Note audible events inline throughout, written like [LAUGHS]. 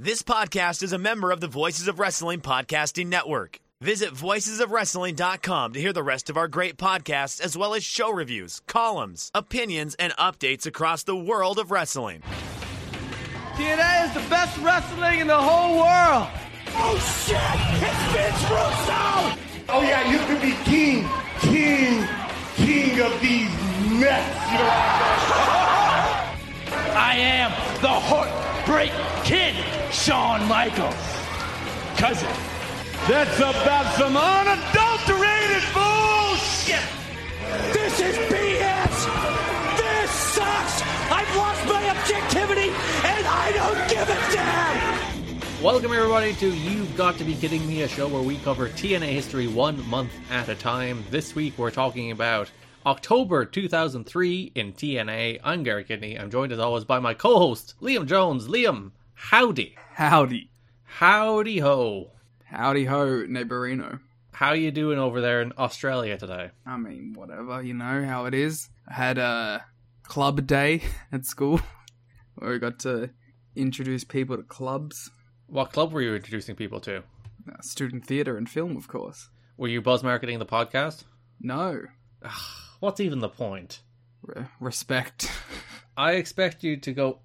This podcast is a member of the Voices of Wrestling Podcasting Network. Visit voicesofwrestling.com to hear the rest of our great podcasts, as well as show reviews, columns, opinions, and updates across the world of wrestling. TNA is the best wrestling in the whole world. Oh shit! It's Vince Russo! Oh yeah, you could be king, king, king of these nuts. You know what I'm saying? [LAUGHS] I am the Heartbreak Kid, Shawn Michaels. Cousin. That's about some unadulterated bullshit. This is BS! This sucks! I've lost my objectivity and I don't give a damn! Welcome, everybody, to You've Got to Be Kidding Me, a show where we cover TNA history one month at a time. This week, we're talking about October 2003 in TNA. I'm Garrett Kidney. I'm joined as always by my co host, Liam Jones. Liam, howdy. Howdy. Howdy ho. Howdy ho, neighborino. How you doing over there in Australia today? I mean, whatever, you know how it is. I had a club day [LAUGHS] at school [LAUGHS] where we got to introduce people to clubs. What club were you introducing people to? Uh, student theatre and film, of course. Were you buzz marketing the podcast? No. What's even the point? Re- respect. [LAUGHS] I expect you to go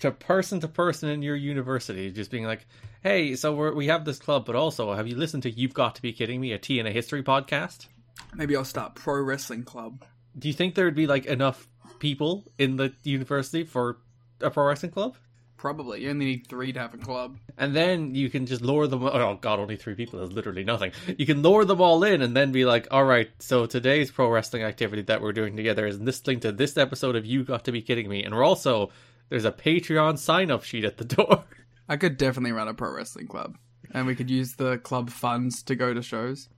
to person to person in your university, just being like, "Hey, so we're, we have this club, but also, have you listened to You've Got to Be Kidding Me, a TNA history podcast? Maybe I'll start pro wrestling club. Do you think there would be like enough people in the university for a pro wrestling club? Probably. You only need three to have a club. And then you can just lure them. Oh God, only three people is literally nothing. You can lure them all in, and then be like, "All right, so today's pro wrestling activity that we're doing together is this link to this episode of You Got to Be Kidding Me, and we're also there's a Patreon sign up sheet at the door." [LAUGHS] I could definitely run a pro wrestling club. And we could use the club funds to go to shows.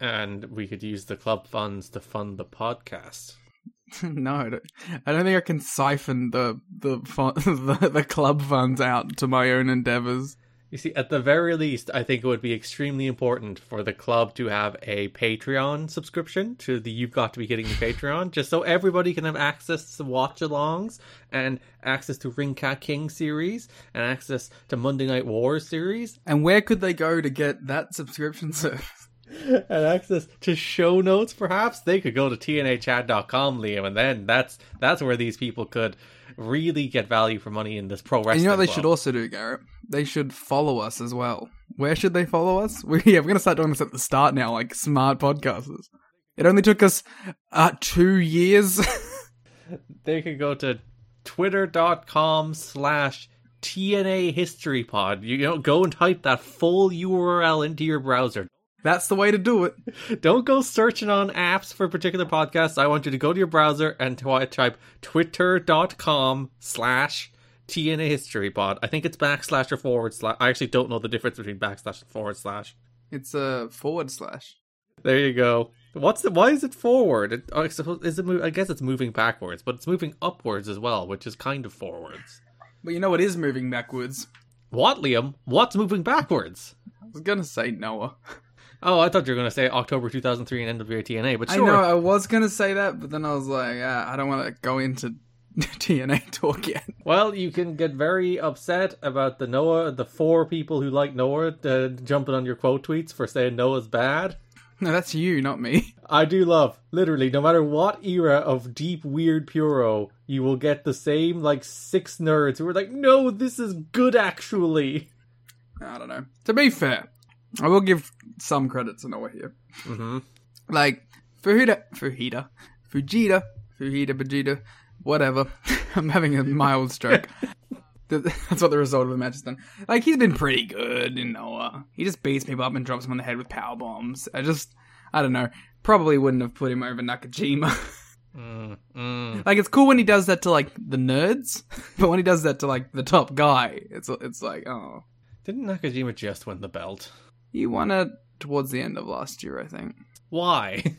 and we could use the club funds to fund the podcast. [LAUGHS] no, I don't, I don't think I can siphon the the, fun, [LAUGHS] the the club funds out to my own endeavors. You see, at the very least, I think it would be extremely important for the club to have a Patreon subscription to the You've Got to Be Getting the Patreon, just so everybody can have access to watch alongs and access to Ring Ka King series and access to Monday Night Wars series And where could they go to get that subscription [LAUGHS] service? and access to show notes perhaps they could go to tnachat.com liam and then that's that's where these people could really get value for money in this pro wrestling And you know what they club. should also do, Garrett? They should follow us as well. Where should they follow us? [LAUGHS] We, yeah, we're going to start doing this at the start now, like smart podcasters. It only took us uh, two years. [LAUGHS] they could go to twitter.com slash TNA history pod. You know, go and type that full URL into your browser. That's the way to do it. [LAUGHS] Don't go searching on apps for particular podcasts. I want you to go to your browser and type twitter.com slash TNA history pod. I think it's backslash or forward slash. I actually don't know the difference between backslash and forward slash. It's a forward slash. There you go. What's the, why is it forward? It, I suppose is it? I guess it's moving backwards, but it's moving upwards as well, which is kind of forwards. But you know what is moving backwards? What, Liam? What's moving backwards? I was going to say Noah. [LAUGHS] Oh, I thought you were going to say October 2003 and NWA TNA, but I sure. know I was going to say that, but then I was like, uh, I don't want to go into [LAUGHS] TNA talk yet. Well, you can get very upset about the Noah, the four people who like Noah uh, jumping on your quote tweets for saying Noah's bad. No, that's you, not me. [LAUGHS] I do love, literally, no matter what era of deep, weird Puro, you will get the same, like, six nerds who are like, no, this is good actually. I don't know. To be fair, I will give some credits to Noah here. Mm-hmm. Like, Fujita, Fujita, Fujita, Fujita, Vegeta, whatever. [LAUGHS] I'm having a mild stroke. [LAUGHS] That's what the result of the match has done. Like, he's been pretty good in Noah. He just beats people up and drops them on the head with power bombs. I just, I don't know. Probably wouldn't have put him over Nakajima. Mm. Like it's cool when he does that to like the nerds, [LAUGHS] but when he does that to like the top guy, it's it's like oh, Didn't Nakajima just win the belt? he won it towards the end of last year, I think. Why?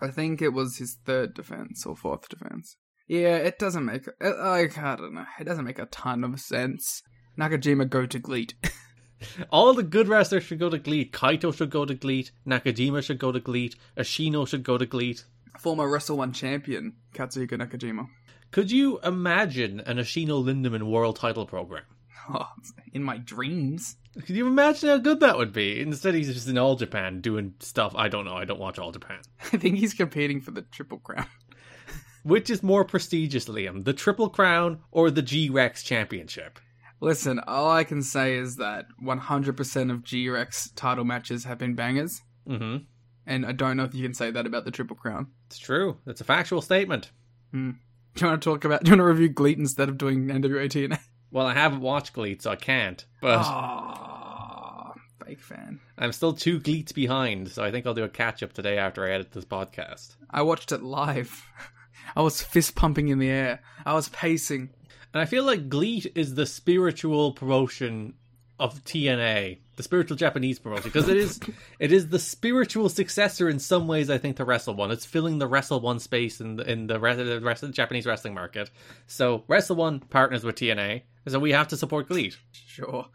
I think it was his third defense or fourth defense. Yeah, it doesn't make it, like I don't know. It doesn't make a ton of sense. Nakajima go to GLEAT. [LAUGHS] All the good wrestlers should go to GLEAT. Kaito should go to GLEAT. Nakajima should go to GLEAT. Ashino should go to GLEAT. Former Wrestle One champion Katsuhiko Nakajima. Could you imagine an Ashino Lindemann world title program? Oh, in my dreams. Can you imagine how good that would be? Instead, he's just in All Japan doing stuff. I don't know. I don't watch All Japan. [LAUGHS] I think he's competing for the Triple Crown. [LAUGHS] Which is more prestigious, Liam? The Triple Crown or the G Rex Championship? Listen, all I can say is that 100% of G-Rex title matches have been bangers, Mm-hmm. and I don't know if you can say that about the Triple Crown. It's true. It's a factual statement. Do you want to talk about? Do you want to review GLEAT instead of doing NWA TNA? Well, I haven't watched GLEAT, so I can't. But Oh, fake fan. I'm still two GLEATs behind, so I think I'll do a catch up today after I edit this podcast. I watched it live. [LAUGHS] I was fist pumping in the air. I was pacing. And I feel like GLEAT is the spiritual promotion of TNA, the spiritual Japanese promotion, because it is [LAUGHS] it is the spiritual successor in some ways. I think to Wrestle One, it's filling the Wrestle One space in the in the, rest, the rest of the Japanese wrestling market. So Wrestle One partners with TNA, so we have to support GLEAT. Sure.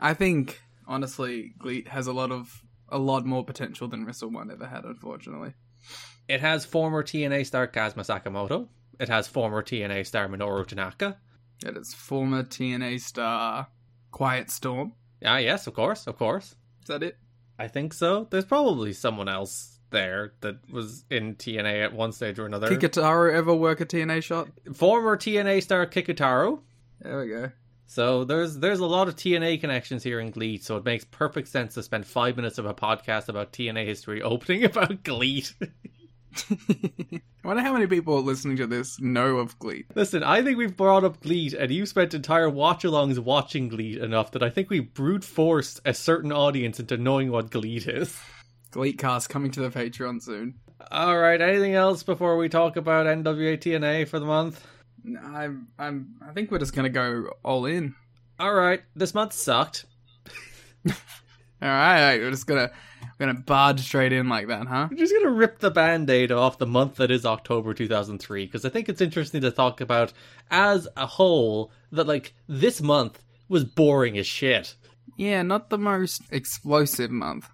I think honestly, GLEAT has a lot of a lot more potential than Wrestle One ever had. Unfortunately, It has former TNA star Kazuma Sakamoto. It has former TNA star Minoru Tanaka. it is former TNA star Quiet Storm. Ah, yes, of course, of course. Is that it? I think so. There's probably someone else there that was in TNA at one stage or another. Kikutaro ever work a TNA shot? Former TNA star Kikutaro. There we go. So there's there's a lot of TNA connections here in GLEAT, so it makes perfect sense to spend five minutes of a podcast about TNA history opening [LAUGHS] about GLEAT. I wonder how many people listening to this know of GLEAT. Listen, I think we've brought up GLEAT, and you've spent entire watch-alongs watching GLEAT enough that I think we brute forced a certain audience into knowing what GLEAT is. Gleetcast coming to the Patreon soon. All right, anything else before we talk about NWA TNA for the month? I'm, I'm, I think we're just gonna go all in. All right, this month sucked. [LAUGHS] All right, we're just gonna, gonna barge straight in like that, huh? I'm just gonna rip the band-aid off the month that is October 2003 because I think it's interesting to talk about as a whole that like this month was boring as shit. Yeah, not the most explosive month.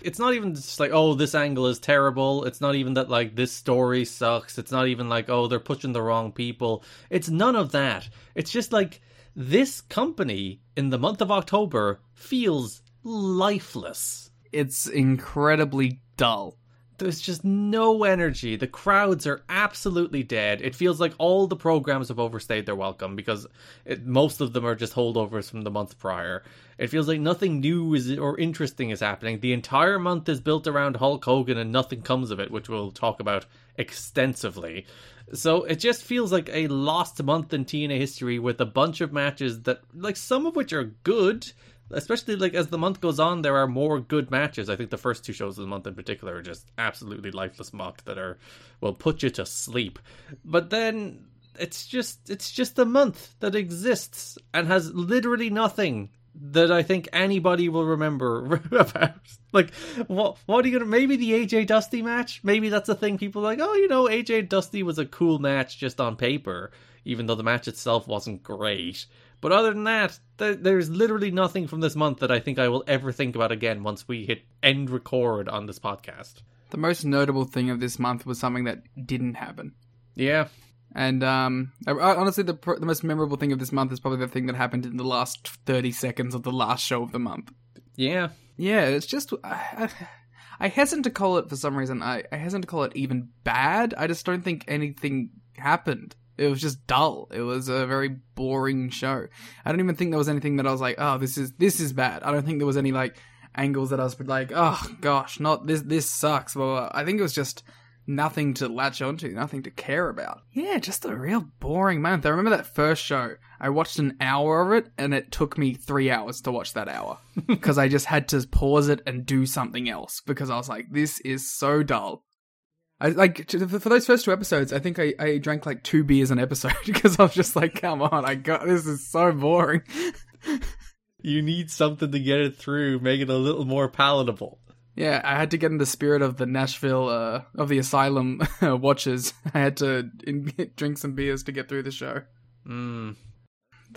It's not even just like oh this angle is terrible. It's not even that like this story sucks. It's not even like oh they're pushing the wrong people. It's none of that. It's just like this company in the month of October feels lifeless. It's incredibly dull. there's just no energy. The crowds are absolutely dead. It feels like all the programs have overstayed their welcome because it, most of them are just holdovers from the month prior. It feels like nothing new is or interesting is happening. The entire month is built around Hulk Hogan and nothing comes of it, which we'll talk about extensively. So it just feels like a lost month in TNA history with a bunch of matches that, like, some of which are good, especially like as the month goes on, there are more good matches. I think the first two shows of the month in particular are just absolutely lifeless muck that are will put you to sleep. But then it's just it's just a month that exists and has literally nothing that I think anybody will remember [LAUGHS] about. Like, what? What are you gonna? Maybe the AJ Dusty match. Maybe that's a thing. People like, oh, you know, AJ Dusty was a cool match just on paper, even though the match itself wasn't great. But other than that, th- there's literally nothing from this month that I think I will ever think about again once we hit end record on this podcast. The most notable thing of this month was something that didn't happen. Yeah, And um, honestly, the pr- the most memorable thing of this month is probably the thing that happened in the last thirty seconds of the last show of the month. yeah. Yeah, it's just I, I, I hesitate to call it for some reason. I, I hesitate to call it even bad. I just don't think anything happened. It was just dull. It was a very boring show. I don't even think there was anything that I was like, oh, this is this is bad. I don't think there was any like angles that I was like, oh gosh, not this. This sucks. Well, I think it was just nothing to latch onto, nothing to care about. Yeah, just a real boring month. I remember that first show. I watched an hour of it, and it took me three hours to watch that hour [LAUGHS] because I just had to pause it and do something else because I was like, this is so dull. I like for those first two episodes. I think I, I drank like two beers an episode [LAUGHS] because I was just like, "Come on, I got this is so boring." [LAUGHS] You need something to get it through, make it a little more palatable. Yeah, I had to get in the spirit of the Nashville uh, of the Asylum [LAUGHS] watchers. I had to in- drink some beers to get through the show. Mm.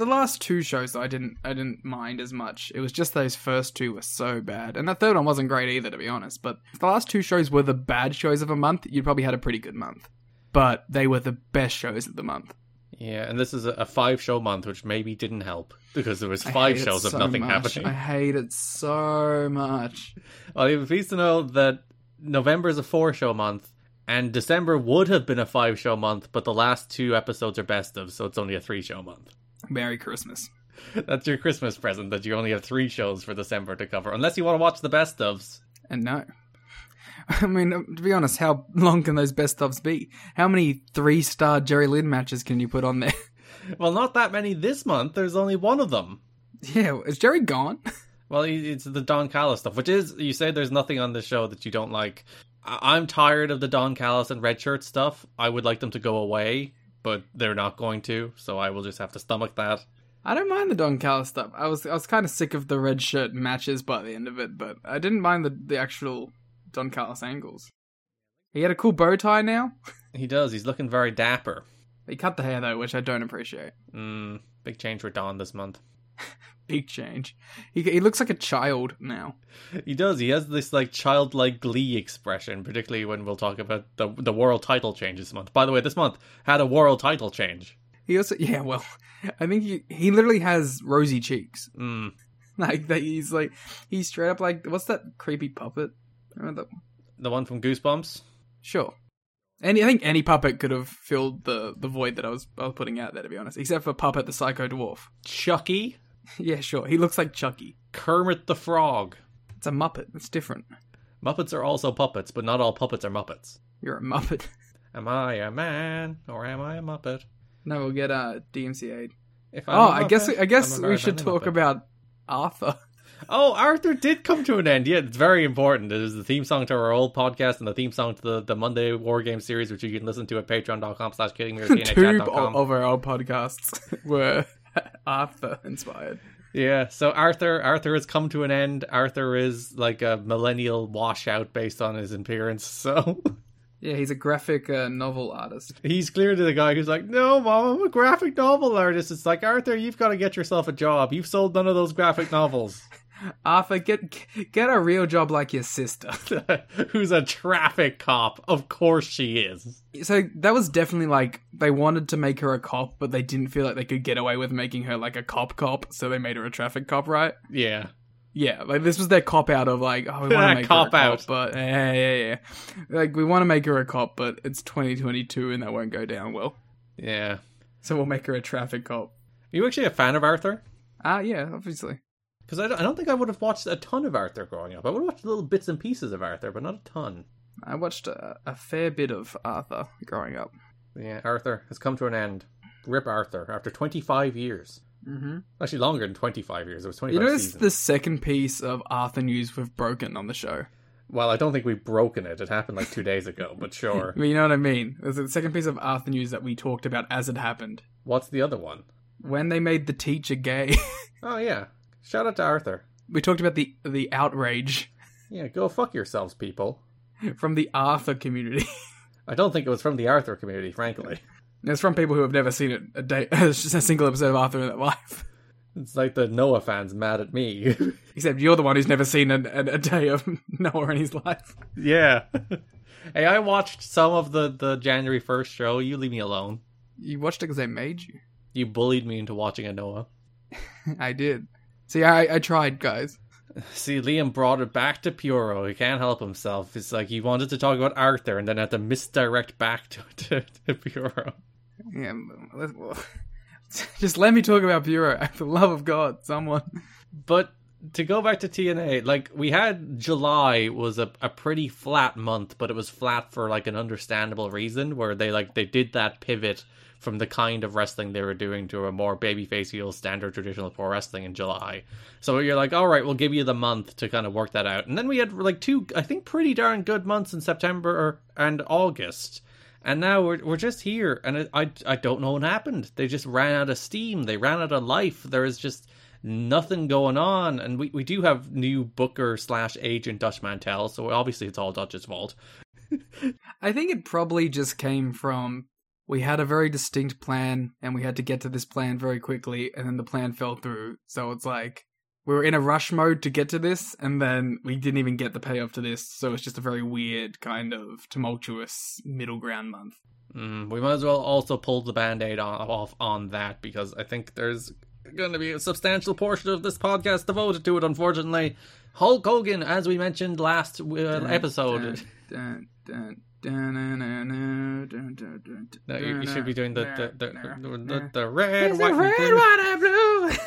The last two shows I didn't I didn't mind as much. It was just those first two were so bad, and that third one wasn't great either, to be honest. But if the last two shows were the bad shows of a month, you'd probably had a pretty good month. But they were the best shows of the month. Yeah, and this is a, five show month, which maybe didn't help because there was five shows of so nothing much. happening. I hate it so much. Well, you're pleased to know that November is a four show month, and December would have been a five show month, but the last two episodes are best of, so it's only a three show month. Merry Christmas. That's your Christmas present that you only have three shows for December to cover, unless you want to watch the best ofs. And no. [LAUGHS] I mean, um, to be honest, how long can those best ofs be? How many three star Jerry Lynn matches can you put on there? [LAUGHS] Well, not that many this month. There's only one of them. yeah, is Jerry gone? [LAUGHS] Well, it's the Don Callis stuff, which is you say there's nothing on the show that you don't like. I- I'm tired of the Don Callis and Red Shirt stuff. I would like them to go away, but they're not going to, so I will just have to stomach that. I don't mind the Don Callis stuff. I was I was kind of sick of the red shirt matches by the end of it, but I didn't mind the the actual Don Callis angles. He had a cool bow tie now. [LAUGHS] He does. He's looking very dapper. He cut the hair though, which I don't appreciate. Mm, big change for Don this month. [LAUGHS] Big change. He he looks like a child now. He does. He has this like childlike glee expression, particularly when we'll talk about the the world title change this month. By the way, this month had a world title change. He also [LAUGHS] yeah, well, I think he he literally has rosy cheeks. Mm. [LAUGHS] Like that he's like he's straight up like what's that creepy puppet? Remember that? one? The one from Goosebumps. Sure. Any I think any puppet could have filled the the void that I was I was putting out there to be honest, except for Puppet the Psycho Dwarf. Chucky. [LAUGHS] yeah, sure. He looks like Chucky. Kermit the Frog. It's a Muppet. It's different. Muppets are also puppets, but not all puppets are Muppets. You're a Muppet. [LAUGHS] Am I a man or am I a Muppet? no, we'll get uh DMCA. If Oh, I'm I guess Muppet, I guess I'm a we should Muppet. talk about Arthur. [LAUGHS] Oh, Arthur did come to an end. Yeah, it's very important. It is the theme song to our old podcast and the theme song to the, the Monday War Game series, which you can listen to at patreon.com slash kidding Two of our old podcasts were [LAUGHS] Arthur inspired. Yeah, so Arthur Arthur has come to an end. Arthur is like a millennial washout based on his appearance. [LAUGHS] So Yeah, he's a graphic uh, novel artist. he's clearly the guy who's like, "No, mom, I'm a graphic novel artist." It's like Arthur, you've got to get yourself a job. You've sold none of those graphic novels. Arthur, get get a real job like your sister. [LAUGHS] who's a traffic cop? Of course she is. So that was definitely like they wanted to make her a cop, but they didn't feel like they could get away with making her like a cop cop, so they made her a traffic cop, right? Yeah. Yeah, like this was their cop out of like, oh, we [LAUGHS] want to make Cop her a out. cop, but yeah, yeah, yeah, like we want to make her a cop, but it's 2022 and that won't go down well, Yeah. so we'll make her a traffic cop. Are you actually a fan of Arthur? Ah, yeah, obviously. Because I don't, I don't think I would have watched a ton of Arthur growing up. I would have watched little bits and pieces of Arthur, but not a ton. I watched a, a fair bit of Arthur growing up. Yeah, Arthur has come to an end. Rip Arthur after 25 years. Mm-hmm. Actually, longer than 25 years. It was 25 You know, it's the second piece of Arthur news we've broken on the show. Well, I don't think we've broken it. It happened like two days ago, but sure. [LAUGHS] You know what I mean? It's the second piece of Arthur news that we talked about as it happened. What's the other one? When they made the teacher gay, [LAUGHS] Oh, yeah. Shout out to Arthur. we talked about the the outrage Yeah, go fuck yourselves, people. from the Arthur community. [LAUGHS] I don't think it was from the Arthur community, frankly. it's from people who have never seen it a day, just [LAUGHS] a single episode of Arthur in their life. [LAUGHS] It's like the Noah fans mad at me. Except you're the one who's never seen a, a, a day of Noah in his life. yeah. hey, I watched some of the, the January 1st show. You leave me alone. You watched it because they made you. You bullied me into watching a Noah. I did. See, I, I tried, guys. [LAUGHS] See, Liam brought it back to Puro. He can't help himself. It's like he wanted to talk about Arthur and then had to misdirect back to, [LAUGHS] to, to Puro. Yeah, let's- well, [LAUGHS] just let me talk about Puro. For the love of God, someone. But to go back to TNA, like we had July was a, a pretty flat month, but it was flat for like an understandable reason where they like they did that pivot from the kind of wrestling they were doing to a more babyface heel standard traditional pro wrestling in July. So you're like, all right, we'll give you the month to kind of work that out. And then we had like two, I think, pretty darn good months in September and August. And now we're we're just here, and it, I I don't know what happened. They just ran out of steam. They ran out of life. There is just nothing going on, and we, we do have new booker slash agent Dutch Mantell, so obviously it's all Dutch's fault. [LAUGHS] I think it probably just came from we had a very distinct plan and we had to get to this plan very quickly and then the plan fell through. So it's like we were in a rush mode to get to this and then we didn't even get the payoff to this. So it's just a very weird kind of tumultuous middle ground month. Mm, we might as well also pull the band-aid off on that because I think there's going to be a substantial portion of this podcast devoted to it unfortunately. Hulk Hogan as we mentioned last uh, episode. Dun, dun, dun, no, you, you, should be doing the the the, the, the red, white, red, white, and blue. [LAUGHS]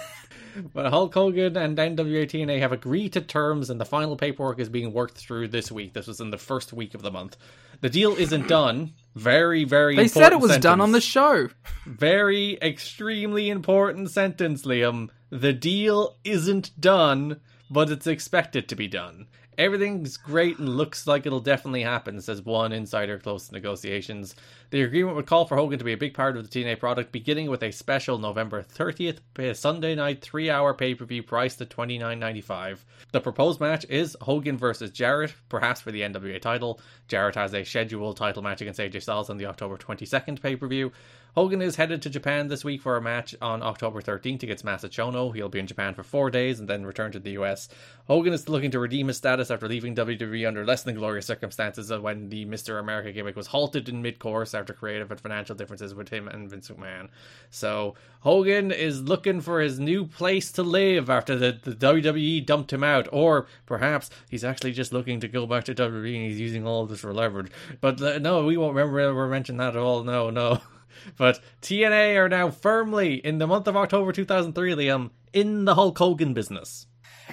But Hulk Hogan and NWA TNA have agreed to terms, and the final paperwork is being worked through this week. This was in the first week of the month. The deal isn't done. Very, very. They said it was sentence. done on the show. Very, extremely important sentence, Liam. The deal isn't done, but it's expected to be done. Everything's great and looks like it'll definitely happen, says one insider close to negotiations. The agreement would call for Hogan to be a big part of the TNA product, beginning with a special November 30th eh, Sunday night three hour pay per view priced at $29.95. The proposed match is Hogan versus Jarrett, perhaps for the NWA title. Jarrett has a scheduled title match against AJ Styles on the October 22nd pay per view. Hogan is headed to Japan this week for a match on October 13th against Masa Chono. He'll be in Japan for four days and then return to the US. Hogan is looking to redeem his status after leaving WWE under less than glorious circumstances when the Mr. America gimmick was halted in mid course after creative and financial differences with him and Vince McMahon. So Hogan is looking for his new place to live after the, the WWE dumped him out, or perhaps he's actually just looking to go back to WWE and he's using all this for leverage. But uh, no, we won't remember ever mention that at all. No, no. [LAUGHS] But TNA are now firmly in the month of October 2003, Liam, in the Hulk Hogan business.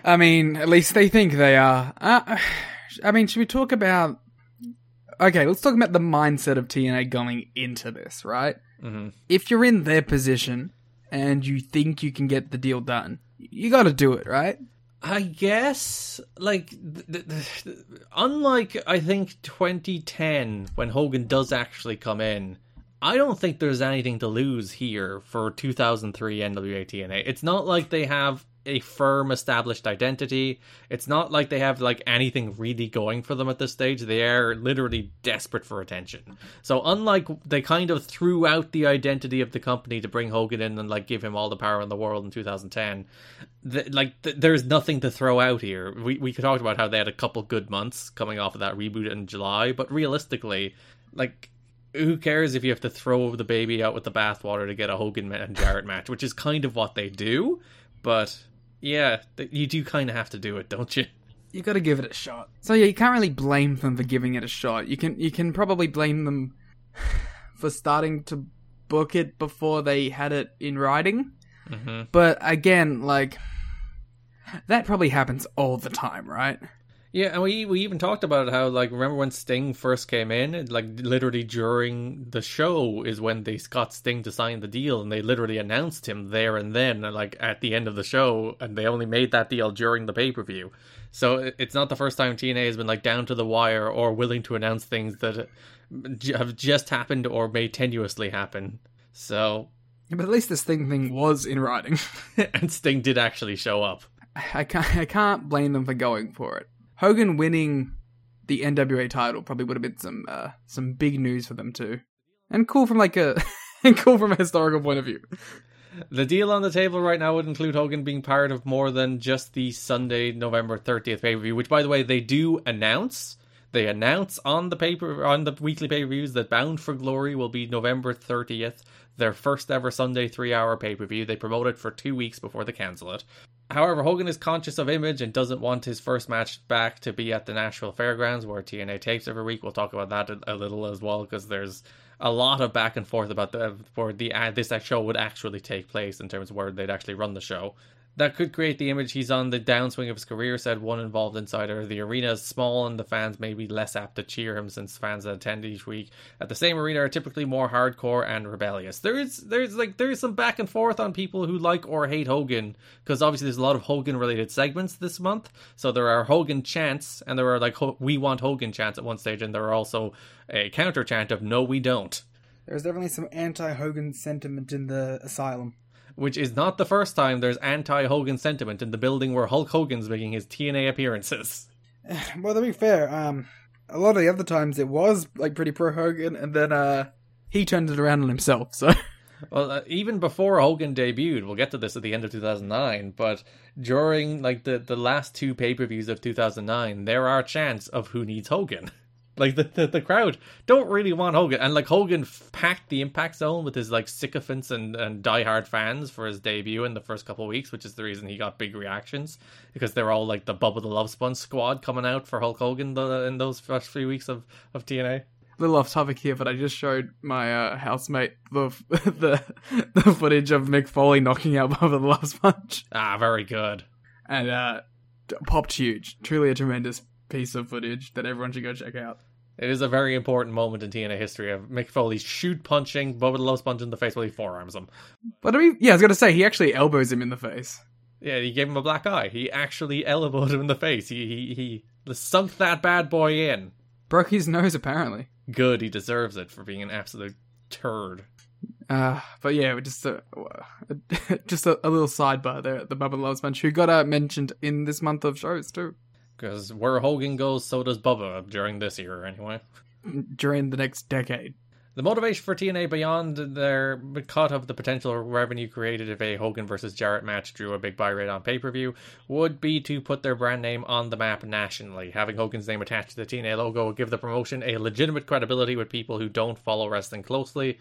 I mean, at least they think they are. Uh, I mean, should we talk about? Okay, let's talk about the mindset of TNA going into this, right? Mm-hmm. If you're in their position and you think you can get the deal done, you got to do it, right? I guess, like, th- th- th- unlike I think 2010 when Hogan does actually come in, I don't think there's anything to lose here for 2003 NWA TNA. It's not like they have a firm established identity. It's not like they have like anything really going for them at this stage. They are literally desperate for attention. So unlike they kind of threw out the identity of the company to bring Hogan in and like give him all the power in the world in 2010, th- like th- there's nothing to throw out here. We we talked about how they had a couple good months coming off of that reboot in July, but realistically, like who cares if you have to throw the baby out with the bathwater to get a Hogan and Jarrett match, which is kind of what they do. But yeah, you do kind of have to do it, don't you? You got to give it a shot. So yeah, you can't really blame them for giving it a shot. You can you can probably blame them [SIGHS] for starting to book it before they had it in writing. Mm-hmm. But again, like that probably happens all the time, right? Yeah, and we we even talked about how like remember when Sting first came in, like literally during the show is when they got Sting to sign the deal, and they literally announced him there and then, like at the end of the show, and they only made that deal during the pay per view. So it's not the first time TNA has been like down to the wire or willing to announce things that have just happened or may tenuously happen. So, but at least this Sting thing was in writing, [LAUGHS] and Sting did actually show up. I can't I can't blame them for going for it. Hogan winning the NWA title probably would have been some uh, some big news for them too, and cool from like a [LAUGHS] and cool from a historical point of view. The deal on the table right now would include Hogan being part of more than just the Sunday, November 30th pay per view, which, by the way, they do announce. They announce on the paper on the weekly pay per views that Bound for Glory will be November 30th, their first ever Sunday three hour pay per view. They promote it for two weeks before they cancel it. However, Hogan is conscious of image and doesn't want his first match back to be at the Nashville Fairgrounds where TNA tapes every week. We'll talk about that a, little as well because there's a lot of back and forth about the where the uh, this show would actually take place in terms of where they'd actually run the show. That could create the image he's on the downswing of his career, said one involved insider. The arena is small and the fans may be less apt to cheer him since fans that attend each week at the same arena are typically more hardcore and rebellious. There is there's like there's some back and forth on people who like or hate Hogan because obviously there's a lot of Hogan related segments this month. So there are Hogan chants and there are like we want Hogan chants at one stage and there are also a counter chant of no we don't. There's definitely some anti-Hogan sentiment in the asylum which is not the first time there's anti Hogan sentiment in the building where Hulk Hogan's making his TNA appearances. [SIGHS] Well, to be fair, um, a lot of the other times it was like pretty pro Hogan, and then uh, he turned it around on himself. So, [LAUGHS] well, uh, even before Hogan debuted, we'll get to this at the end of 2009. But during like the the last two pay per views of 2009, there are chants of who needs Hogan. [LAUGHS] Like the, the, the crowd don't really want Hogan, and like Hogan packed the Impact Zone with his like sycophants and and diehard fans for his debut in the first couple of weeks, which is the reason he got big reactions because they're all like the Bubba the Love Sponge squad coming out for Hulk Hogan the, in those first few weeks of of TNA. Little off topic here, but I just showed my uh, housemate the [LAUGHS] the the footage of Mick Foley knocking out Bubba the Love Sponge. Ah, very good. And uh, popped huge. Truly a tremendous piece of footage that everyone should go check out. It is a very important moment in TNA history of Mick Foley shoot punching Bubba the Love Sponge in the face while he forearms him. But I mean, yeah, I was gonna say he actually elbows him in the face. Yeah, he gave him a black eye. He actually elbowed him in the face. He he he sunk that bad boy in. Broke his nose apparently. Good, he deserves it for being an absolute turd. Uh, but yeah, just a, [LAUGHS] just a, a little sidebar there. The Bubba the Love Sponge, who got uh, mentioned in this month of shows too. Because where Hogan goes, so does Bubba during this year, anyway. During the next decade. The motivation for TNA beyond their cut of the potential revenue created if a Hogan versus Jarrett match drew a big buy rate on pay per view would be to put their brand name on the map nationally. Having Hogan's name attached to the TNA logo would give the promotion a legitimate credibility with people who don't follow wrestling closely,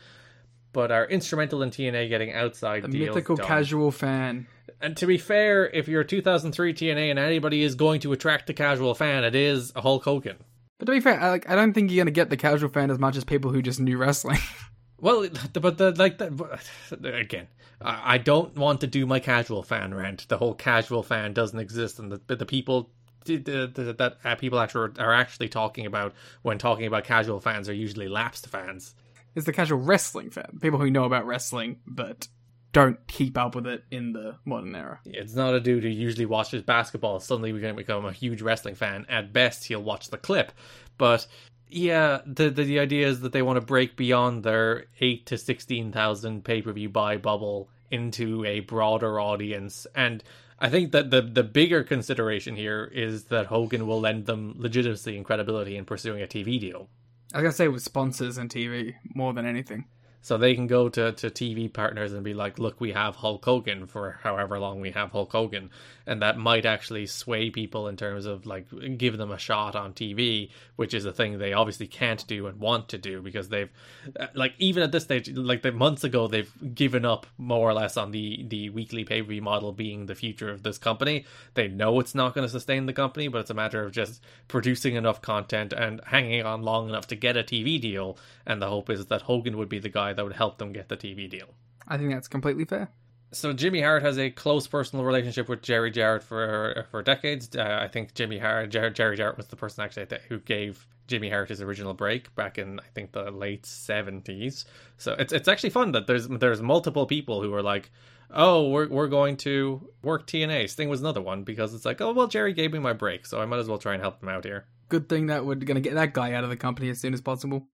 but are instrumental in TNA getting outside the deals mythical done. casual fan. And to be fair, if you're 2003 TNA and anybody is going to attract the casual fan, it is a Hulk Hogan. But to be fair, I, like I don't think you're gonna get the casual fan as much as people who just knew wrestling. [LAUGHS] well, but the like the, again, I don't want to do my casual fan rant. The whole casual fan doesn't exist, and the the people that uh, people actually are actually talking about when talking about casual fans are usually lapsed fans. It's the casual wrestling fan, people who know about wrestling but don't keep up with it in the modern era. It's not a dude who usually watches basketball. Suddenly, we're going to become a huge wrestling fan. At best, he'll watch the clip. But yeah, the, the, the idea is that they want to break beyond their eight to sixteen thousand pay per view buy bubble into a broader audience, and I think that the the bigger consideration here is that Hogan will lend them legitimacy and credibility in pursuing a TV deal. I gonna say with sponsors and TV more than anything. So they can go to, to TV partners and be like, look, we have Hulk Hogan for however long we have Hulk Hogan. And that might actually sway people in terms of like give them a shot on TV, which is a thing they obviously can't do and want to do because they've, uh, like, even at this stage, like the months ago, they've given up more or less on the, the weekly pay per view model being the future of this company. They know it's not going to sustain the company, but it's a matter of just producing enough content and hanging on long enough to get a TV deal. And the hope is that Hogan would be the guy that would help them get the TV deal. I think that's completely fair. So Jimmy Hart has a close personal relationship with Jerry Jarrett for for decades. Uh, I think Jimmy Hart, Jerry, Jerry Jarrett was the person actually who gave Jimmy Hart his original break back in I think the late seventies. So it's it's actually fun that there's there's multiple people who are like, oh, we're we're going to work TNA. Sting was another one because it's like, oh well, Jerry gave me my break, so I might as well try and help him out here. Good thing that we're gonna get that guy out of the company as soon as possible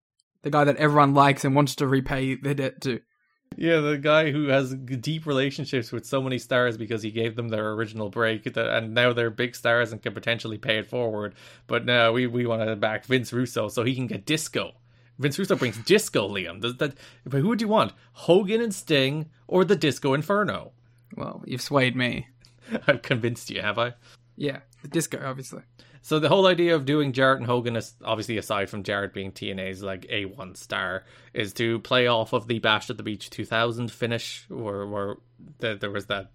the guy that everyone likes and wants to repay their debt to. Yeah, the guy who has deep relationships with so many stars because he gave them their original break, and now they're big stars and can potentially pay it forward. But now we, we want to back Vince Russo so he can get disco. Vince Russo brings disco, Liam. Does that, but who would you want? Hogan and Sting or the Disco Inferno? Well, you've swayed me. [LAUGHS] I've convinced you, have I? Yeah, the disco, obviously. So the whole idea of doing Jarrett and Hogan, is obviously aside from Jarrett being TNA's like a one star, is to play off of the Bash at the Beach 2000 finish, where where the, there was that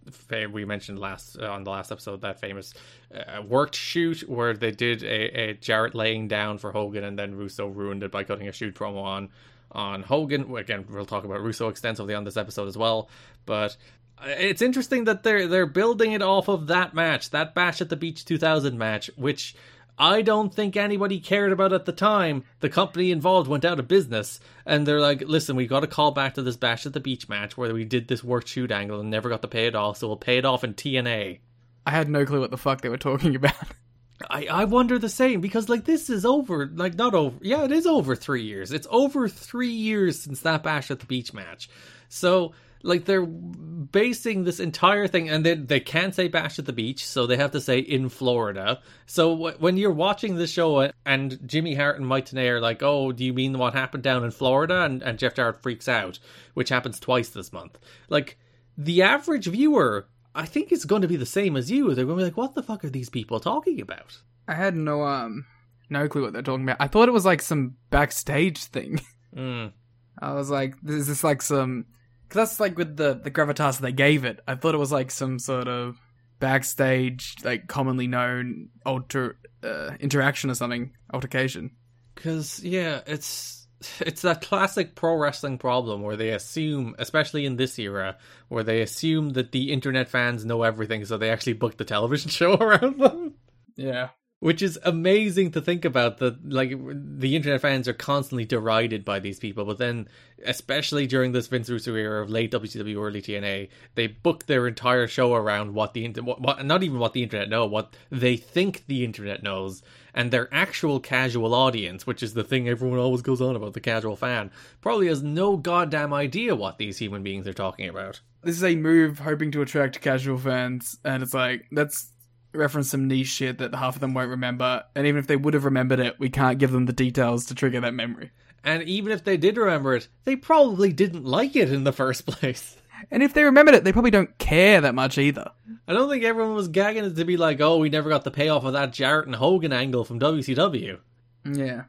we mentioned last uh, on the last episode that famous uh, worked shoot where they did a, a Jarrett laying down for Hogan, and then Russo ruined it by cutting a shoot promo on on Hogan. Again, we'll talk about Russo extensively on this episode as well, but It's interesting that they're they're building it off of that match, that Bash at the Beach 2000 match, which I don't think anybody cared about at the time. The company involved went out of business, and they're like, "Listen, we got to call back to this Bash at the Beach match where we did this work shoot angle and never got to pay it off, so we'll pay it off in TNA." I had no clue what the fuck they were talking about. [LAUGHS] I, I wonder the same because like this is over like not over yeah it is over three years it's over three years since that bash at the beach match so like they're basing this entire thing and they, they can't say bash at the beach so they have to say in florida so w- when you're watching the show and jimmy hart and mike Tenay are like oh do you mean what happened down in florida and, and jeff jarrett freaks out which happens twice this month like the average viewer i think is going to be the same as you they're going to be like what the fuck are these people talking about I had no um no clue what they're talking about. I thought it was like some backstage thing. mm. [LAUGHS] I was like, this is this like some? Because that's like with the the gravitas they gave it. I thought it was like some sort of backstage, like commonly known alter uh, interaction or something, altercation. Because yeah, it's it's that classic pro wrestling problem where they assume, especially in this era, where they assume that the internet fans know everything, so they actually book the television [LAUGHS] show around them. Yeah. Which is amazing to think about that like the internet fans are constantly derided by these people, but then especially during this Vince Russo era of late WCW early TNA, they book their entire show around what the what not even what the internet know, what they think the internet knows, and their actual casual audience, which is the thing everyone always goes on about the casual fan, probably has no goddamn idea what these human beings are talking about. This is a move hoping to attract casual fans, and it's like that's reference some niche shit that half of them won't remember, and even if they would have remembered it, we can't give them the details to trigger that memory. And even if they did remember it, they probably didn't like it in the first place. [LAUGHS] And if they remembered it, they probably don't care that much either. I don't think everyone was gagging it to be like, oh, we never got the payoff of that Jarrett and Hogan angle from WCW. Yeah.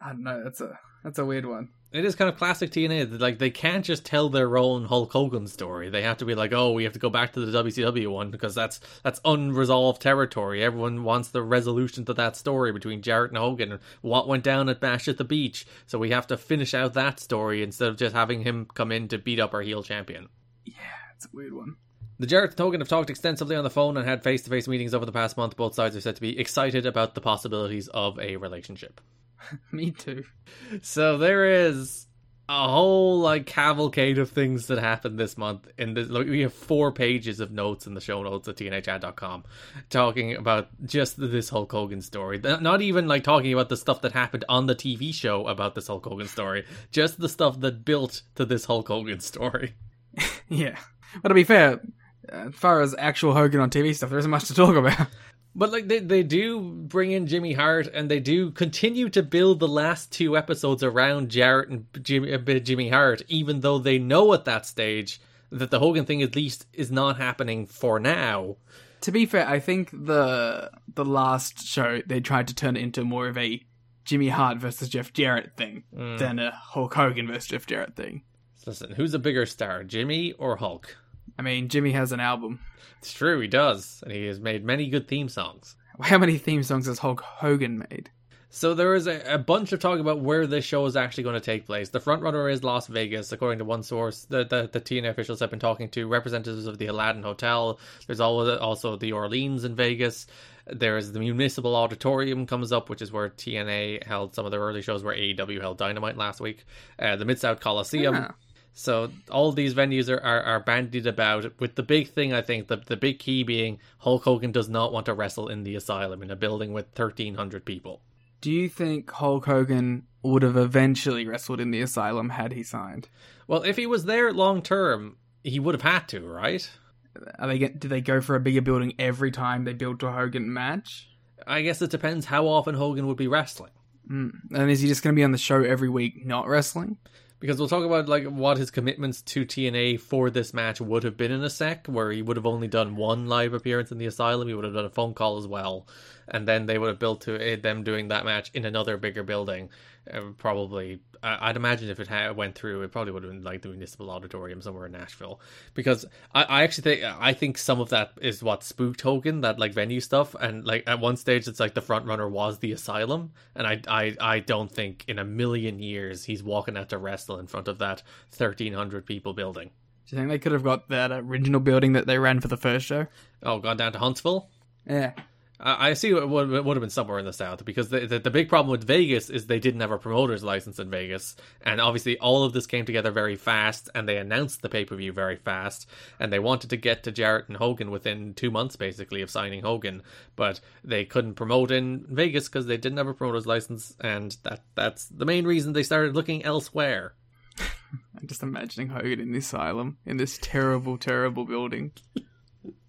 I don't know, that's a that's a weird one. It is kind of classic TNA. Like they can't just tell their own Hulk Hogan story. They have to be like, oh, we have to go back to the WCW one because that's that's unresolved territory. Everyone wants the resolution to that story between Jarrett and Hogan and what went down at Bash at the Beach. So we have to finish out that story instead of just having him come in to beat up our heel champion. Yeah, it's a weird one. The Jarrett and Hogan have talked extensively on the phone and had face to face meetings over the past month. Both sides are said to be excited about the possibilities of a relationship. [LAUGHS] Me too. So there is a whole like cavalcade of things that happened this month. In this, like, we have four pages of notes in the show notes at tnachat.com talking about just this Hulk Hogan story. Not even like talking about the stuff that happened on the TV show about this Hulk Hogan story, just the stuff that built to this Hulk Hogan story. [LAUGHS] yeah. But to be fair, uh, as far as actual Hogan on TV stuff, there isn't much to talk about. But like they, they do bring in Jimmy Hart and they do continue to build the last two episodes around Jarrett and Jimmy, uh, Jimmy Hart, even though they know at that stage that the Hogan thing at least is not happening for now. To be fair, I think the the last show they tried to turn it into more of a Jimmy Hart versus Jeff Jarrett thing mm. than a Hulk Hogan versus Jeff Jarrett thing. Listen, who's a bigger star, Jimmy or Hulk? I mean, Jimmy has an album. It's true, he does, and he has made many good theme songs. How many theme songs has Hulk Hogan made? So there is a, a, bunch of talk about where this show is actually going to take place. The front runner is Las Vegas, according to one source. The, the the TNA officials have been talking to representatives of the Aladdin Hotel. There's also the Orleans in Vegas. There's the Municipal Auditorium comes up, which is where TNA held some of their early shows, where AEW held Dynamite last week. Uh, the Mid South Coliseum. Yeah. So all these venues are, are, are, bandied about with the big thing I think the the big key being Hulk Hogan does not want to wrestle in the asylum in a building with thirteen hundred people. Do you think Hulk Hogan would have eventually wrestled in the asylum had he signed? Well, if he was there long term, he would have had to, right? Are they do they go for a bigger building every time they build a Hogan match? I guess it depends how often Hogan would be wrestling. Mm. And is he just going to be on the show every week, not wrestling? Because we'll talk about like what his commitments to TNA for this match would have been in a sec, where he would have only done one live appearance in the asylum. He would have done a phone call as well, and then they would have built to it, them doing that match in another bigger building. Uh, probably, I'd imagine if it had, went through, it probably would have been like the municipal auditorium somewhere in Nashville. Because I, I actually think I think some of that is what spooked Hogan, that like venue stuff, and like at one stage it's like the front runner was the asylum, and I I I don't think in a million years he's walking out to wrestle in front of that thirteen hundred people building. Do you think they could have got that original building that they ran for the first show? Oh, gone down to Huntsville. Yeah. I see it would, it would have been somewhere in the south because the, the the big problem with Vegas is they didn't have a promoter's license in Vegas, and obviously all of this came together very fast, and they announced the pay per view very fast, and they wanted to get to Jarrett and Hogan within two months basically of signing Hogan, but they couldn't promote in Vegas because they didn't have a promoter's license, and that that's the main reason they started looking elsewhere. [LAUGHS] I'm just imagining Hogan in the asylum in this terrible, terrible building.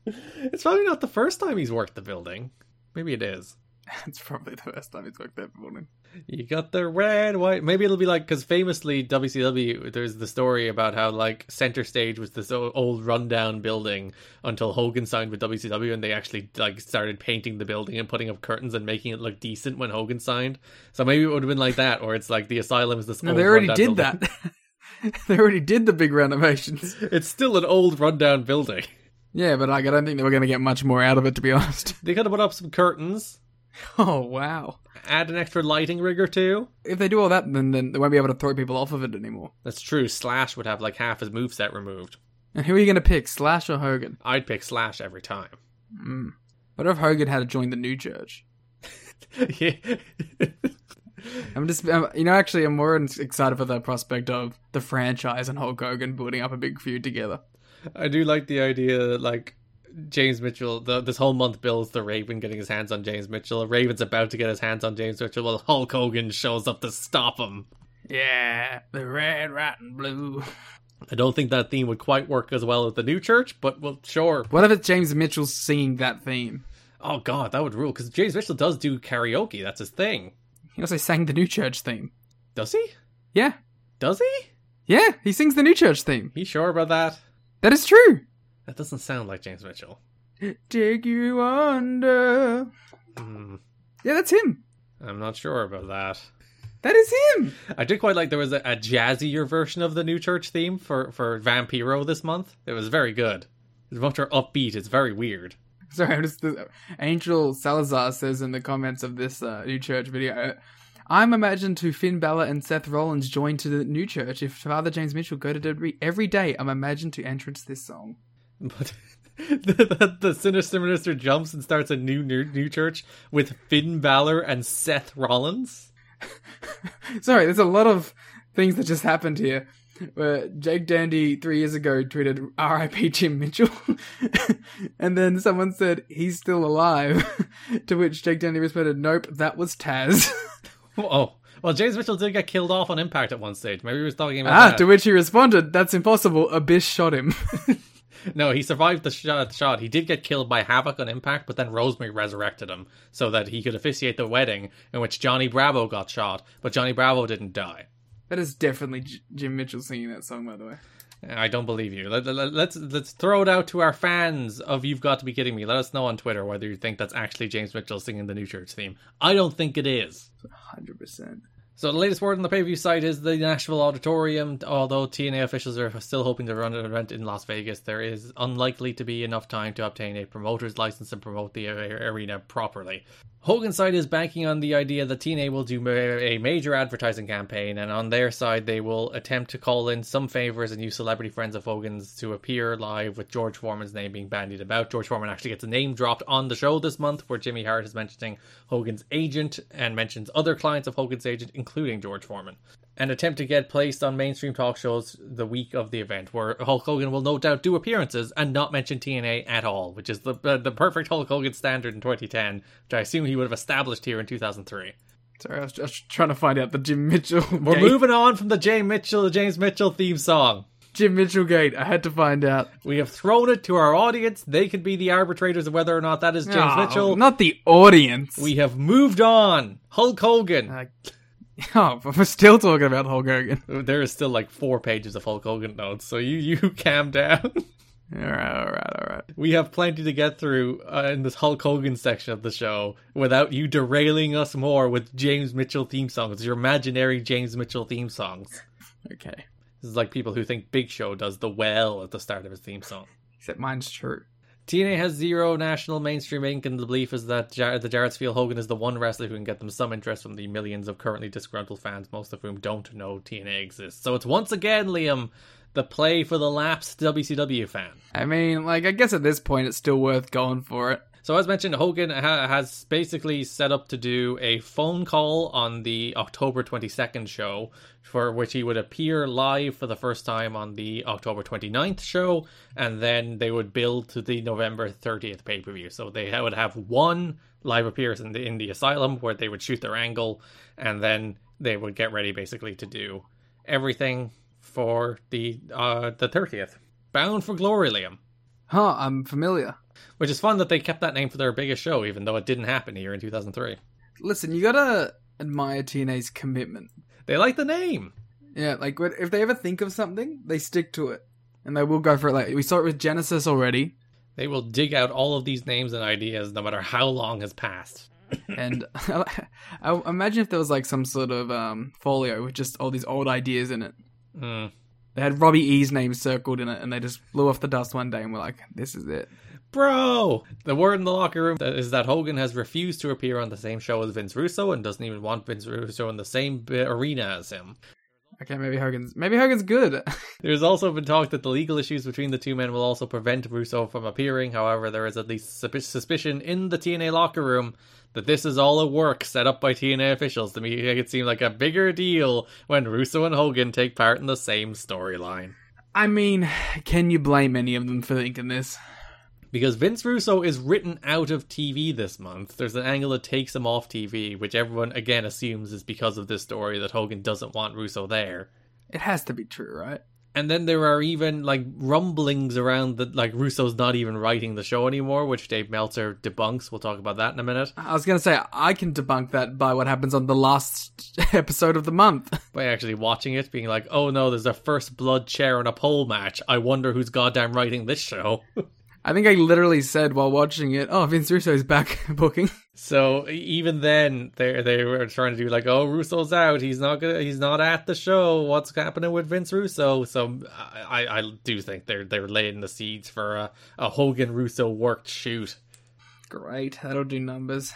It's probably not the first time he's worked the building. Maybe it is. [LAUGHS] It's probably the first time he's worked that building. You got the red, white. Maybe it'll be like because famously WCW, there's the story about how like Center Stage was this old rundown building until Hogan signed with WCW, and they actually like started painting the building and putting up curtains and making it look decent when Hogan signed. So maybe it would have been like that, or it's like the asylum is this. No, they already did building. that. [LAUGHS] they already did the big renovations. It's still an old rundown building. Yeah, but like, I don't think they were going to get much more out of it, to be [LAUGHS] honest. They could have put up some curtains, Oh wow! add an extra lighting rig or two. If they do all that, then then they won't be able to throw people off of it anymore. That's true. Slash would have like half his moveset removed. And who are you going to pick, Slash or Hogan? I'd pick Slash every time. What if Hogan had to join the new church? [LAUGHS] yeah. [LAUGHS] I'm just, um, you know, actually, I'm more excited for the prospect of the franchise and Hulk Hogan building up a big feud together. I do like the idea that like James Mitchell, the, this whole month builds the Raven getting his hands on James Mitchell. Raven's about to get his hands on James Mitchell while Hulk Hogan shows up to stop him. Yeah, the red, white, and blue. I don't think that theme would quite work as well at the new church, but well, sure. What if it's James Mitchell singing that theme? Oh god, that would rule because James Mitchell does do karaoke. That's his thing. He also sang the new church theme. Does he? Yeah, Does he? yeah, he sings the new church theme. He sure about that? That is true. That doesn't sound like James Mitchell. Take you under. Hmm, Yeah, that's him. I'm not sure about that. That is him. I did quite like there was a, a jazzier version of the new church theme for for Vampiro this month. It was very good. It's much more upbeat. It's very weird. [LAUGHS] Sorry, I'm just. Angel Salazar says in the comments of this uh, new church video. Uh, I'm imagined to Finn Balor and Seth Rollins join to the new church if Father James Mitchell go to WWE every day. I'm imagined to entrance this song. But [LAUGHS] the, the, the sinister minister jumps and starts a new new, new church with Finn Balor and Seth Rollins. [LAUGHS] Sorry, there's a lot of things that just happened here. Where Jake Dandy three years ago tweeted "R.I.P. Jim Mitchell," [LAUGHS] and then someone said he's still alive. to which Jake Dandy responded, "Nope, that was Taz." Oh, well, James Mitchell did get killed off on Impact at one stage. Maybe he was talking about ah, that. to which he responded, "That's impossible. Abyss shot him." [LAUGHS] No, he survived the shot, shot. He did get killed by Havoc on Impact, but then Rosemary resurrected him so that he could officiate the wedding in which Johnny Bravo got shot, but Johnny Bravo didn't die. that is definitely J- Jim Mitchell singing that song, by the way. I don't believe you. Let, let, let's let's throw it out to our fans of You've Got to Be Kidding Me. Let us know on Twitter whether you think that's actually James Mitchell singing the New Church theme. I don't think it is. Hundred percent. So the latest word on the pay-per-view site is the Nashville Auditorium. Although TNA officials are still hoping to run an event in Las Vegas, there is unlikely to be enough time to obtain a promoter's license and promote the arena properly. Hogan's side is banking on the idea that TNA will do a major advertising campaign, and on their side, they will attempt to call in some favors and use celebrity friends of Hogan's to appear live with George Foreman's name being bandied about. George Foreman actually gets a name dropped on the show this month, where Jimmy Hart is mentioning Hogan's agent and mentions other clients of Hogan's agent, including George Foreman. An attempt to get placed on mainstream talk shows the week of the event, where Hulk Hogan will no doubt do appearances and not mention TNA at all, which is the uh, the perfect Hulk Hogan standard in 2010, which I assume he would have established here in 2003. Sorry, I was just trying to find out the Jim Mitchell. We're moving on from the James Mitchell, the James Mitchell theme song. Jim Mitchell gate. I had to find out. We have thrown it to our audience. They could be the arbitrators of whether or not that is James Oh, Mitchell. not the audience. We have moved on. Hulk Hogan. Uh, [LAUGHS] oh, but we're still talking about Hulk Hogan. [LAUGHS] there is still like four pages of Hulk Hogan notes, so you you [LAUGHS] calm down. All right, all right, all right. we have plenty to get through uh, in this Hulk Hogan section of the show without you derailing us more with James Mitchell theme songs, your imaginary James Mitchell theme songs. Okay. This is like people who think Big Show does the well at the start of his theme song. Except mine's true. TNA has zero national mainstream ink, and the belief is that Jar- the Jarrett's feel Hogan is the one wrestler who can get them some interest from the millions of currently disgruntled fans, most of whom don't know TNA exists. So it's once again, Liam, the play for the lapsed WCW fan. I mean, like, I guess at this point it's still worth going for it. So as mentioned, Hogan ha- has basically set up to do a phone call on the October 22nd show, for which he would appear live for the first time on the October 29th show, and then they would build to the November 30th pay per view. So they would have one live appearance in the in the asylum where they would shoot their angle, and then they would get ready basically to do everything for the uh, the 30th. Bound for Glory, Liam. Huh, I'm familiar. Which is fun that they kept that name for their biggest show, even though it didn't happen here in 2003. Listen, you gotta admire TNA's commitment. They like the name. Yeah, like if they ever think of something, they stick to it, and they will go for it. Like we saw it with Genesis already, They will dig out all of these names and ideas no matter how long has passed. [COUGHS] and [LAUGHS] I imagine if there was like some sort of um, folio with just all these old ideas in it. Mm. They had Robbie E's name circled in it, and they just blew off the dust one day and were like, "This is it." Bro! The word in the locker room is that Hogan has refused to appear on the same show as Vince Russo and doesn't even want Vince Russo in the same arena as him. Okay, maybe Hogan's maybe Hogan's good. [LAUGHS] There's also been talk that the legal issues between the two men will also prevent Russo from appearing. However, there is at least suspicion in the TNA locker room that this is all a work set up by TNA officials to make it seem like a bigger deal when Russo and Hogan take part in the same storyline. I mean, can you blame any of them for thinking this? Because Vince Russo is written out of TV this month. There's an angle that takes him off TV, which everyone again assumes is because of this story that Hogan doesn't want Russo there. It has to be true, right? And then there are even like rumblings around that like Russo's not even writing the show anymore, which Dave Meltzer debunks. We'll talk about that in a minute. I was gonna say I can debunk that by what happens on the last [LAUGHS] episode of the month. [LAUGHS] By actually watching it, being like, "Oh no, there's a first blood chair and a pole match. I wonder who's goddamn writing this show." [LAUGHS] I think I literally said while watching it, "Oh, Vince Russo's back [LAUGHS] booking." So even then, they they were trying to do like, oh, Russo's out. He's not gonna. He's not at the show. What's happening with Vince Russo? So I I do think they're they're laying the seeds for a, a Hogan Russo worked shoot. Great, that'll do numbers.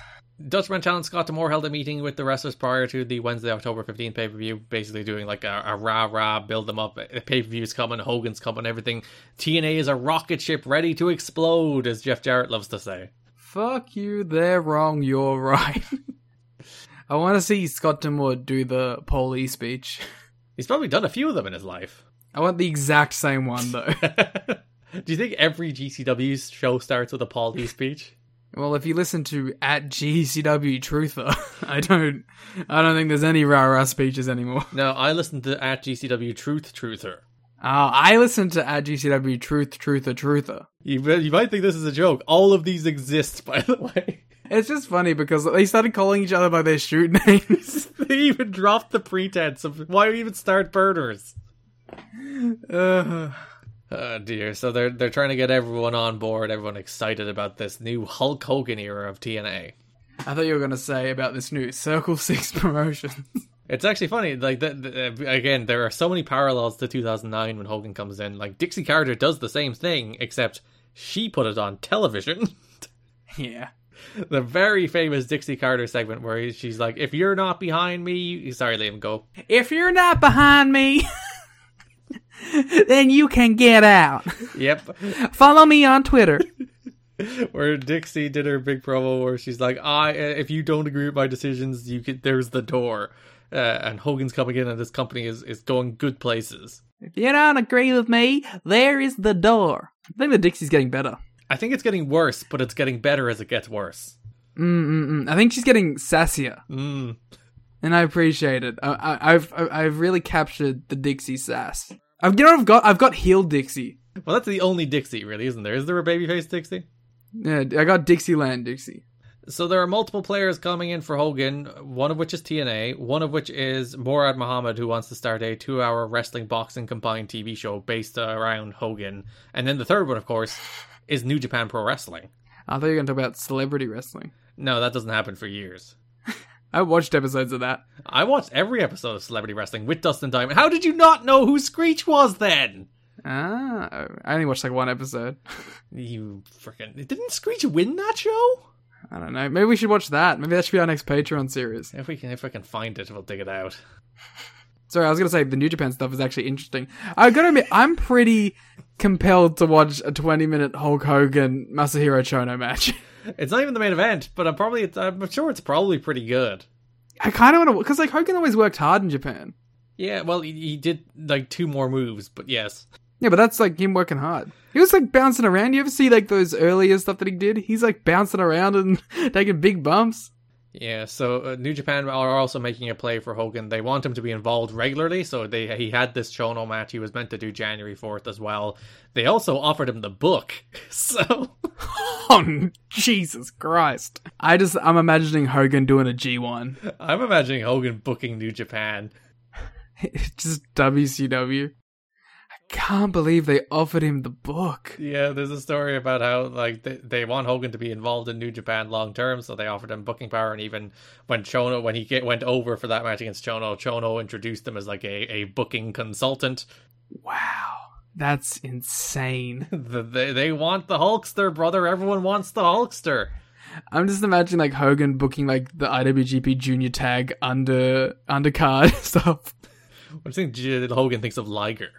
Dutch Mantell Scott D'Amore held a meeting with the wrestlers prior to the Wednesday, October 15th pay per view, basically doing like a, a rah rah, build them up. Eh, pay per view's coming, Hogan's coming, everything. TNA is a rocket ship ready to explode, as Jeff Jarrett loves to say. Fuck you, they're wrong, you're right. [LAUGHS] I want to see Scott D'Amore do the Polly speech. [LAUGHS] He's probably done a few of them in his life. I want the exact same one though. [LAUGHS] Do you think every GCW show starts with a Paul D speech? Well, if you listen to at GCW Truther, [LAUGHS] I don't, I don't think there's any rah rah speeches anymore. No, I listen to at GCW Truth Truther. Oh, I listen to at GCW Truth Truther Truther. You, you might think this is a joke. All of these exist, [LAUGHS] by the way. It's just funny because they started calling each other by their shoot names. [LAUGHS] they even dropped the pretense of why we even start burners. uh, Oh dear. So they're they're trying to get everyone on board, everyone excited about this new Hulk Hogan era of TNA. I thought you were gonna say about this new Circle [LAUGHS] Six promotion. It's actually funny, like the, the, again, there are so many parallels to 2009 when Hogan comes in. Like Dixie Carter does the same thing, except she put it on television. [LAUGHS] yeah. the very famous Dixie Carter segment where she's like, "If you're not behind me, sorry, Liam, go." If you're not behind me, [LAUGHS] [LAUGHS] then you can get out. Yep, Follow me on Twitter. [LAUGHS] where Dixie did her big promo where she's like, "I, if you don't agree with my decisions, you can. There's the door." Uh, and Hogan's coming in, and this company is is going good places. If you don't agree with me, there is the door. I think the Dixie's getting better. I think it's getting worse, but it's getting better as it gets worse. Mm-mm-mm. I think she's getting sassier, Mm. and I appreciate it. I, I, I've I've really captured the Dixie sass. I've you know I've got I've got heel Dixie. Well, that's the only Dixie, really, isn't there? Is there a babyface Dixie? Yeah, I got Dixieland Dixie. So there are multiple players coming in for Hogan, one of which is TNA, one of which is Murad Muhammad, who wants to start a two-hour wrestling boxing combined TV show based around Hogan, and then the third one, of course, is New Japan Pro Wrestling. I thought you were going to talk about celebrity wrestling. No, that doesn't happen for years. I watched episodes of that. I watched every episode of Celebrity Wrestling with Dustin Diamond. How did you not know who Screech was then? Ah, I only watched like one episode. [LAUGHS] You freaking didn't Screech win that show? I don't know. Maybe we should watch that. Maybe that should be our next Patreon series. If we can, if I can find it, we'll dig it out. [LAUGHS] Sorry, I was gonna say the New Japan stuff is actually interesting. I gotta admit, I'm pretty compelled to watch a 20 minute Hulk Hogan Masahiro Chono match. [LAUGHS] It's not even the main event, but I'm probably I'm sure it's probably pretty good. I kind of want to because like Hogan always worked hard in Japan. Yeah, well, he, he did like two more moves, but yes. Yeah, but that's like him working hard. He was like bouncing around. You ever see like those earlier stuff that he did? He's like bouncing around and [LAUGHS] taking big bumps. Yeah, so uh, New Japan are also making a play for Hogan. They want him to be involved regularly, so they he had this Chono match he was meant to do January 4th as well. They also offered him the book. [LAUGHS] So [LAUGHS] Oh Jesus Christ! I just I'm imagining Hogan doing a G1. I'm imagining Hogan booking New Japan. [LAUGHS] just WCW. Can't believe they offered him the book. Yeah, there's a story about how like they, they want Hogan to be involved in New Japan long term, so they offered him booking power. And even when Chono, when he get, went over for that match against Chono, Chono introduced him as like a, a booking consultant. Wow, that's insane. [LAUGHS] The- they they want the Hulkster, brother. Everyone wants the Hulkster. I'm just imagining like Hogan booking like the IWGP Junior Tag under undercard [LAUGHS] stuff. What do you think Hogan thinks of Liger?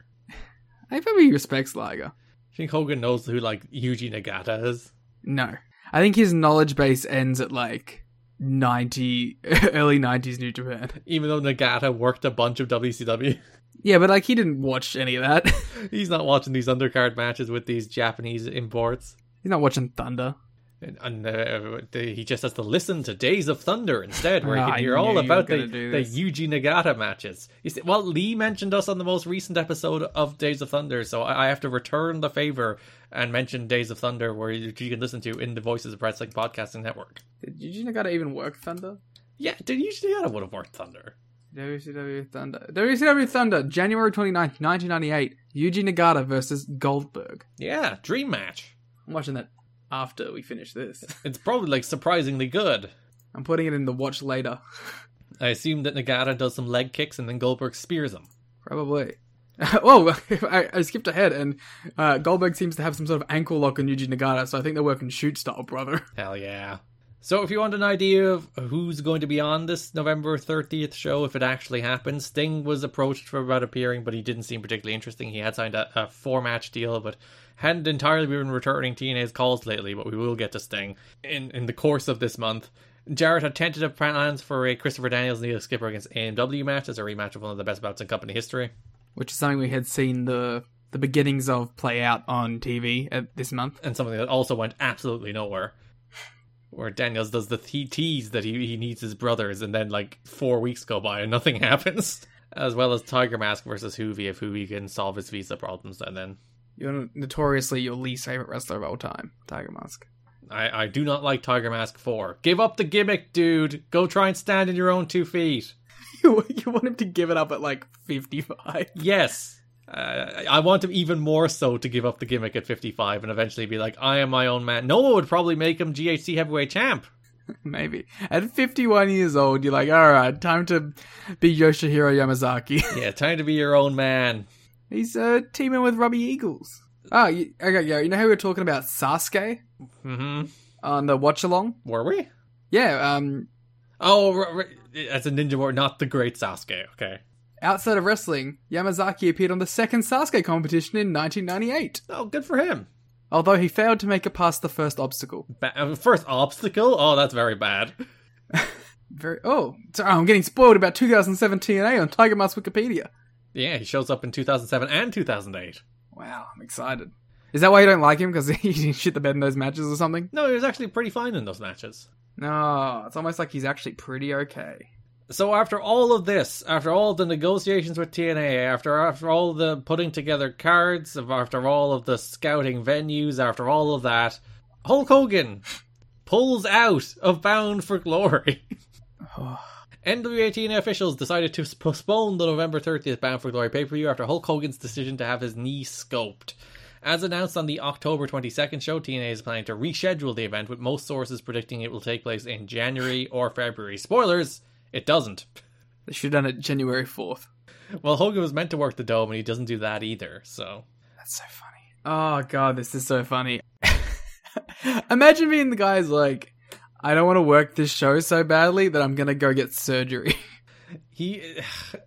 I think he respects Liger. I think Hogan knows who like Yuji Nagata is. No, I think his knowledge base ends at like 90 [LAUGHS] early 90s New Japan. Even though Nagata worked a bunch of WCW, Yeah, but like he didn't watch any of that. [LAUGHS] he's not watching these undercard matches with these Japanese imports. He's not watching Thunder. And, and uh, the, he just has to listen to Days of Thunder instead, where he Ah, can hear all about the, the this. Yuji Nagata matches. You see, well, Lee mentioned us on the most recent episode of Days of Thunder, so I, I have to return the favor and mention Days of Thunder, where you, you can listen to in the Voices of Wrestling podcasting network. Did Yuji Nagata even work Thunder? Yeah, dude, Yuji Nagata would have worked Thunder. WCW Thunder. WCW Thunder, January 29th, 1998. Yuji Nagata versus Goldberg. Yeah, dream match. I'm watching that after we finish this. [LAUGHS] It's probably like surprisingly good. I'm putting it in the watch later. [LAUGHS] I assume that Nagata does some leg kicks and then Goldberg spears him. Probably. [LAUGHS] oh, I, I skipped ahead, and uh, Goldberg seems to have some sort of ankle lock on Yuji Nagata, so I think they're working shoot style, brother. Hell yeah. So if you want an idea of who's going to be on this November 30th show, if it actually happens, Sting was approached for about appearing, but he didn't seem particularly interesting. He had signed a, a four match deal, but hadn't entirely been returning TNA's calls lately, but we will get to Sting in, in the course of this month. Jarrett had tentative plans for a Christopher Daniels Elix Skipper against AMW match as a rematch of one of the best bouts in company history. Which is something we had seen the the beginnings of play out on TV at this month. and something that also went absolutely nowhere. Where Daniels does the th- tease that he, he needs his brothers, and then like four weeks go by and nothing [LAUGHS] happens. As well as Tiger Mask versus Hoovy if Hoovy can solve his visa problems, and then You're notoriously your least favorite wrestler of all time, Tiger Mask. I, I do not like Tiger Mask 4. Give up the gimmick, dude. Go try and stand in your own two feet. [LAUGHS] you, you want him to give it up at like 55? Yes. Uh, I want him even more so to give up the gimmick at 55 and eventually be like, I am my own man. No one would probably make him GHC heavyweight champ. [LAUGHS] Maybe. At 51 years old, you're like, alright, time to be Yoshihiro Yamazaki. [LAUGHS] Yeah, time to be your own man. He's uh, teaming with Robbie Eagles. Oh, you, okay, yeah. You know how we were talking about Sasuke hmm on the watch along? Were we? Yeah, um, Oh, r- r- as a ninja warrior, not the great Sasuke. Okay. outside of wrestling, Yamazaki appeared on the second Sasuke competition in 1998. Oh, good for him. Although he failed to make it past the first obstacle. Ba- uh, first obstacle. Oh, that's very bad. [LAUGHS] Very. Oh, sorry, I'm getting spoiled about 2017 TNA on Tiger Mask Wikipedia. Yeah, he shows up in 2007 and 2008. Wow, I'm excited. Is that why you don't like him? Because [LAUGHS] he didn't shit the bed in those matches or something? No, he was actually pretty fine in those matches. No, it's almost like he's actually pretty okay. So after all of this, after all the negotiations with TNA, after after all the putting together cards, after all of the scouting venues, after all of that, Hulk Hogan pulls out of Bound for Glory. [SIGHS] Oh. NWA TNA officials decided to postpone the November 30th Bound for Glory pay-per-view after Hulk Hogan's decision to have his knee scoped. As announced on the October 22nd show, TNA is planning to reschedule the event, with most sources predicting it will take place in January or February. Spoilers, it doesn't. They should have done it January 4th. Well, Hogan was meant to work the dome, and he doesn't do that either, so. That's so funny. Oh god, this is so funny. [LAUGHS] Imagine being the guy's like, I don't want to work this show so badly that I'm gonna go get surgery. [LAUGHS] he,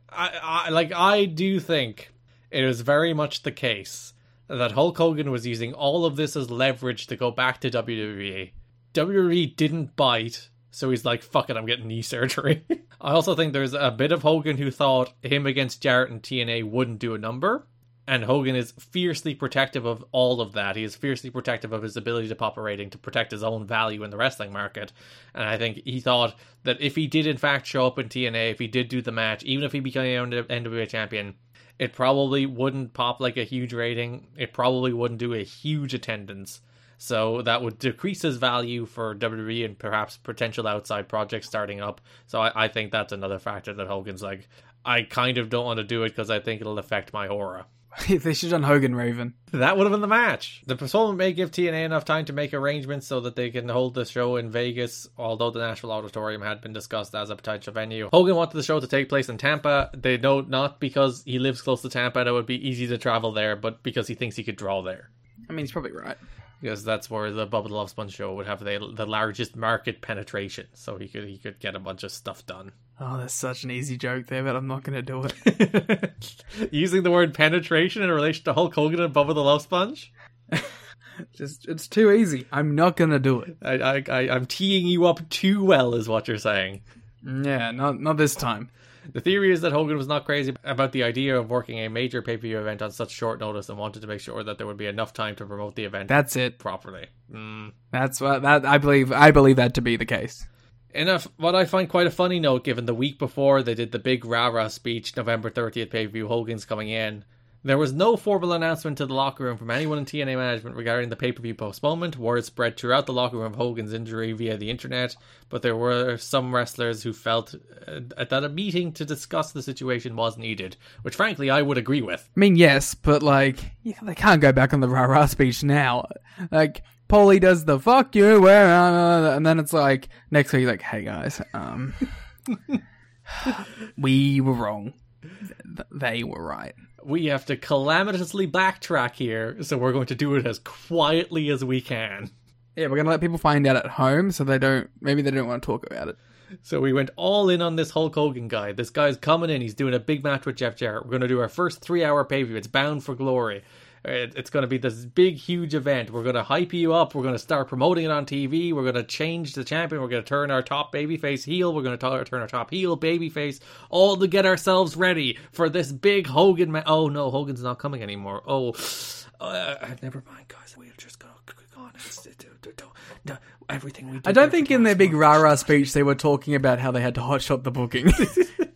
I, I like I do think it is very much the case that Hulk Hogan was using all of this as leverage to go back to WWE. WWE didn't bite, so he's like, "Fuck it, I'm getting knee surgery." [LAUGHS] I also think there's a bit of Hogan who thought him against Jarrett and TNA wouldn't do a number. And Hogan is fiercely protective of all of that. He is fiercely protective of his ability to pop a rating to protect his own value in the wrestling market. And I think he thought that if he did in fact show up in TNA, if he did do the match, even if he became an NWA champion, it probably wouldn't pop like a huge rating. It probably wouldn't do a huge attendance. So that would decrease his value for WWE and perhaps potential outside projects starting up. So I, I think that's another factor that Hogan's like, I kind of don't want to do it because I think it'll affect my aura. [LAUGHS] they should have done Hogan Raven. That would have been the match. The postponement may give TNA enough time to make arrangements so that they can hold the show in Vegas, although the Nashville Auditorium had been discussed as a potential venue. Hogan wanted the show to take place in Tampa. They know not because he lives close to Tampa and it would be easy to travel there, but because he thinks he could draw there. I mean, he's probably right. Because that's where the Bubba the Love Sponge show would have the, the largest market penetration, so he could he could get a bunch of stuff done. Oh, that's such an easy joke there, but I'm not going to do it. [LAUGHS] Using the word penetration in relation to Hulk Hogan and Bubba the Love Sponge? [LAUGHS] Just it's too easy. I'm not going to do it. I, I, I, I'm teeing you up too well, is what you're saying. Mm, yeah, not not this time. The theory is that Hogan was not crazy about the idea of working a major pay per view event on such short notice and wanted to make sure that there would be enough time to promote the event That's it. properly. Mm. That's what that I believe. I believe that to be the case. In a, what I find quite a funny note, given the week before they did the big rah rah speech, November 30th pay per view, Hogan's coming in. There was no formal announcement to the locker room from anyone in TNA management regarding the pay per view postponement. Word spread throughout the locker room of Hogan's injury via the internet, but there were some wrestlers who felt uh, that a meeting to discuss the situation was needed, which frankly I would agree with. I mean, yes, but like yeah, they can't go back on the rah rah speech now. Like Paulie does the fuck you, where, uh, and then it's like next week, like, hey guys, um, [LAUGHS] we were wrong. Th- They were right. We have to calamitously backtrack here, so we're going to do it as quietly as we can. Yeah, we're gonna let people find out at home, so they don't. Maybe they don't want to talk about it. So we went all in on this Hulk Hogan guy. This guy's coming in. He's doing a big match with Jeff Jarrett. We're going to do our first three hour pay per view. It's bound for glory. It- It's going to be this big, huge event. We're going to hype you up. We're going to start promoting it on TV. We're going to change the champion. We're going to turn our top babyface heel. We're going to turn our top heel babyface. All to get ourselves ready for this big Hogan. Ma- oh no, Hogan's not coming anymore. Oh, uh, never mind, guys. We're just going to go on. No, everything we. do I don't think in their big rah rah speech they were talking about how they had to hotshot the booking. [LAUGHS]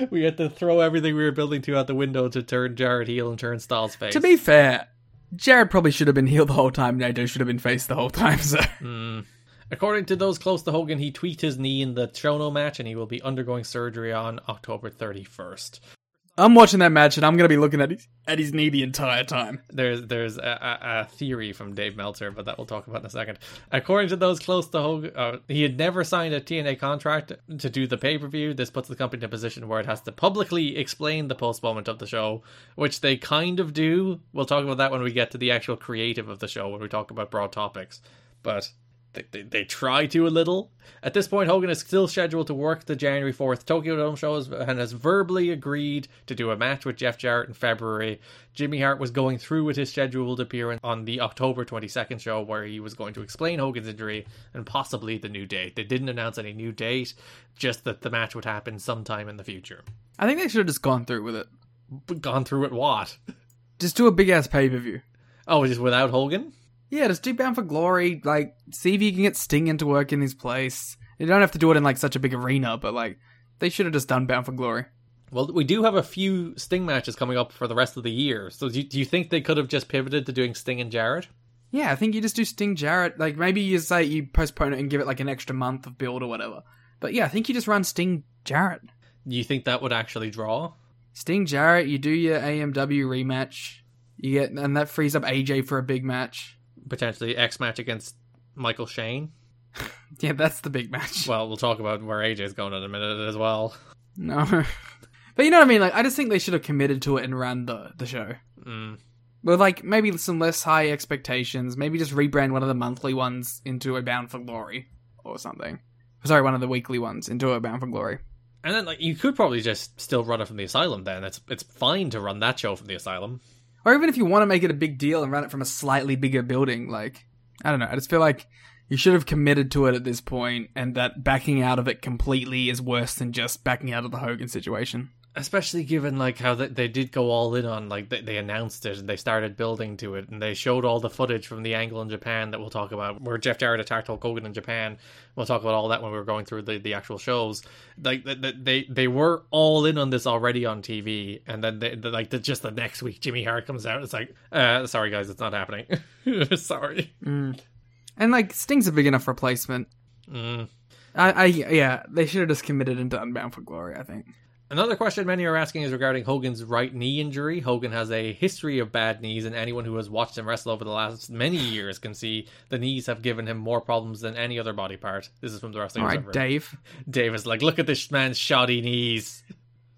[LAUGHS] we had to throw everything we were building to out the window to turn Jarrett heel and turn Styles face. to be fair, Jarrett probably should have been heel the whole time. Naito should have been face the whole time. So [LAUGHS] hmm. According to those close to Hogan, he tweaked his knee in the Chono match and he will be undergoing surgery on October 31st. I'm watching that match and I'm gonna be looking at his at his knee the entire time. There's there's a, a, a theory from Dave Meltzer, but that we'll talk about in a second. According to those close to Hogan, uh, he had never signed a TNA contract to do the pay per view. This puts the company in a position where it has to publicly explain the postponement of the show, which they kind of do. We'll talk about that when we get to the actual creative of the show, when we talk about broad topics. But they, they, they try to a little. At this point, Hogan is still scheduled to work the January 4th Tokyo Dome shows and has verbally agreed to do a match with Jeff Jarrett in February. Jimmy Hart was going through with his scheduled appearance on the October 22nd show where he was going to explain Hogan's injury and possibly the new date. They didn't announce any new date, just that the match would happen sometime in the future. I think they should have just gone through with it. But gone through it what? Just do a big ass pay per view. Oh, just without Hogan? Yeah, just do Bound for Glory. Like, see if you can get Sting into work in his place. You don't have to do it in like such a big arena, but like, they should have just done Bound for Glory. Well, we do have a few Sting matches coming up for the rest of the year. So do you, do you think they could have just pivoted to doing Sting and Jarrett? Yeah, I think you just do Sting Jarrett. Like, maybe you say you postpone it and give it like an extra month of build or whatever. But yeah, I think you just run Sting Jarrett. You think that would actually draw? Sting Jarrett, you do your AMW rematch. You get, and that frees up AJ for a big match. Potentially X match against Michael Shane? [LAUGHS] Yeah, that's the big match. Well, we'll talk about where AJ's going in a minute as well. No. [LAUGHS] but you know what I mean? Like, I just think they should have committed to it and ran the, the show. Mm. With, like, maybe some less high expectations. Maybe just rebrand one of the monthly ones into a Bound for Glory or something. Sorry, one of the weekly ones into a Bound for Glory. And then like you could probably just still run it from the asylum. Then it's it's fine to run that show from the asylum. Or even if you want to make it a big deal and run it from a slightly bigger building, like I don't know. I just feel like you should have committed to it at this point, and that backing out of it completely is worse than just backing out of the Hogan situation. Especially given like how they, they did go all in on like they, they announced it and they started building to it and they showed all the footage from the angle in Japan that we'll talk about where Jeff Jarrett attacked Hulk Hogan in Japan. We'll talk about all that when we were going through the, the actual shows. Like they, they they were all in on this already on TV, and then they, like the, just the next week Jimmy Hart comes out. It's like, uh, sorry guys, it's not happening. [LAUGHS] sorry. And like Sting's a big enough replacement. Mm. I, I yeah, they should have just committed into Unbound for Glory. I think. Another question many are asking is regarding Hogan's right knee injury. Hogan has a history of bad knees, and anyone who has watched him wrestle over the last many years can see the knees have given him more problems than any other body part. This is from the Wrestling All right. Dave. Dave is like, look at this man's shoddy knees.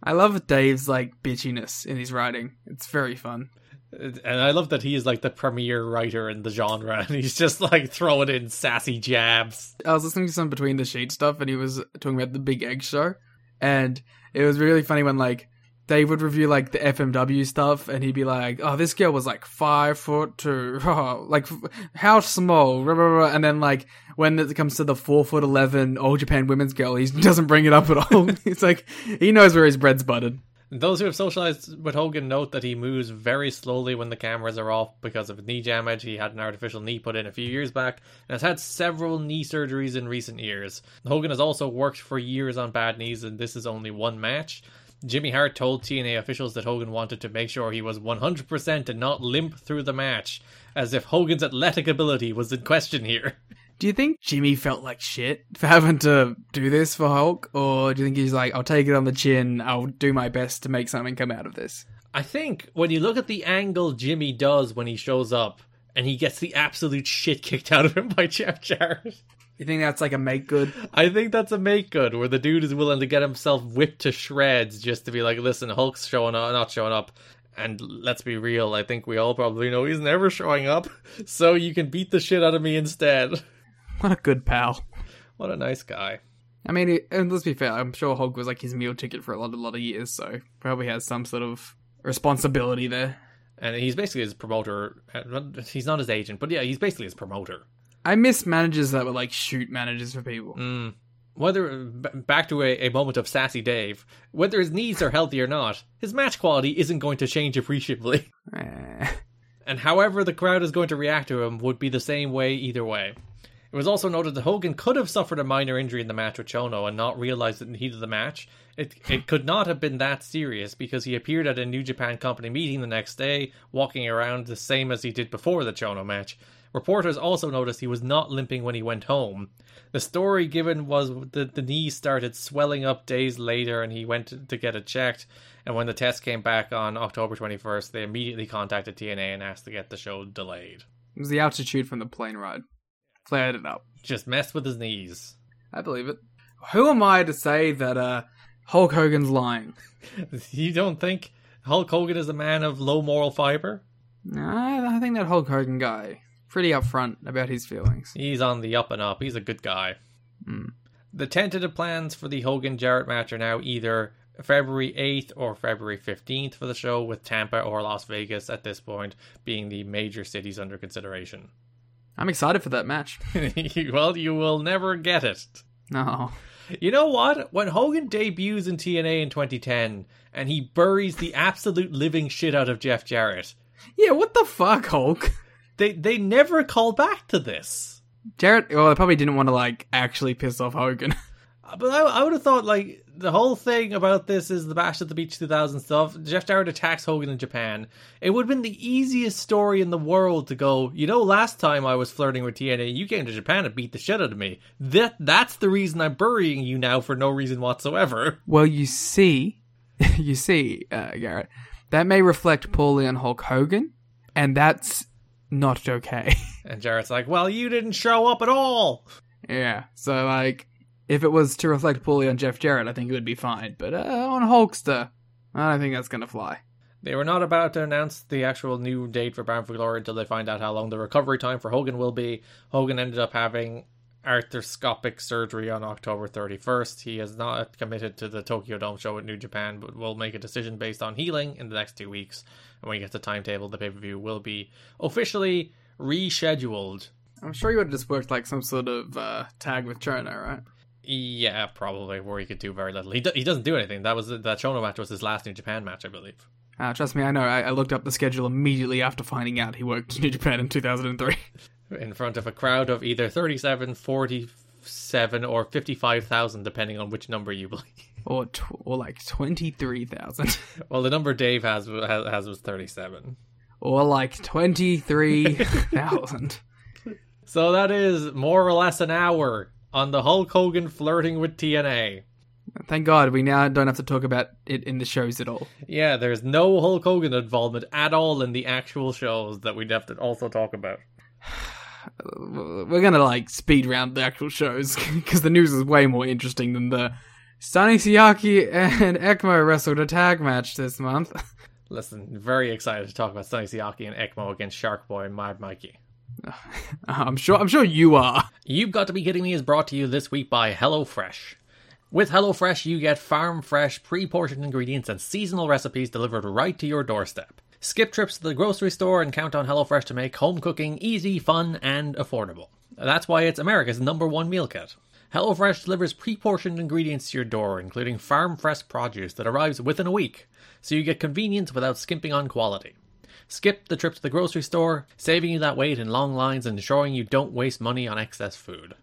I love Dave's like bitchiness in his writing. It's very fun. And I love that he is like the premier writer in the genre, and he's just like throwing in sassy jabs. I was listening to some between the sheet stuff, and he was talking about the Big Egg Show, and it was really funny when like Dave would review like the FMW stuff, and he'd be like, "Oh, this girl was like five foot two, [LAUGHS] like how small?" And then like when it comes to the four foot eleven All Japan Women's girl, he doesn't bring it up at all. [LAUGHS] It's like he knows where his bread's buttered. Those who have socialized with Hogan note that he moves very slowly when the cameras are off because of knee damage. He had an artificial knee put in a few years back and has had several knee surgeries in recent years. Hogan has also worked for years on bad knees, and this is only one match. Jimmy Hart told TNA officials that Hogan wanted to make sure he was 100% and not limp through the match, as if Hogan's athletic ability was in question here. [LAUGHS] Do you think Jimmy felt like shit for [LAUGHS] having to do this for Hulk, or do you think he's like, "I'll take it on the chin. I'll do my best to make something come out of this"? I think when you look at the angle Jimmy does when he shows up, and he gets the absolute shit kicked out of him [LAUGHS] by Jeff Jarrett. You think that's like a make good? I think that's a make good where the dude is willing to get himself whipped to shreds just to be like, listen, Hulk's showing up, not showing up. And let's be real, I think we all probably know he's never showing up, [LAUGHS] so you can beat the shit out of me instead. What a good pal. What a nice guy. I mean, and let's be fair. I'm sure Hulk was like his meal ticket for a lot, a lot of years, so probably has some sort of responsibility there. And he's basically his promoter. He's not his agent, but yeah, he's basically his promoter. I miss managers that were like shoot managers for people. Mm. Whether back to a, a moment of sassy Dave, whether his knees are healthy or not, his match quality isn't going to change appreciably. [LAUGHS] Eh. and however the crowd is going to react to him would be the same way either way. It was also noted that Hogan could have suffered a minor injury in the match with Chono and not realized it in the heat of the match. It it could not have been that serious because he appeared at a New Japan company meeting the next day, walking around the same as he did before the Chono match. Reporters also noticed he was not limping when he went home. The story given was that the knee started swelling up days later and he went to, get it checked. And when the test came back on October 21st, they immediately contacted TNA and asked to get the show delayed. It was the altitude from the plane ride. Flared it up. Just messed with his knees. I believe it. Who am I to say that uh, Hulk Hogan's lying? [LAUGHS] You don't think Hulk Hogan is a man of low moral fiber? Nah, I think that Hulk Hogan guy pretty upfront about his feelings. He's on the up and up. He's a good guy. The tentative plans for the Hogan Jarrett match are now either February 8th or February 15th for the show, with Tampa or Las Vegas at this point being the major cities under consideration. I'm excited for that match. [LAUGHS] well, you will never get it. No. You know what? When Hogan debuts in TNA in 2010 and he buries the absolute living shit out of Jeff Jarrett, Yeah, what the fuck, Hulk? they they never call back to this. Jarrett, well, they probably didn't want to like actually piss off Hogan. [LAUGHS] Uh, but I, I would have thought like the whole thing about this is the Bash at the Beach 2000 stuff. Jeff Jarrett attacks Hogan in Japan. It would have been the easiest story in the world to go. You know, last time I was flirting with TNA, you came to Japan and beat the shit out of me. That that's the reason I'm burying you now for no reason whatsoever. well, you see, [LAUGHS] you see, uh, Garrett, that may reflect poorly on Hulk Hogan, and that's not okay. [LAUGHS] And Jarrett's like, "Well, you didn't show up at all." yeah, so like, if it was to reflect poorly on Jeff Jarrett, I think it would be fine. But uh, on Hulkster, I don't think that's gonna fly. They were not about to announce the actual new date for Bound for Glory until they find out how long the recovery time for Hogan will be. Hogan ended up having arthroscopic surgery on October 31st. He has not committed to the Tokyo Dome show at New Japan, but will make a decision based on healing in the next two weeks. And when he gets the timetable, the pay per view will be officially rescheduled. I'm sure you would have just worked like some sort of uh, tag with Chono, right? Yeah, probably where he could do very little. He, do- he doesn't do anything. That was that Chono match was his last New Japan match, I believe. Uh, trust me, I know. I, I looked up the schedule immediately after finding out he worked New Japan in 2003. In front of a crowd of either 37, 47, or 55,000, depending on which number you [LAUGHS] believe. or, or like 23,000. [LAUGHS] Well, the number Dave has has, has was 37. or like 23,000. [LAUGHS] So that is more or less an hour on the Hulk Hogan flirting with TNA. Thank God we now don't have to talk about it in the shows at all. Yeah, there's no Hulk Hogan involvement at all in the actual shows that we'd have to also talk about. [SIGHS] We're gonna like speed round the actual shows [LAUGHS] because the news is way more interesting than the Sonny Siaki and Ekmo wrestled a tag match this month. [LAUGHS] Listen, very excited to talk about Sonny Siaki and Ekmo against Shark Boy and Mad Mikey. [LAUGHS] I'm sure. I'm sure you are. You've Got to Be Kidding Me is brought to you this week by HelloFresh. With HelloFresh, you get farm fresh, pre portioned ingredients and seasonal recipes delivered right to your doorstep. Skip trips to the grocery store and count on HelloFresh to make home cooking easy, fun, and affordable. That's why it's America's number one meal kit. HelloFresh delivers pre portioned ingredients to your door, including farm fresh produce that arrives within a week, so you get convenience without skimping on quality. Skip the trip to the grocery store, saving you that wait in long lines and ensuring you don't waste money on excess food.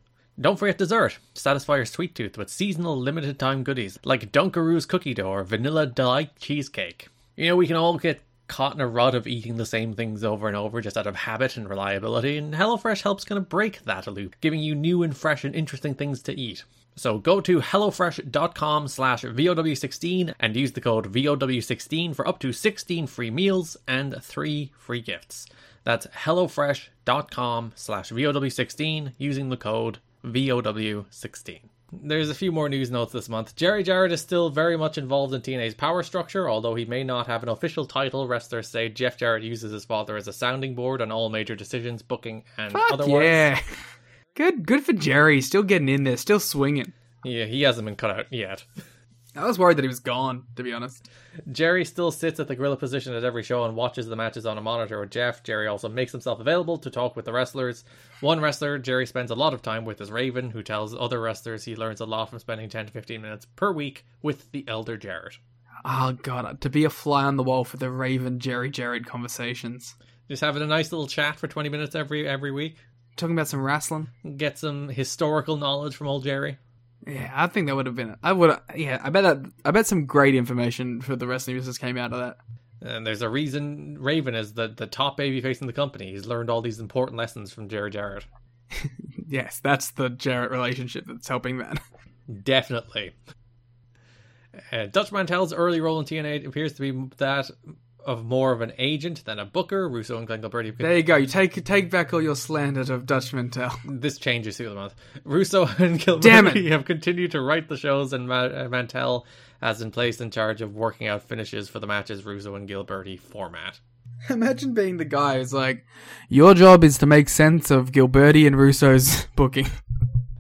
Don't forget dessert. Satisfy your sweet tooth with seasonal limited time goodies like Dunkaroos cookie dough or vanilla delight cheesecake. You know, we can all get caught in a rut of eating the same things over and over just out of habit and reliability, and HelloFresh helps kind of break that loop, giving you new and fresh and interesting things to eat. So go to HelloFresh.com slash VOW16 and use the code VOW16 for up to 16 free meals and 3 free gifts. That's HelloFresh.com slash VOW16 using the code VOW16. There's a few more news notes this month. Jerry Jarrett is still very much involved in TNA's power structure, although he may not have an official title. Wrestlers say Jeff Jarrett uses his father as a sounding board on all major decisions, booking, and Fuck otherwise. yeah. Good. Good for Jerry. Still getting in there. Still swinging. Yeah, he hasn't been cut out yet. [LAUGHS] I was worried that he was gone. To be honest. Jerry still sits at the gorilla position at every show and watches the matches on a monitor with Jeff. Jerry also makes himself available to talk with the wrestlers. One wrestler Jerry spends a lot of time with is Raven, who tells other wrestlers he learns a lot from spending 10 to 15 minutes per week with the elder Jarrett. Oh god, to be a fly on the wall for the Raven Jerry Jarrett conversations. Just having a nice little chat for 20 minutes every every week. Talking about some wrestling. Get some historical knowledge from old Jerry. Yeah, I think that would have been. I would. Yeah, I bet. That, I bet some great information for the wrestling business came out of that. And there's a reason Raven is the, the top babyface in the company. He's learned all these important lessons from Jerry Jarrett. [LAUGHS] Yes, that's the Jarrett relationship that's helping that. Definitely. Uh, Dutch Mantell's early role in TNA appears to be that of more of an agent than a booker. Russo and Glenn Gilberti. There you go. You take take back all your slanders of Dutch Mantell. [LAUGHS] This changes through the month. Russo and Gilberti have continued to write the shows, and Ma- uh, Mantell has been placed in charge of working out finishes for the matches Russo and Gilberti format. [LAUGHS] Imagine being the guy who's like, your job is to make sense of Gilberti and Russo's [LAUGHS] booking.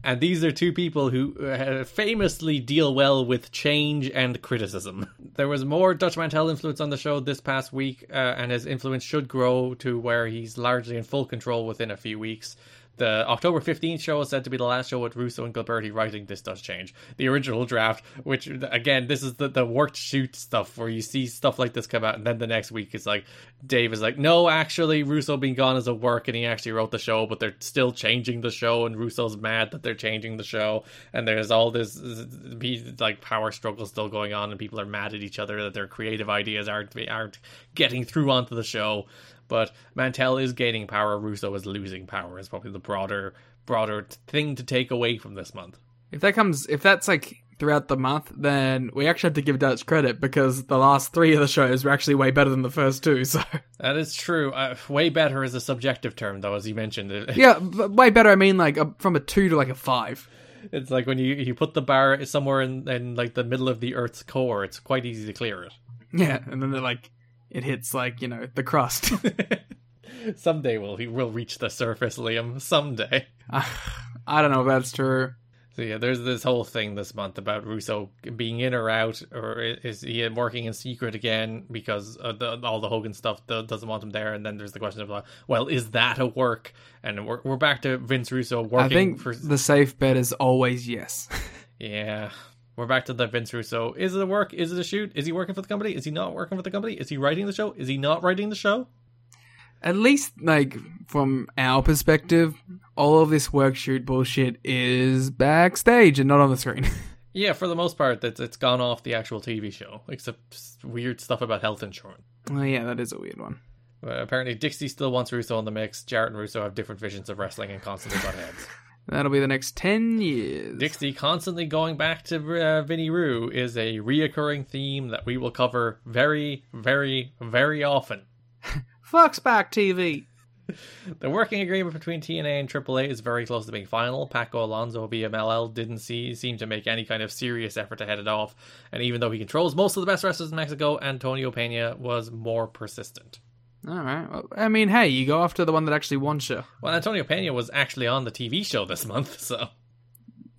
And these are two people who uh, famously deal well with change and criticism. [LAUGHS] There was more Dutch Mantell influence on the show this past week, uh, and his influence should grow to where he's largely in full control within a few weeks. The October 15th show is said to be the last show with Russo and Gilberti writing This Does Change. The original draft, which, again, this is the, the worked shoot stuff where you see stuff like this come out, and then the next week it's like, Dave is like, no, actually, Russo being gone is a work, and he actually wrote the show, but they're still changing the show, and Russo's mad that they're changing the show, and there's all this, like, power struggle still going on, and people are mad at each other that their creative ideas aren't, aren't getting through onto the show but Mantell is gaining power. Russo is losing power. Is probably the broader broader thing to take away from this month. If that comes, if that's like throughout the month, then we actually have to give Dutch credit because the last three of the shows were actually way better than the first two. [LAUGHS] So That is true. Uh, way better is a subjective term, though, as you mentioned. [LAUGHS] Yeah, way better. I mean, like a, from a two to like a five. It's like when you you put the bar somewhere in, in like the middle of the Earth's core. It's quite easy to clear it. Yeah, and then they're like, it hits like you know the crust. [LAUGHS] Someday we'll we'll reach the surface, Liam. Someday. [SIGHS] I don't know if that's true. So yeah, there's this whole thing this month about Russo being in or out, or is he working in secret again because the, all the Hogan stuff doesn't want him there? And then there's the question of, well, is that a work? And we're we're back to Vince Russo working. I think for the safe bet is always yes. [LAUGHS] yeah, we're back to the Vince Russo. Is it a work? Is it a shoot? Is he working for the company? Is he not working for the company? Is he writing the show? Is he not writing the show? At least, like, from our perspective, all of this work shoot bullshit is backstage and not on the screen. [LAUGHS] yeah, for the most part, it's, it's gone off the actual TV show, except weird stuff about health insurance. Oh, yeah, that is a weird one. But apparently, Dixie still wants Russo in the mix. Jarrett and Russo have different visions of wrestling and constantly butt heads. [LAUGHS] That'll be the next 10 years. Dixie constantly going back to uh, Vinny Rue is a reoccurring theme that we will cover very, very, very often. [LAUGHS] Foxback TV. [LAUGHS] The working agreement between TNA and AAA is very close to being final. Paco Alonso of EMLL didn't see, seem to make any kind of serious effort to head it off, and even though he controls most of the best wrestlers in Mexico, Antonio Pena was more persistent. All right. Well, I mean, hey, you go after the one that actually won you. Well, Antonio Pena was actually on the TV show this month, so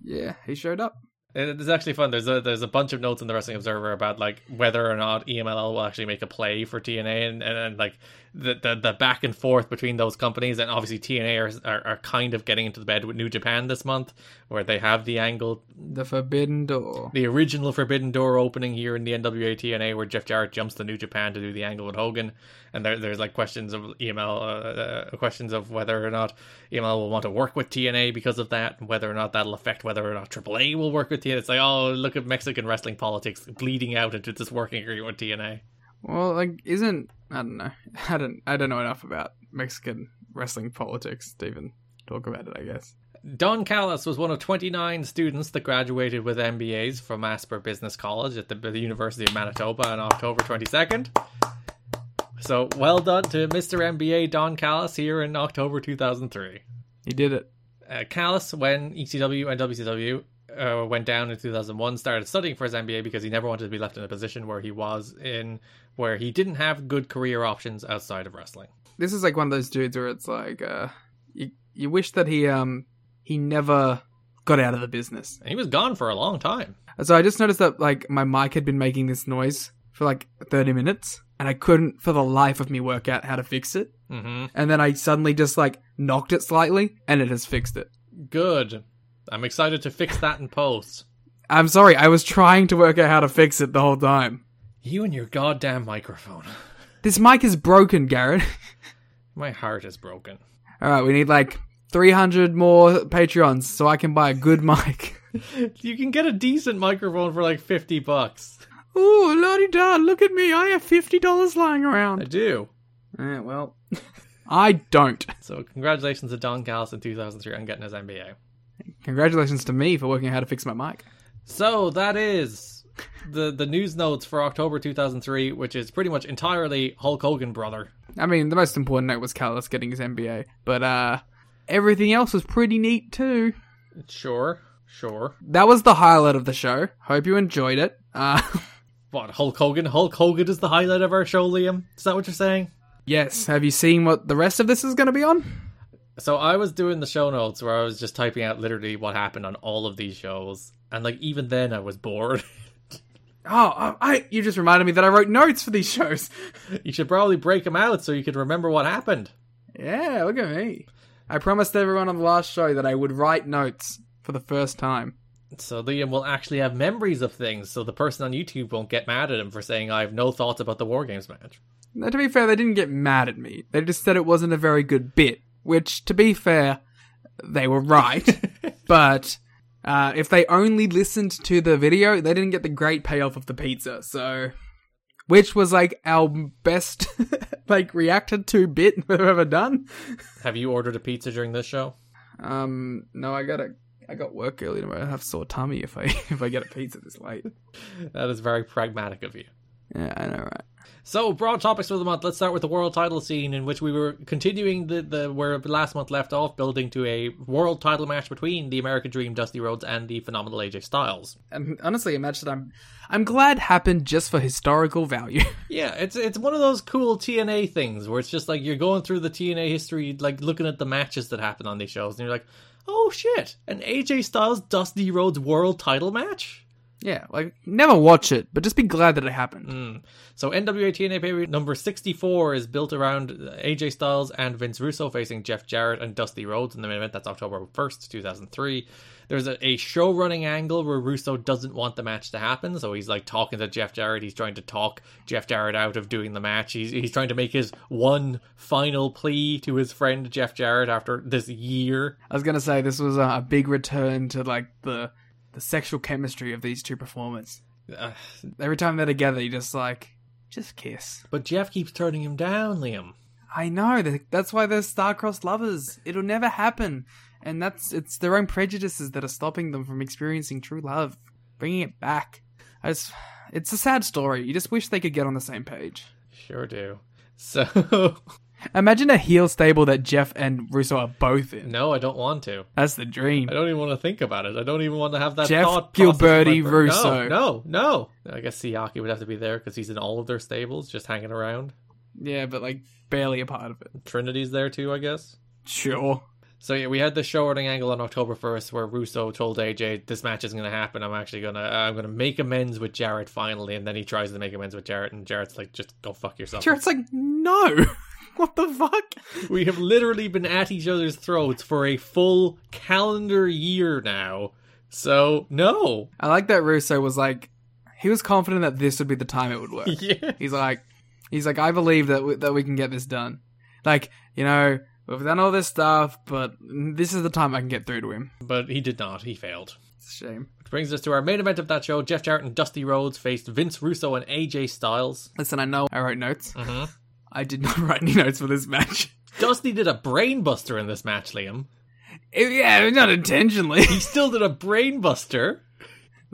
yeah, he showed up. It's actually fun. There's a there's a bunch of notes in the Wrestling Observer about like whether or not EMLL will actually make a play for TNA and, and, and like the, the the back and forth between those companies. And obviously TNA are, are, are kind of getting into the bed with New Japan this month where they have the angle. The Forbidden Door. The original Forbidden Door opening here in the NWA TNA where Jeff Jarrett jumps to New Japan to do the angle with Hogan. And there, there's like questions of EMLL uh, uh, questions of whether or not EMLL will want to work with TNA because of that and whether or not that'll affect whether or not AAA will work with TNA it's like oh look at Mexican wrestling politics bleeding out into this working agreement with TNA well, like, isn't I don't know. [LAUGHS] I don't. I don't know enough about Mexican wrestling politics to even talk about it. I guess. Don Callis was one of 29 students that graduated with MBAs from Asper Business College at the, the University of Manitoba on October 22nd. So well done to Mr. MBA Don Callis here in October 2003. He did it. Uh, Callis, when ECW and WCW uh, went down in 2001, started studying for his MBA because he never wanted to be left in a position where he was in, where he didn't have good career options outside of wrestling. This is like one of those dudes where it's like, uh, you you wish that he um he never got out of the business. And he was gone for a long time. So I just noticed that like my mic had been making this noise for like 30 minutes and I couldn't for the life of me work out how to fix it. Mm-hmm. And then I suddenly just like knocked it slightly and it has fixed it. Good. I'm excited to fix that in post. I'm sorry, I was trying to work out how to fix it the whole time. You and your goddamn microphone. This mic is broken, Garrett. [LAUGHS] My heart is broken. Alright, we need like 300 more Patreons so I can buy a good mic. [LAUGHS] you can get a decent microphone for like 50 bucks. Ooh, lordy da, look at me. I have $50 lying around. I do. Yeah, well, [LAUGHS] I don't. So, congratulations to Don Callis in 2003 on getting his MBA. Congratulations to me for working out how to fix my mic. So that is the the news notes for October 2003, which is pretty much entirely Hulk Hogan brother. I mean, the most important note was Callis getting his MBA, but uh, everything else was pretty neat too. Sure, sure. That was the highlight of the show. Hope you enjoyed it. Uh, [LAUGHS] what Hulk Hogan? Hulk Hogan is the highlight of our show, Liam. Is that what you're saying? Yes. Have you seen what the rest of this is going to be on? So I was doing the show notes where I was just typing out literally what happened on all of these shows, and like even then I was bored. [LAUGHS] oh, I you just reminded me that I wrote notes for these shows. [LAUGHS] you should probably break them out so you could remember what happened. Yeah, look at me. I promised everyone on the last show that I would write notes for the first time. So Liam will actually have memories of things, so the person on YouTube won't get mad at him for saying I have no thoughts about the War Games match. Now, to be fair, they didn't get mad at me. They just said it wasn't a very good bit which, to be fair, they were right. [LAUGHS] but uh, if they only listened to the video, they didn't get the great payoff of the pizza. So, which was like our best [LAUGHS] like reacted to bit [LAUGHS] we've ever done. Have you ordered a pizza during this show? Um, no, I got a. I got work early tomorrow. I have sore tummy if I if I get a pizza this late. that is very pragmatic of you. Yeah, I know, right? So, broad topics for the month. Let's start with the world title scene, in which we were continuing the, the where last month left off, building to a world title match between the American Dream, Dusty Rhodes, and the phenomenal AJ Styles. And honestly, a match that I'm I'm glad happened just for historical value. [LAUGHS] Yeah, it's it's one of those cool TNA things where it's just like you're going through the TNA history, like looking at the matches that happen on these shows, and you're like, oh shit, an AJ Styles Dusty Rhodes world title match. Yeah, like never watch it, but just be glad that it happened. Hmm. So NWA TNA pay number 64 is built around AJ Styles and Vince Russo facing Jeff Jarrett and Dusty Rhodes in the main event. That's October 1st, 2003. There's a, a show running angle where Russo doesn't want the match to happen, so he's like talking to Jeff Jarrett. He's trying to talk Jeff Jarrett out of doing the match. He's, he's trying to make his one final plea to his friend Jeff Jarrett after this year. I was gonna say this was a, a big return to like the the sexual chemistry of these two performers. Uh, Every time they're together, you just like just kiss. but Jeff keeps turning him down, Liam. I know that's why they're star-crossed lovers. It'll never happen, and that's it's their own prejudices that are stopping them from experiencing true love, bringing it back. I just, it's a sad story. You just wish they could get on the same page. Sure do. [LAUGHS] So, Imagine a heel stable that Jeff and Russo are both in. no, I don't want to. That's the dream. I don't even want to think about it. I don't even want to have that Jeff thought process in my Gilberti. Russo. No, no, no. I guess Siaki would have to be there because he's in all of their stables, just hanging around. Yeah, but like barely a part of it. Trinity's there too, I guess. Sure. So yeah, we had the show running angle on October first, where Russo told AJ, "This match isn't going to happen. I'm actually gonna, uh, I'm gonna make amends with Jarrett finally." And then he tries to make amends with Jarrett, and Jarrett's like, "Just go fuck yourself." Sure, it's like no. [LAUGHS] [LAUGHS] what the fuck? we have literally been at each other's throats for a full calendar year now. So no, I like that Russo was like, he was confident that this would be the time it would work. [LAUGHS] yeah. He's like, he's like, I believe that we, that we can get this done. Like, you know, we've done all this stuff, but this is the time I can get through to him. But he did not. He failed. It's a shame. Which brings us to our main event of that show. Jeff Jarrett and Dusty Rhodes faced Vince Russo and AJ Styles. Listen, I know I wrote notes. Mhm. I did not [LAUGHS] write any notes for this match. Dusty did a brainbuster in this match, Liam. It- yeah, not intentionally. He still did a brainbuster.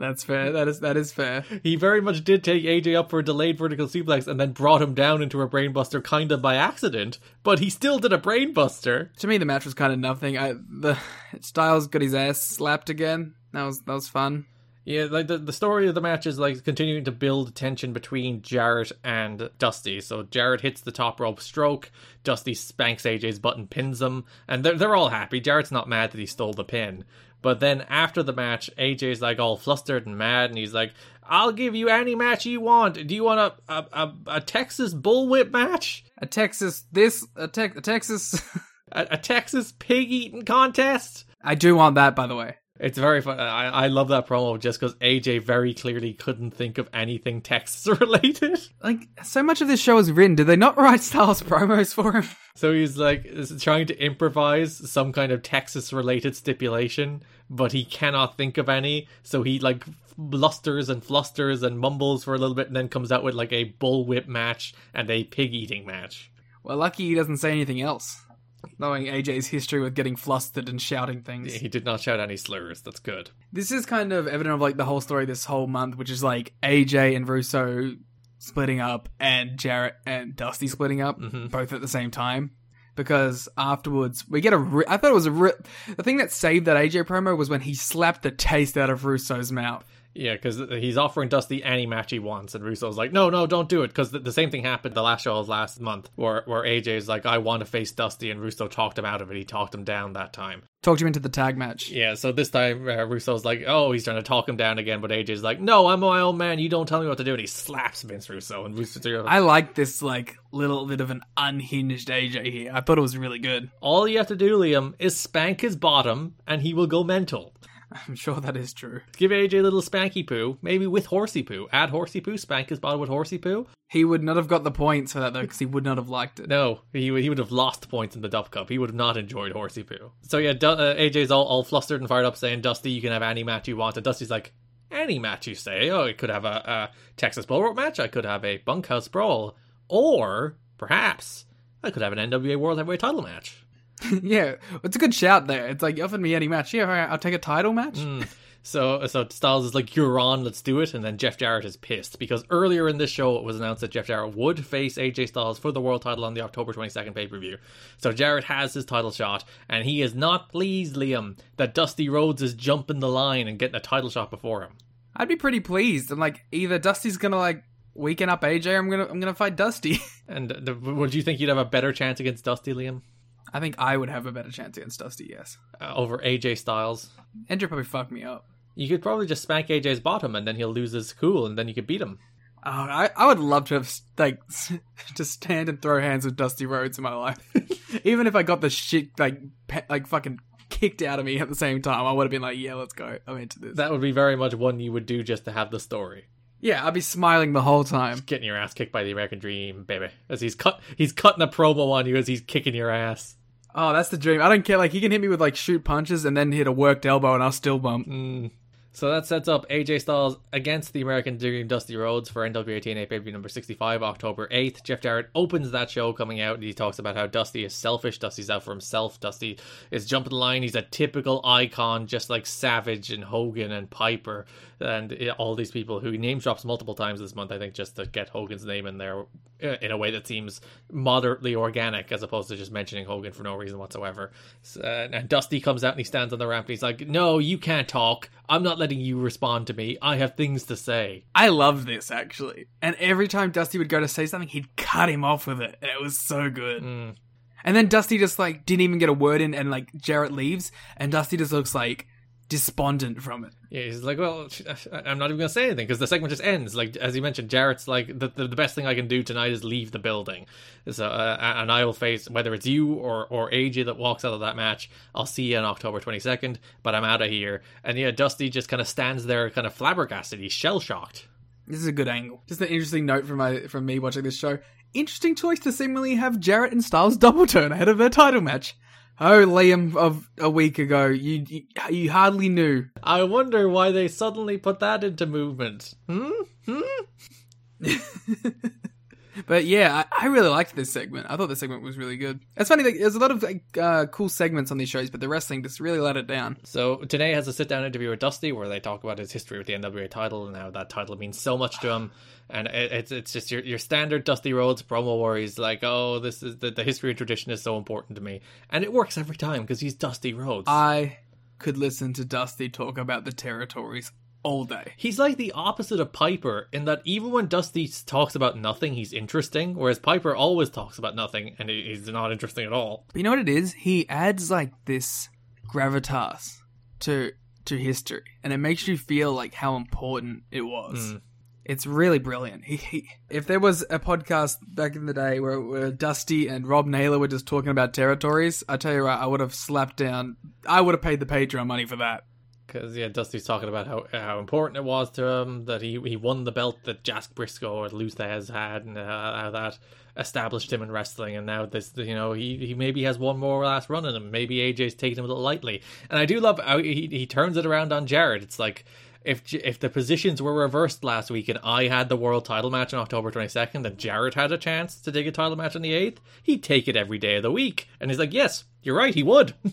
That's fair. That is that is fair. He very much did take AJ up for a delayed vertical suplex and then brought him down into a brainbuster kind of by accident, but he still did a brainbuster. To me, the match was kind of nothing. I the [SIGHS] Styles got his ass slapped again. That was that was fun. Yeah, like the, the story of the match is like continuing to build tension between Jarrett and Dusty. So Jarrett hits the top rope stroke, Dusty spanks AJ's butt and pins him, and they're they're all happy. Jarrett's not mad that he stole the pin. But then after the match, AJ's like all flustered and mad, and he's like, "I'll give you any match you want. Do you want a a, a, a Texas bullwhip match? A Texas this a, Tex a Texas. [LAUGHS] A, a Texas pig eating contest?" I do want that, by the way. It's very fun. I, I love that promo just because AJ very clearly couldn't think of anything Texas [LAUGHS] related. Like so much of this show is written. Did they not write Styles promos for him? So he's like is trying to improvise some kind of Texas related stipulation, but he cannot think of any. So he like blusters and flusters and mumbles for a little bit and then comes out with like a bullwhip match and a pig eating match. Well, lucky he doesn't say anything else. Knowing AJ's history with getting flustered and shouting things. He did not shout any slurs. That's good. This is kind of evident of like the whole story this whole month, which is like AJ and Russo splitting up and Jarrett and Dusty splitting up, mm-hmm. both at the same time. Because afterwards, we get a. Ri- I thought it was a. Ri- the thing that saved that AJ promo was when he slapped the taste out of Russo's mouth. Yeah, because he's offering Dusty any match he wants, and Russo's like, "No, no, don't do it." Because the, the same thing happened the last show was last month, where where AJ's like, "I want to face Dusty," and Russo talked him out of it. He talked him down that time. Talked him into the tag match. Yeah, so this time uh, Russo's like, "Oh, he's trying to talk him down again," but AJ's like, "No, I'm my own man. You don't tell me what to do." And he slaps Vince Russo, and Russo. I like this like little bit of an unhinged AJ here. I thought it was really good. All you have to do, Liam, is spank his bottom, and he will go mental. [LAUGHS] I'm sure that is true. Give AJ a little spanky poo, maybe with horsey poo. Add horsey poo, spank his bottom with horsey poo. He would not have got the points for that though, because he would not have liked it. No, he would- he would have lost points in the Duff Cup. He would have not enjoyed horsey poo. So yeah, uh, AJ's all, all flustered and fired up, saying, "Dusty, you can have any match you want." And Dusty's like, "Any match you say? Oh, I could have a, a Texas Bull Rope match. I could have a Bunkhouse Brawl, or perhaps I could have an NWA World Heavyweight Title match." [LAUGHS] yeah, it's a good shout there. It's like you offered me any match. Yeah, all right, I'll take a title match. Hmm. So so Styles is like, "You're on, let's do it," and then Jeff Jarrett is pissed because earlier in this show it was announced that Jeff Jarrett would face AJ Styles for the world title on the October 22nd pay per view. So Jarrett has his title shot, and he is not pleased, Liam, that Dusty Rhodes is jumping the line and getting a title shot before him. I'd be pretty pleased. And like either Dusty's gonna like weaken up AJ, or I'm gonna I'm gonna fight Dusty. [LAUGHS] And the, would you think you'd have a better chance against Dusty, Liam, I think I would have a better chance against Dusty. Yes, uh, over AJ Styles? Andrew probably fucked me up. You could probably just smack AJ's bottom, and then he'll lose his cool, and then you could beat him. Oh, I, I would love to have like [LAUGHS] to stand and throw hands with Dusty Rhodes in my life. [LAUGHS] Even if I got the shit like pe- like fucking kicked out of me at the same time, I would have been like, yeah, let's go. I'm into this. That would be very much one you would do just to have the story. yeah, I'd be smiling the whole time. Getting your ass kicked by the American Dream, baby. As he's cut, he's cutting a promo on you as he's kicking your ass. Oh, that's the dream. I don't care. Like he can hit me with like shoot punches and then hit a worked elbow and I'll still bump. Mm. So that sets up AJ Styles against the American Dream Dusty Rhodes for NWA TNA pay per number 65, October 8th. Jeff Jarrett opens that show coming out and he talks about how Dusty is selfish. Dusty's out for himself. Dusty is jumping the line. He's a typical icon, just like Savage and Hogan and Piper and all these people who he name drops multiple times this month, I think, just to get Hogan's name in there uh, in a way that seems moderately organic as opposed to just mentioning Hogan for no reason whatsoever. So, uh, and Dusty comes out and he stands on the ramp and he's like, No, you can't talk. I'm not letting you respond to me. I have things to say. I love this actually. And every time Dusty would go to say something, he'd cut him off with it. And it was so good. And then Dusty just like didn't even get a word in and like Jarrett leaves and Dusty just looks like despondent from it. Yeah, he's like, well, I'm not even going to say anything because the segment just ends. Like, as you mentioned, Jarrett's like, the, the, the best thing I can do tonight is leave the building. So, uh, and I will face, whether it's you or, or AJ that walks out of that match, I'll see you on October 22nd, but I'm out of here. And yeah, Dusty just kind of stands there, kind of flabbergasted. He's shell shocked. This is a good angle. Just an interesting note from my from me watching this show. Interesting choice to seemingly have Jarrett and Styles double turn ahead of their title match. Oh, Liam of a week ago, you you, you hardly knew. I wonder why they suddenly put that into movement. Hmm? Hmm? [LAUGHS] But yeah, I, I really liked this segment. I thought this segment was really good. It's funny, like, there's a lot of like, uh, cool segments on these shows, but the wrestling just really let it down. So today has a sit down interview with Dusty where they talk about his history with the NWA title and how that title means so much to him. And it, it's it's just your your standard Dusty Rhodes promo where he's like, oh, this is the, the history and tradition is so important to me, and it works every time because he's Dusty Rhodes. I could listen to Dusty talk about the territories all day. He's like the opposite of Piper in that even when Dusty talks about nothing, he's interesting, whereas Piper always talks about nothing and he's not interesting at all. But you know what it is? He adds like this gravitas to to history, and it makes you feel like how important it was. Hmm. It's really brilliant. He, he, if there was a podcast back in the day where, where Dusty and Rob Naylor were just talking about territories, I tell you what, I would have slapped down. I would have paid the Patreon money for that. Because yeah, Dusty's talking about how how important it was to him that he he won the belt that Jack Brisco or Lou Thesz had, and uh, how that established him in wrestling. And now this, you know, he he maybe has one more last run in him. Maybe AJ's taking him a little lightly. And I do love how he he turns it around on Jarrett. It's like. If, if the positions were reversed last week and I had the world title match on October 22nd and Jarrett had a chance to take a title match on the 8th, he'd take it every day of the week. And he's like, yes, you're right, he would. [LAUGHS]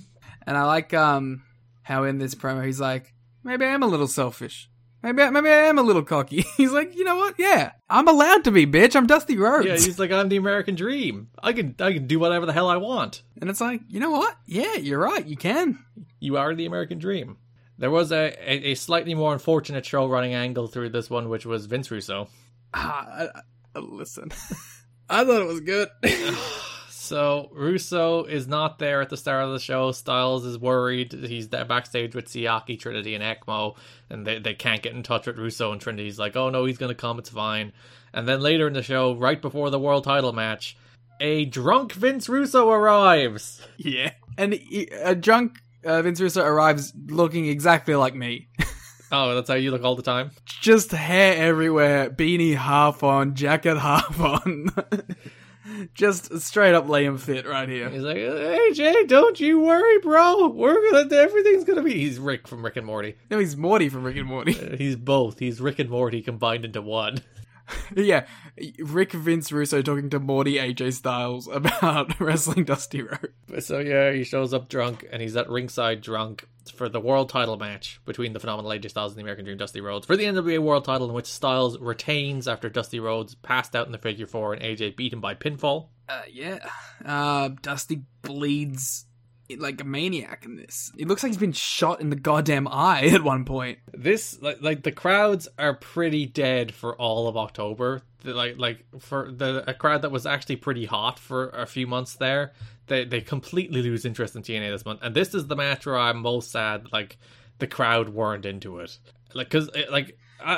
And I like um how in this promo he's like, maybe I am a little selfish. Maybe I, maybe I am a little cocky. [LAUGHS] He's like, you know what? Yeah, I'm allowed to be, bitch. I'm Dusty Rhodes. Yeah, he's like, I'm the American dream. I can I can do whatever the hell I want. and it's like, you know what? Yeah, you're right. You can. You are the American dream. There was a, a, a slightly more unfortunate show running angle through this one, which was Vince Russo. Ah, I, I, listen, [LAUGHS] I thought it was good. [LAUGHS] So Russo is not there at the start of the show. Styles is worried. He's there backstage with Siaki, Trinity, and Ekmo, and they, they can't get in touch with Russo. And Trinity's like, "Oh no, he's gonna come. It's fine." And then later in the show, right before the world title match, a drunk Vince Russo arrives. yeah, and he, a drunk uh, Vince Russo arrives looking exactly like me. [LAUGHS] Oh, that's how you look all the time. Just hair everywhere, beanie half on, jacket half on. [LAUGHS] Just straight up Liam fit right here. He's like, "Hey Jay, don't you worry, bro. We're gonna everything's gonna be." He's Rick from Rick and Morty. No, he's Morty from Rick and Morty. [LAUGHS] He's both. He's Rick and Morty combined into one. [LAUGHS] yeah, Rick Vince Russo talking to Morty AJ Styles about [LAUGHS] wrestling Dusty Rhodes. So yeah, he shows up drunk and he's at ringside drunk for the world title match between the phenomenal AJ Styles and the American Dream Dusty Rhodes for the NWA World Title, in which Styles retains after Dusty Rhodes passed out in the figure four and AJ beat him by pinfall. Uh, yeah, uh, Dusty bleeds like a maniac in this. It looks like he's been shot in the goddamn eye [LAUGHS] at one point. This like like the crowds are pretty dead for all of October. The, like like for the a crowd that was actually pretty hot for a few months there, they they completely lose interest in TNA this month. And this is the match where I'm most sad. Like the crowd weren't into it. Like because like. [SIGHS]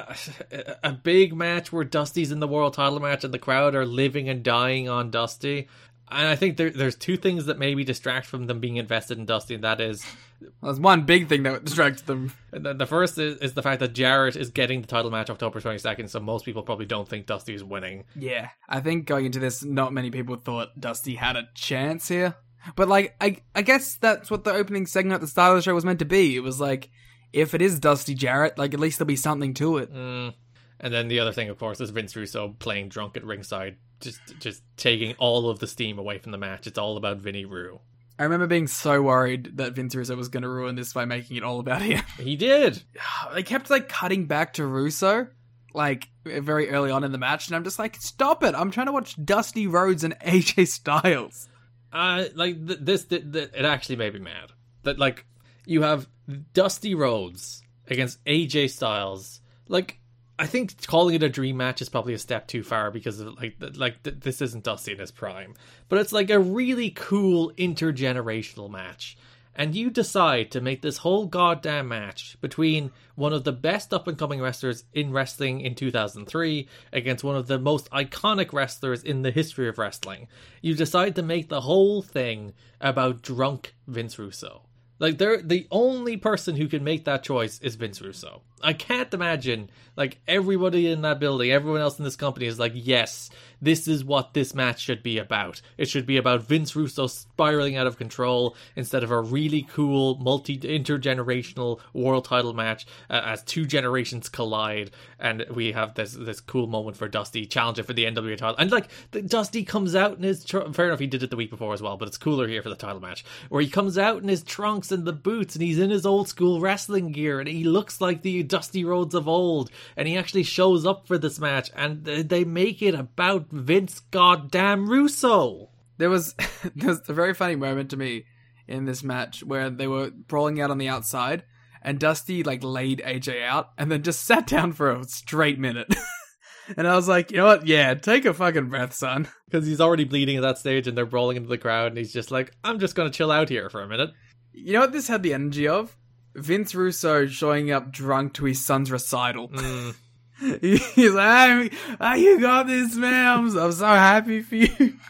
A big match where Dusty's in the world title match and the crowd are living and dying on Dusty and I think there, there's two things that maybe distract from them being invested in Dusty, and that is well, there's one big thing that distracts them. The, the first is, is, the fact that Jarrett is getting the title match October 22nd, so most people probably don't think Dusty is winning. Yeah, I think going into this, not many people thought Dusty had a chance here. But like, I I guess that's what the opening segment at the start of the show was meant to be. It was like, if it is Dusty Jarrett, like at least there'll be something to it. Mm. And then the other thing, of course, is Vince Russo playing drunk at ringside, just just taking all of the steam away from the match. It's all about Vinny Rue. I remember being so worried that Vince Russo was going to ruin this by making it all about him. He did. [SIGHS] They kept like cutting back to Russo, like very early on in the match, and I'm just like, stop it! I'm trying to watch Dusty Rhodes and AJ Styles. Uh, like th- this, th- th- it actually made me mad that like you have Dusty Rhodes against AJ Styles, like I think calling it a dream match is probably a step too far because of, like like this isn't Dusty in his prime, but it's like a really cool intergenerational match. And you decide to make this whole goddamn match between one of the best up and coming wrestlers in wrestling in 2003 against one of the most iconic wrestlers in the history of wrestling. You decide to make the whole thing about drunk Vince Russo. Like they're the only person who can make that choice is Vince Russo. I can't imagine like everybody in that building, everyone else in this company is like, yes, this is what this match should be about. It should be about Vince Russo spiraling out of control instead of a really cool multi intergenerational world title match uh, as two generations collide, and we have this this cool moment for Dusty challenging for the NWA title, and like the, Dusty comes out in his tr- fair enough he did it the week before as well, but it's cooler here for the title match where he comes out in his trunks and the boots and he's in his old school wrestling gear and he looks like the Dusty Rhodes of old, and he actually shows up for this match, and they make it about Vince goddamn Russo. There was [LAUGHS] there was a very funny moment to me in this match where they were brawling out on the outside, and Dusty like laid AJ out and then just sat down for a straight minute. [LAUGHS] and I was like, you know what? Yeah, take a fucking breath, son. [LAUGHS] Because he's already bleeding at that stage, and they're brawling into the crowd, and he's just like, I'm just gonna chill out here for a minute. You know what this had the energy of? Vince Russo showing up drunk to his son's recital. Mm. [LAUGHS] He's like, oh, you got this, man. I'm, I'm so happy for you. [LAUGHS]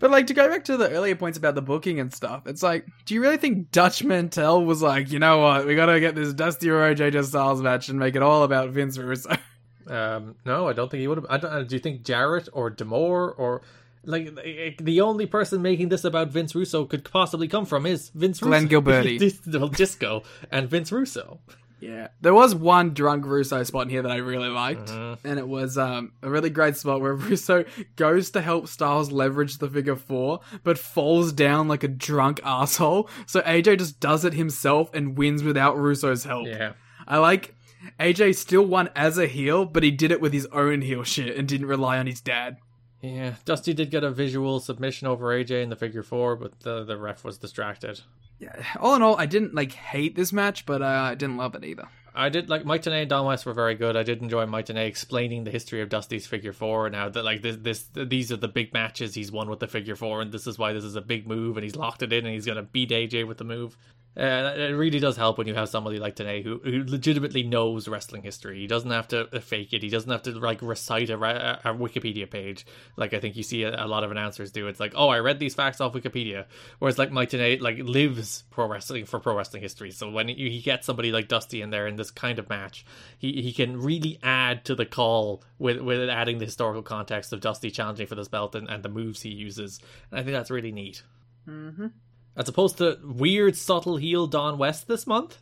But like to go back to the earlier points about the booking and stuff, it's like, do you really think Dutch Mantell was like, you know what, we gotta get this Dusty or AJ Styles match and make it all about Vince Russo? [LAUGHS] Um, no, I don't think he would have. I don't. uh, Do you think Jarrett or D'Amore or like the only person making this about Vince Russo could possibly come from is Vince Glenn Russo. [LAUGHS] Gilbertti. Well, Disco and Vince Russo. Yeah, there was one drunk Russo spot in here that I really liked, Mm-hmm. and it was um, a really great spot where [LAUGHS] Russo goes to help Styles leverage the figure four, but falls down like a drunk asshole. So AJ just does it himself and wins without Russo's help. Yeah. I like AJ still won as a heel, but he did it with his own heel shit and didn't rely on his dad. Yeah, Dusty did get a visual submission over AJ in the figure four, but the the ref was distracted. Yeah, all in all, I didn't like hate this match, but uh, I didn't love it either. I did like Mike Tenay and Don West were very good. I did enjoy Mike Tenay explaining the history of Dusty's figure four. Now that like this, this, these are the big matches he's won with the figure four, and this is why this is a big move, and he's locked it in, and he's gonna beat AJ with the move. Uh, it really does help when you have somebody like Tenay who, who legitimately knows wrestling history. He doesn't have to fake it. He doesn't have to like recite a, a, Wikipedia page like I think you see a, a, lot of announcers do. It's like, oh, I read these facts off Wikipedia. Whereas like Mike Tenay like lives pro wrestling for pro wrestling history. So when he, he gets somebody like Dusty in there in this kind of match, he he can really add to the call with with adding the historical context of Dusty challenging for this belt and, and the moves he uses. And I think that's really neat. Mm-hmm. As opposed to weird, subtle heel Don West this month.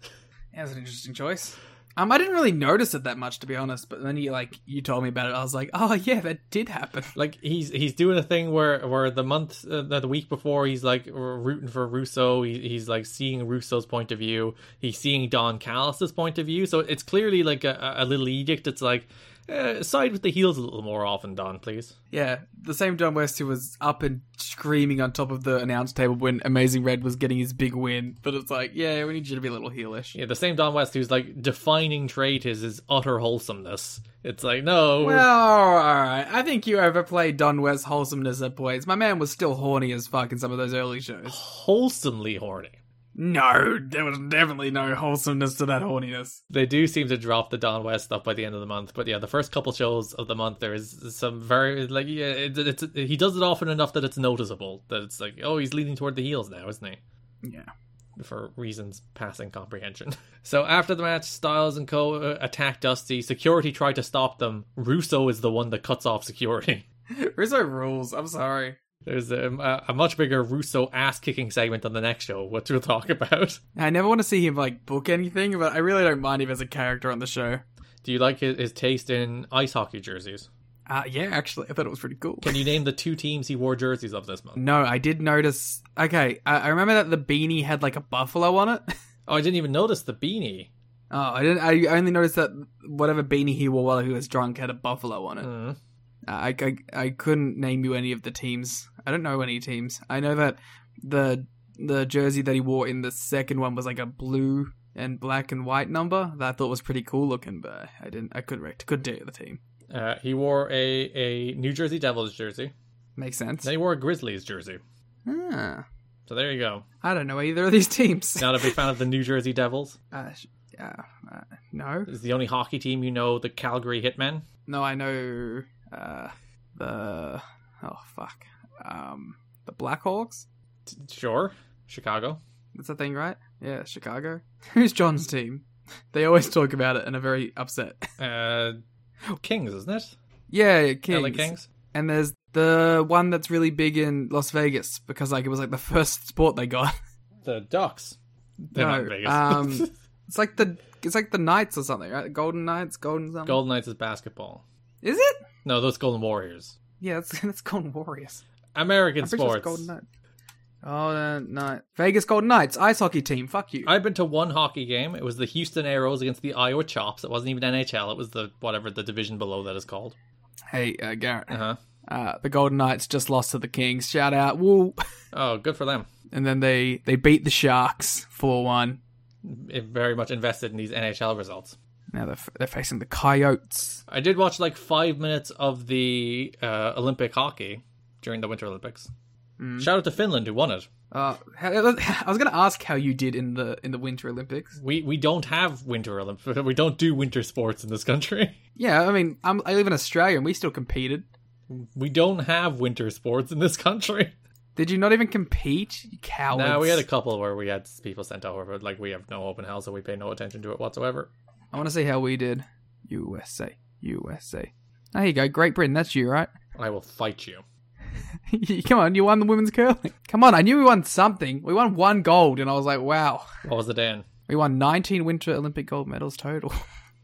Yeah, that's an interesting choice. Um, I didn't really notice it that much to be honest, but then you like you told me about it. I was like, oh yeah, that did happen. [LAUGHS] Like he's he's doing a thing where where the month uh, the week before he's like rooting for Russo. He, he's like seeing Russo's point of view. He's seeing Don Callis's point of view. So it's clearly like a, a little edict. It's like uh, side with the heels a little more often, Don, please. Yeah, the same Don West who was up and screaming on top of the announce table when Amazing Red was getting his big win. But it's like, yeah, we need you to be a little heelish. Yeah, the same Don West who's like defining trait is his utter wholesomeness. It's like, no. Well, alright. I think you overplayed Don West's wholesomeness at points. My man was still horny as fuck in some of those early shows. wholesomely horny. No, there was definitely no wholesomeness to that horniness. They do seem to drop the Don West stuff by the end of the month, but yeah, the first couple shows of the month there is some very like yeah, it, it's he does it often enough that it's noticeable that it's like oh he's leaning toward the heels now, isn't he? Yeah. For reasons passing comprehension. [LAUGHS] So after the match, Styles and Co uh, attack Dusty. Security tried to stop them. Russo is the one that cuts off security. [LAUGHS] Russo rules. I'm sorry. There's a, a much bigger Russo ass kicking segment on the next show, which we'll talk about. [LAUGHS] I never want to see him like book anything, but I really don't mind him as a character on the show. Do you like his, his taste in ice hockey jerseys? Uh, yeah, actually, I thought it was pretty cool. Can you name the [LAUGHS] two teams he wore jerseys of this month? No, I did notice. Okay, I, I remember that the beanie had like a buffalo on it. [LAUGHS] Oh, I didn't even notice the beanie. Oh, I didn't. I only noticed that whatever beanie he wore while he was drunk had a buffalo on it. Mm. I, I, I couldn't name you any of the teams. I don't know any teams. I know that the the jersey that he wore in the second one was like a blue and black and white number that I thought was pretty cool looking, but I didn't. I couldn't could tell you the team. Uh, he wore a, a New Jersey Devils jersey. Makes sense. Then he wore a Grizzlies jersey. Ah, So there you go. I don't know either of these teams. [LAUGHS] Not a big fan of the New Jersey Devils. Uh, sh- yeah, uh, no, Is the only hockey team you know the Calgary Hitmen. no. I know uh, the oh fuck, um, the Blackhawks. Sure, Chicago. That's the thing, right? Yeah, Chicago. [LAUGHS] Who's John's team? [LAUGHS] They always talk about it and are very upset. [LAUGHS] Uh, Kings, isn't it? yeah, Kings. LA Kings. And there's the one that's really big in Las Vegas because like it was like the first sport they got. The Ducks. They're not Vegas. um, it's like the it's like the Knights or something, right? Golden Knights, Golden something. Golden Knights is basketball. Is it? No, those Golden Warriors. Yeah, that's [LAUGHS] that's Golden Warriors. American I'm sports. Golden Knights. Golden Knights. Vegas Golden Knights ice hockey team. Fuck you. I've been to one hockey game. It was the Houston Aeros against the Iowa Chops. It wasn't even NHL. It was the whatever the division below that is called. Hey, uh, Garrett. Uh huh. Uh, the Golden Knights just lost to the Kings. Shout out, woo! [LAUGHS] Oh, good for them. And then they they beat the Sharks four one. Very much invested in these NHL results. Now they're, they're facing the Coyotes. I did watch like five minutes of the uh, Olympic hockey during the Winter Olympics. Shout out to Finland who won it. Uh, I was going to ask how you did in the in the Winter Olympics. We we don't have Winter Olympics. [LAUGHS] We don't do winter sports in this country. [LAUGHS] Yeah, I mean, I'm, I live in Australia and we still competed. We don't have winter sports in this country. [LAUGHS] Did you not even compete, you cowards? No, we had a couple where we had people sent over, but like we have no open house, so we pay no attention to it whatsoever. I want to see how we did. USA, USA. There you go, Great Britain. That's you, right? [LAUGHS] I will fight you. Come on, you won the women's curling. Come on, I knew we won something. We won one gold, and I was like, wow. What was it, Dan? We won 19 Winter Olympic gold medals total. [LAUGHS]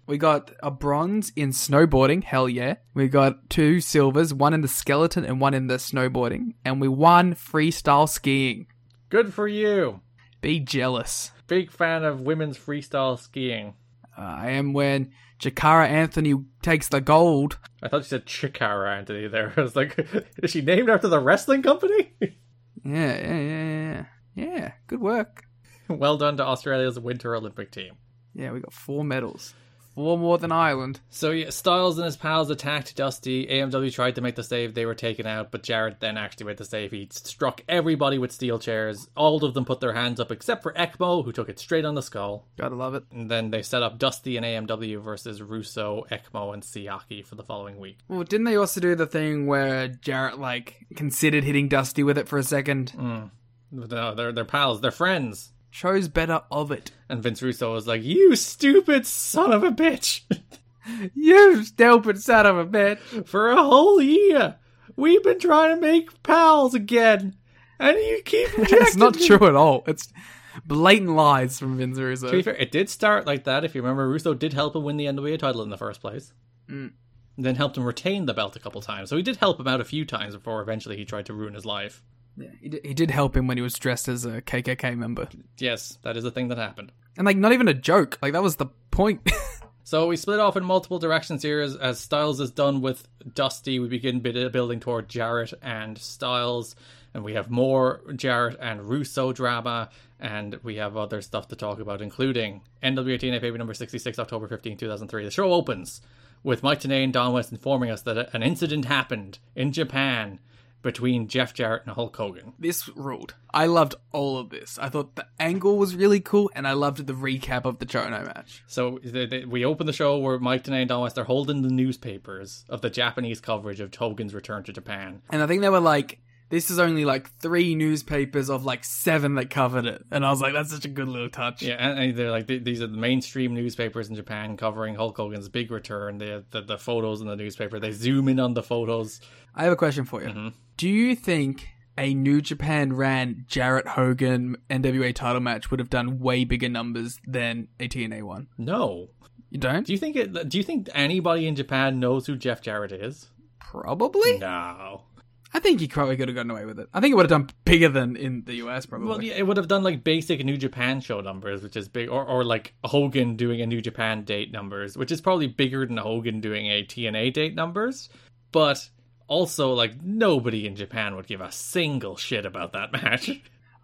We got a bronze in snowboarding, hell yeah. We got two silvers, one in the skeleton and one in the snowboarding. And we won freestyle skiing. Good for you. Be jealous. Big fan of women's freestyle skiing. Uh, I am when Jakara Anthony takes the gold. I thought you said Chikara Anthony there. [LAUGHS] I was like, [LAUGHS] is she named after the wrestling company? [LAUGHS] Yeah, yeah, yeah, yeah. Yeah, good work. well done to Australia's Winter Olympic team. Yeah, we got four medals. Four more than Ireland. So yeah, Styles and his pals attacked Dusty. AMW tried to make the save, they were taken out, but Jarrett then actually made the save. He struck everybody with steel chairs. All of them put their hands up except for Ekmo, who took it straight on the skull. Gotta love it. And then they set up Dusty and AMW versus Russo, Ekmo, and Siaki for the following week. Well, didn't they also do the thing where Jarrett, like, considered hitting Dusty with it for a second? Mm. No, they're they're pals, they're friends. Chose better of it. And Vince Russo was like, "You stupid son of a bitch! [LAUGHS] You stupid son of a bitch. For a whole year, we've been trying to make pals again, and you keep [LAUGHS] rejecting It's not me." true at all. It's blatant lies from Vince Russo. To be fair, it did start like that. If you remember, Russo did help him win the NWA title in the first place. Mm. Then helped him retain the belt a couple times. So he did help him out a few times before eventually he tried to ruin his life. Yeah, he did, he did help him when he was dressed as a KKK member, Yes, that is a thing that happened. and like not even a joke. Like that was the point. [LAUGHS] So we split off in multiple directions here as, as Styles is done with Dusty. We begin building toward Jarrett and Styles, and we have more Jarrett and Russo drama, and we have other stuff to talk about, including NWA TNA Paper number 66, October 15, 2003. The show opens with Mike Tenay and Don West informing us that an incident happened in Japan between Jeff Jarrett and Hulk Hogan. this ruled. I loved all of this. I thought the angle was really cool, and I loved the recap of the Chono match. So they, they, we open the show where Mike Tenay and Don West are holding the newspapers of the Japanese coverage of Hogan's return to Japan. And I think they were like, this is only like three newspapers of like seven that covered it. And I was like, that's such a good little touch. Yeah, and, they're like these are the mainstream newspapers in Japan covering Hulk Hogan's big return. The, the the photos in the newspaper. They zoom in on the photos. I have a question for you. Mm-hmm. Do you think a New Japan ran Jarrett Hogan NWA title match would have done way bigger numbers than a TNA one? No, You don't? do you think it? Do you think anybody in Japan knows who Jeff Jarrett is? Probably. No. I think he probably could have gotten away with it. I think it would have done bigger than in the US, probably. Well, yeah, it would have done like basic New Japan show numbers, which is big, or or like Hogan doing a New Japan date numbers, which is probably bigger than Hogan doing a TNA date numbers. But also, like nobody in Japan would give a single shit about that [LAUGHS] match.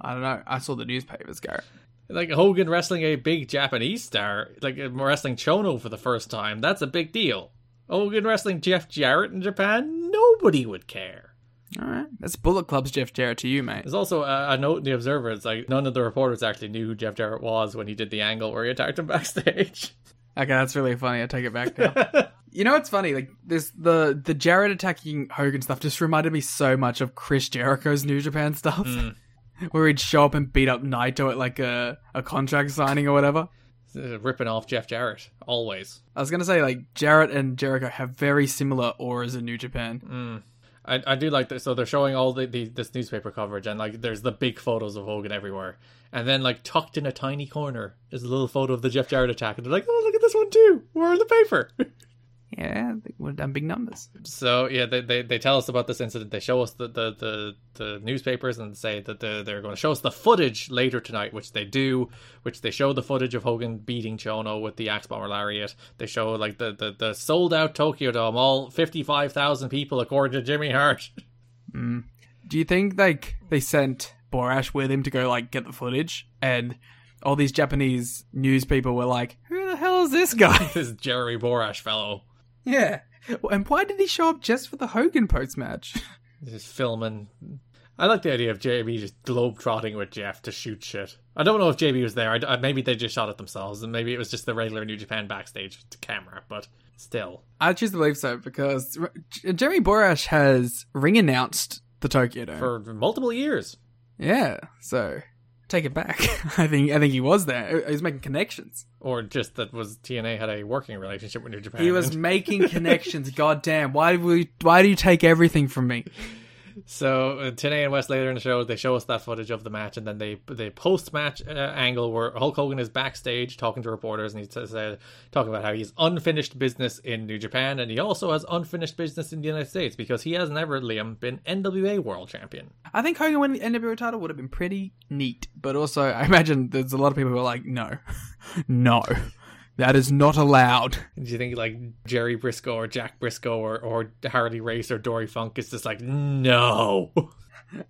I don't know. I saw the newspapers, Garrett. like Hogan wrestling a big Japanese star, like uh, wrestling Chono for the first time, that's a big deal. Hogan wrestling Jeff Jarrett in Japan, nobody would care. All right. That's Bullet Club's Jeff Jarrett to you, mate. There's also a, a note in the Observer. It's like none of the reporters actually knew who Jeff Jarrett was when he did the angle where he attacked him [LAUGHS] backstage. Okay, that's really funny. I take it back now. [LAUGHS] you know what's funny? Like this, the the Jarrett attacking Hogan stuff just reminded me so much of Chris Jericho's New Japan stuff, [LAUGHS] where he'd show up and beat up Naito at like a a contract signing or whatever. Ripping off Jeff Jarrett always. I was gonna say like Jarrett and Jericho have very similar auras in New Japan. Mm. I, I do like this. So they're showing all the, the this newspaper coverage, and like there's the big photos of Hogan everywhere, and then like tucked in a tiny corner is a little photo of the Jeff Jarrett attack, and they're like, oh look at this one too. We're in the paper. [LAUGHS] Yeah, they would have done big numbers. So yeah, they, they, they tell us about this incident. They show us the the, the, the newspapers and say that they're, they're going to show us the footage later tonight, which they do. Which they show the footage of Hogan beating Chono with the axe bomber lariat. They show like the, the, the sold out Tokyo Dome, all fifty five thousand people according to Jimmy Hart. Mm. Do you think like they sent Borash with him to go like get the footage, and all these Japanese news people were like, "Who the hell is this guy?" [LAUGHS] this Jeremy Borash fellow yeah, and why did he show up just for the Hogan post match? just filming. I like the idea of JB just globe trotting with Jeff to shoot shit. I don't know if JB was there. I, I- maybe they just shot it themselves, and maybe it was just the regular New Japan backstage camera. But still, I choose to believe so because Jeremy Borash has ring announced the Tokyo Dome. for multiple years. yeah, so take it back. [LAUGHS] I think I think he was there. He was making connections. Or just that was TNA had a working relationship with New Japan. He was making [LAUGHS] connections. God damn! Why do we, Why do you take everything from me? So uh, Tenay and West later in the show. They show us that footage of the match, and then they they post match uh, angle where Hulk Hogan is backstage talking to reporters, and he says uh, talking about how he's unfinished business in New Japan, and he also has unfinished business in the United States because he has never Liam been NWA World Champion. I think Hogan winning the NWA title would have been pretty neat, but also [LAUGHS] I imagine there's a lot of people who are like, no, [LAUGHS] no, that is not allowed. Do you think like Jerry Brisco or Jack Brisco or, or Harley Race or Dory Funk is just like no?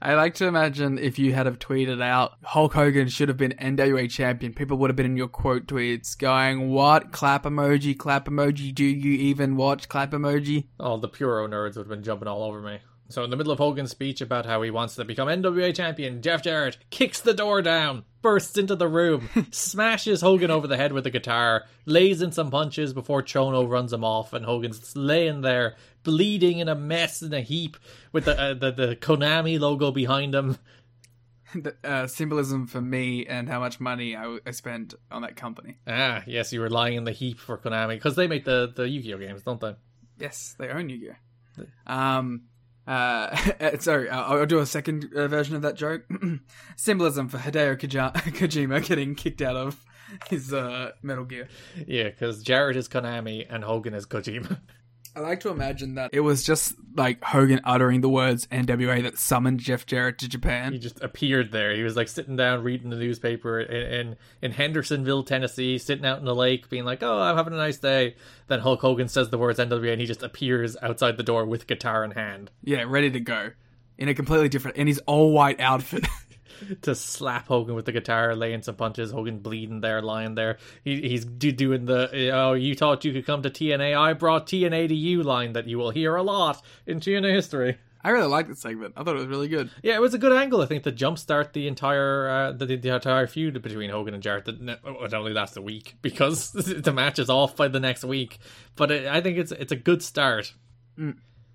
I like to imagine if you had have tweeted out Hulk Hogan should have been NWA champion, people would have been in your quote tweets going, "What clap emoji? Clap emoji? Do you even watch clap emoji?" All the Puro nerds would have been jumping all over me. So in the middle of Hogan's speech about how he wants to become NWA champion, Jeff Jarrett kicks the door down, bursts into the room, [LAUGHS] smashes Hogan over the head with a guitar, lays in some punches before Chono runs him off, and Hogan's laying there, bleeding in a mess in a heap with the uh, the, the Konami logo behind him. [LAUGHS] the uh, symbolism for me and how much money I, I spent on that company. Ah, yes, you were lying in the heap for Konami because they make the the Yu-Gi-Oh games, don't they? Yes, they own Yu-Gi-Oh. Um, [LAUGHS] Uh, sorry, I'll, I'll do a second uh, version of that joke. [CLEARS THROAT] Symbolism for Hideo Koja- [LAUGHS] Kojima getting kicked out of his uh, Metal Gear. Yeah, because Jarrett is Konami and Hogan is Kojima. [LAUGHS] I like to imagine that it was just like Hogan uttering the words NWA that summoned Jeff Jarrett to Japan. he just appeared there. He was like sitting down reading the newspaper in, in in Hendersonville, Tennessee, sitting out in the lake, being like, "Oh, I'm having a nice day." Then Hulk Hogan says the words NWA, and he just appears outside the door with guitar in hand Yeah, ready to go in a completely different in his all white outfit. [LAUGHS] [LAUGHS] to slap Hogan with the guitar, laying some punches. Hogan bleeding there, lying there. He, he's doing the "Oh, you thought you could come to TNA? I brought TNA to you" line that you will hear a lot in TNA history. I really liked the segment. I thought it was really good. Yeah, it was a good angle. I think to jumpstart the entire uh, the, the entire feud between Hogan and Jarrett. That it only lasts a week [LAUGHS] because [LAUGHS] the match is off by the next week. But it, I think it's it's a good start.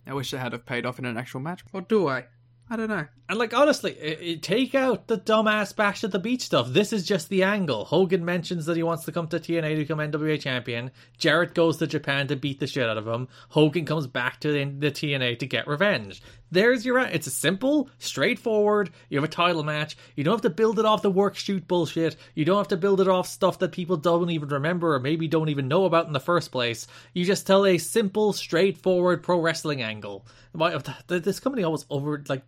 I wish it had have paid off in an actual match. Or do I? I don't know. And like honestly, it, it- take out the dumbass bash at the beach stuff. This is just the angle. Hogan mentions that he wants to come to TNA to become NWA champion. Jarrett goes to Japan to beat the shit out of him. Hogan comes back to the, the TNA to get revenge. There's your. It's a simple, straightforward. You have a title match. You don't have to build it off the work shoot bullshit. You don't have to build it off stuff that people don't even remember or maybe don't even know about in the first place. You just tell a simple, straightforward pro wrestling angle. Why th- th- this company always over like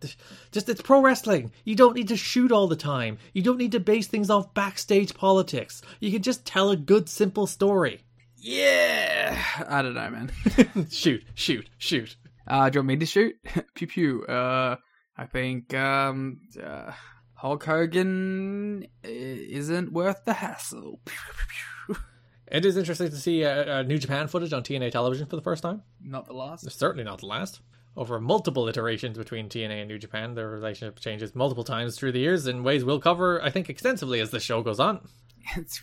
just it's pro wrestling. You don't need to shoot all the time. You don't need to base things off backstage politics. You can just tell a good, simple story. Yeah, I don't know, man. [LAUGHS] shoot, shoot, shoot. Uh, do you want me to shoot? [LAUGHS] pew pew. Uh, I think um, uh, Hulk Hogan isn't worth the hassle. Pew, pew, pew. It is interesting to see uh, uh, New Japan footage on TNA television for the first time. Not the last. Certainly not the last. Over multiple iterations between TNA and New Japan, their relationship changes multiple times through the years in ways we'll cover, I think, extensively as the show goes on. [LAUGHS] It's,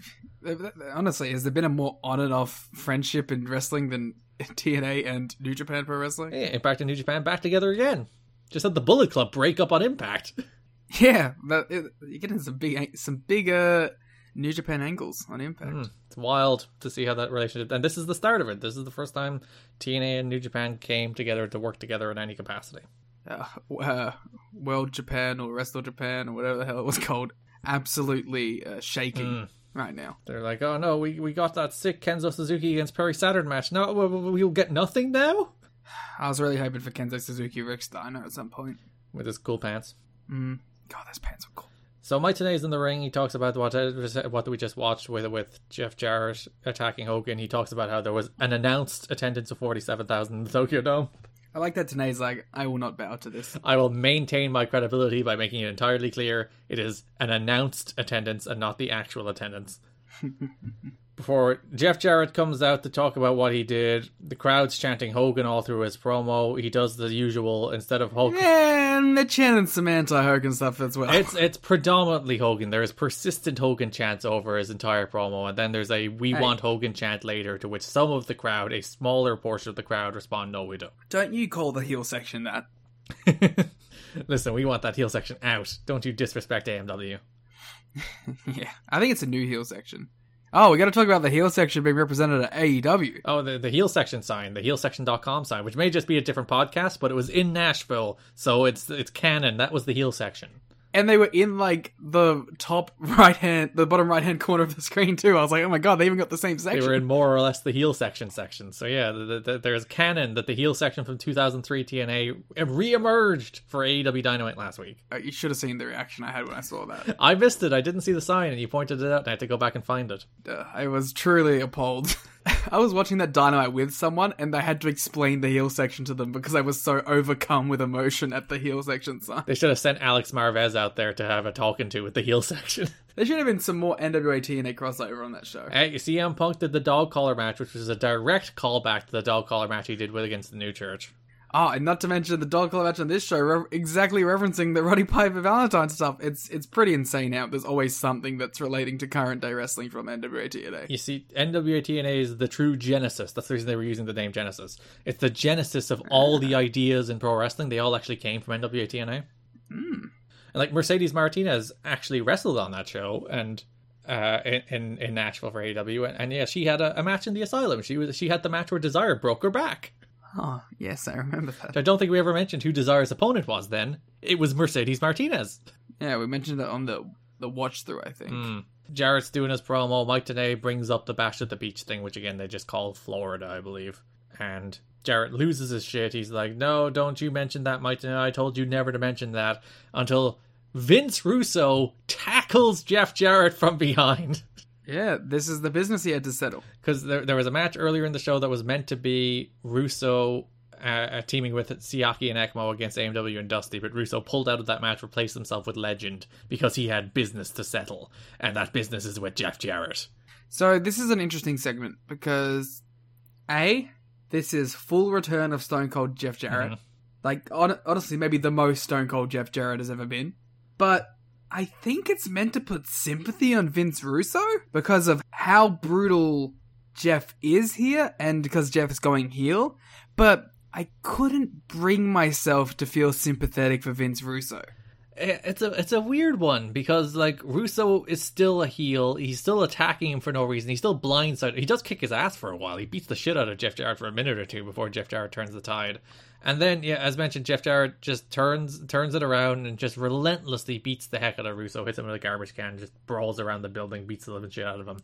honestly, has there been a more on and off friendship in wrestling than [LAUGHS] TNA and New Japan Pro Wrestling? Yeah, Impact and New Japan back together again. Just had the Bullet Club break up on Impact. [LAUGHS] Yeah, that, it, you're getting some big, some bigger New Japan angles on Impact. It's wild to see how that relationship. And this is the start of it. This is the first time TNA and New Japan came together to work together in any capacity. Uh, uh, World Japan or Wrestle Japan or whatever the hell it was called, absolutely uh, shaking right now. They're like, oh no, we, we got that sick Kenzo Suzuki against Perry Saturn match. No, we- we- we'll get nothing now? I was really hoping for Kenzo Suzuki Rick Steiner at some point. With his cool pants. God, those pants are cool. So Mike Tenay's in the ring. He talks about what what we just watched with with Jeff Jarrett attacking Hogan. He talks about how there was an announced attendance of forty seven thousand in the Tokyo Dome. I like that Tenay's like, I will not bow to this. I will maintain my credibility by making it entirely clear it is an announced attendance and not the actual attendance. [LAUGHS] Before Jeff Jarrett comes out to talk about what he did, the crowd's chanting Hogan all through his promo. He does the usual instead of Hogan. And they're chanting some anti-Hogan stuff as well. It's it's predominantly Hogan. There is persistent Hogan chants over his entire promo, and then there's a "We Hey. want Hogan" chant later, to which some of the crowd, a smaller portion of the crowd, respond, "No, we don't." Don't you call the heel section that? [LAUGHS] Listen, we want that heel section out. Don't you disrespect AMW. [LAUGHS] Yeah, I think it's a new heel section. Oh, we got to talk about the heel section being represented at AEW. Oh, the, the heel section sign, the heelsection.com sign, which may just be a different podcast, but it was in Nashville, so it's it's canon. That was the heel section. And they were in like the top right hand, the bottom right hand corner of the screen too. I was like, oh my god, they even got the same section. They were in more or less the heel section section. So yeah, the, the, there's canon that the heel section from 2003 TNA re-emerged for AEW Dynamite last week. Uh, you should have seen the reaction I had when I saw that. [LAUGHS] I missed it. I didn't see the sign, and you pointed it out, and I had to go back and find it. Uh, I was truly appalled. [LAUGHS] [LAUGHS] I was watching that dynamite with someone, and they had to explain the heel section to them because I was so overcome with emotion at the heel section sign. They should have sent Alex Marvez out there to have a talking to with the heel [LAUGHS] section. There should have been some more NWA TNA crossover on that show. hey, CM Punk did the dog collar match, which was a direct callback to the dog collar match he did with against the New Church. Oh, and not to mention the dog collar match on this show, re- exactly referencing the Roddy Piper Valentine stuff. It's it's pretty insane how there's always something that's relating to current day wrestling from NWA TNA. You see, NWA TNA is the true genesis. That's the reason they were using the name Genesis. It's the genesis of all the [LAUGHS] ideas in pro wrestling. They all actually came from NWA TNA. And like Mercedes Martinez actually wrestled on that show and uh, in, in in Nashville for AEW, and, and yeah, she had a, a match in the Asylum. She was she had the match where Desire broke her back. Oh, yes, I remember that. I don't think we ever mentioned who Desire's opponent was then. It was Mercedes Martinez. Yeah, we mentioned it on the the watch through, I think. Mm. Jarrett's doing his promo. Mike Tenay brings up the Bash at the Beach thing, which again they just call Florida, I believe. And Jarrett loses his shit. He's like, "No, don't you mention that, Mike Tenay. I told you never to mention that." Until Vince Russo tackles Jeff Jarrett from behind. Yeah, this is the business he had to settle. Because there, there was a match earlier in the show that was meant to be Russo uh, uh, teaming with Siaki and Ekmo against AMW and Dusty, but Russo pulled out of that match, replaced himself with Legend because he had business to settle, and that business is with Jeff Jarrett. So this is an interesting segment because a this is full return of Stone Cold Jeff Jarrett. Mhm. Like hon- honestly, maybe the most Stone Cold Jeff Jarrett has ever been. But I think it's meant to put sympathy on Vince Russo because of how brutal Jeff is here and because Jeff is going heel. But I couldn't bring myself to feel sympathetic for Vince Russo. Eh, It's a it's a weird one because like Russo is still a heel. He's still attacking him for no reason. He's still blindsided. He does kick his ass for a while. He beats the shit out of Jeff Jarrett for a minute or two before Jeff Jarrett turns the tide. And then, yeah, as mentioned, Jeff Jarrett just turns turns it around and just relentlessly beats the heck out of Russo. Hits him with a garbage can, just brawls around the building, beats the living shit out of him.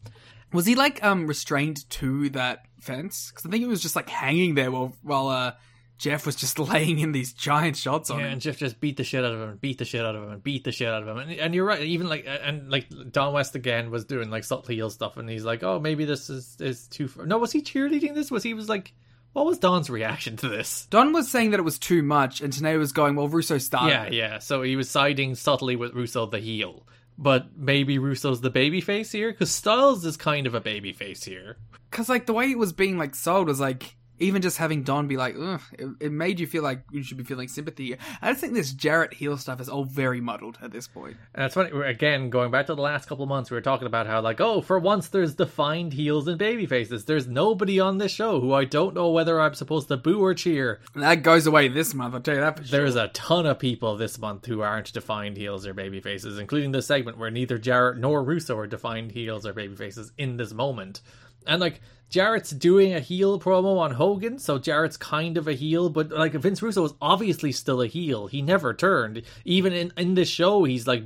Was he like um restrained to that fence? Because I think he was just like hanging there while while uh, Jeff was just [LAUGHS] laying in these giant shots on Yeah, him. and Jeff just beat the shit out of him, and beat the shit out of him, and beat the shit out of him. And, and you're right, even like and like Don West again was doing like subtle heel stuff, and he's like, oh, maybe this is is too. Far. No, was he cheerleading this? Was he was like, what was Don's reaction to this? Don was saying that it was too much, and Tenay was going, "Well, Russo started." Yeah, it." yeah. So he was siding subtly with Russo, the heel, but maybe Russo's the baby face here because Styles is kind of a baby face here. Because like the way it was being like sold was like even just having Don be like, Ugh, it, it made you feel like you should be feeling sympathy. I just think this Jarrett heel stuff is all very muddled at this point. And it's funny, again, going back to the last couple of months, we were talking about how, like, oh, for once there's defined heels and baby faces. There's nobody on this show who I don't know whether I'm supposed to boo or cheer. And that goes away this month. I'll tell you that for sure. There's a ton of people this month who aren't defined heels or baby faces, including this segment where neither Jarrett nor Russo are defined heels or baby faces in this moment. And like Jarrett's doing a heel promo on Hogan, so Jarrett's kind of a heel, but like Vince Russo is obviously still a heel. He never turned. Even in in this show, he's like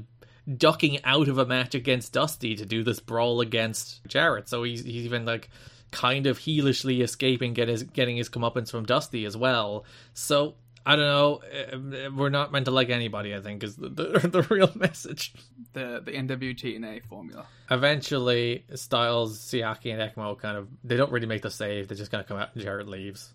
ducking out of a match against Dusty to do this brawl against Jarrett. So he's he's even like kind of heelishly escaping get his, getting his comeuppance from Dusty as well. So I don't know. uh, We're not meant to like anybody. I think is the the, [LAUGHS] the real message. the the NWTNA formula. Eventually, Styles, Siaki, and Ekmo kind of they don't really make the save. They're just gonna come out and Jarrett leaves.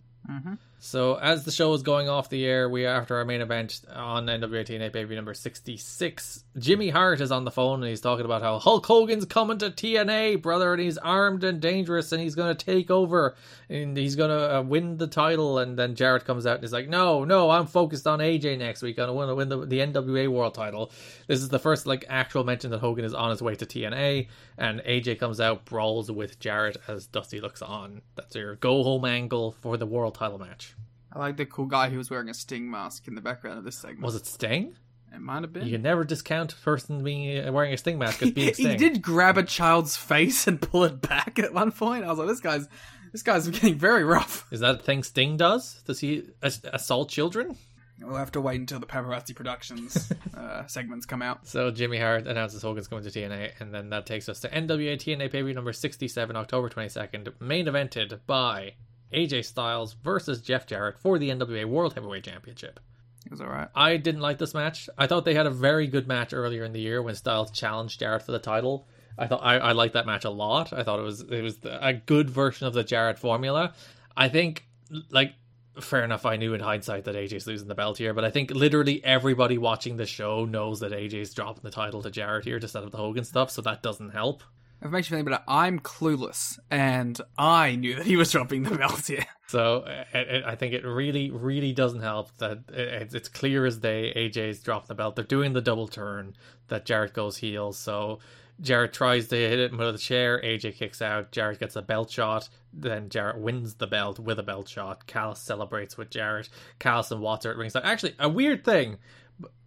So as the show is going off the air, we after our main event on NWA TNA Baby number sixty six, Jimmy Hart is on the phone and he's talking about how Hulk Hogan's coming to TNA, brother, and he's armed and dangerous and he's gonna take over and he's gonna uh, win the title. And then Jarrett comes out and he's like, "No, no, I'm focused on AJ next week. I'm gonna win the, the NWA World Title." This is the first like actual mention that Hogan is on his way to TNA, and AJ comes out brawls with Jarrett as Dusty looks on. That's your go home angle for the World Title match. I like the cool guy who was wearing a Sting mask in the background of this segment. Was it Sting? It might have been. You can never discount a person being uh, wearing a Sting mask as being [LAUGHS] Sting. he did grab a child's face and pull it back at one point. I was like, this guy's this guy's [LAUGHS] getting very rough. Is that a thing Sting does? Does he ass- assault children? We'll have to wait until the Paparazzi Productions [LAUGHS] uh, segments come out. So Jimmy Hart announces Hogan's going to TNA, and then that takes us to NWA TNA pay per view number 67, October 22nd, main evented by AJ Styles versus Jeff Jarrett for the NWA World Heavyweight Championship. It was alright. I didn't like this match. I thought they had a very good match earlier in the year when Styles challenged Jarrett for the title. I thought I, I liked that match a lot. I thought it was it was a good version of the Jarrett formula. I think like fair enough. I knew in hindsight that AJ's losing the belt here, but I think literally everybody watching the show knows that AJ's dropping the title to Jarrett here to set up the Hogan stuff, so that doesn't help. It you feel better, I'm clueless, and I knew that he was dropping the belt here. [LAUGHS] So uh, it, it, I think it really, really doesn't help that it, it's clear as day AJ's dropping the belt. They're doing the double turn that Jarrett goes heel. So Jarrett tries to hit him with a chair. AJ kicks out. Jarrett gets a belt shot. Then Jarrett wins the belt with a belt shot. Callis celebrates with Jarrett. Callis and Watts are at ringside. Actually, a weird thing.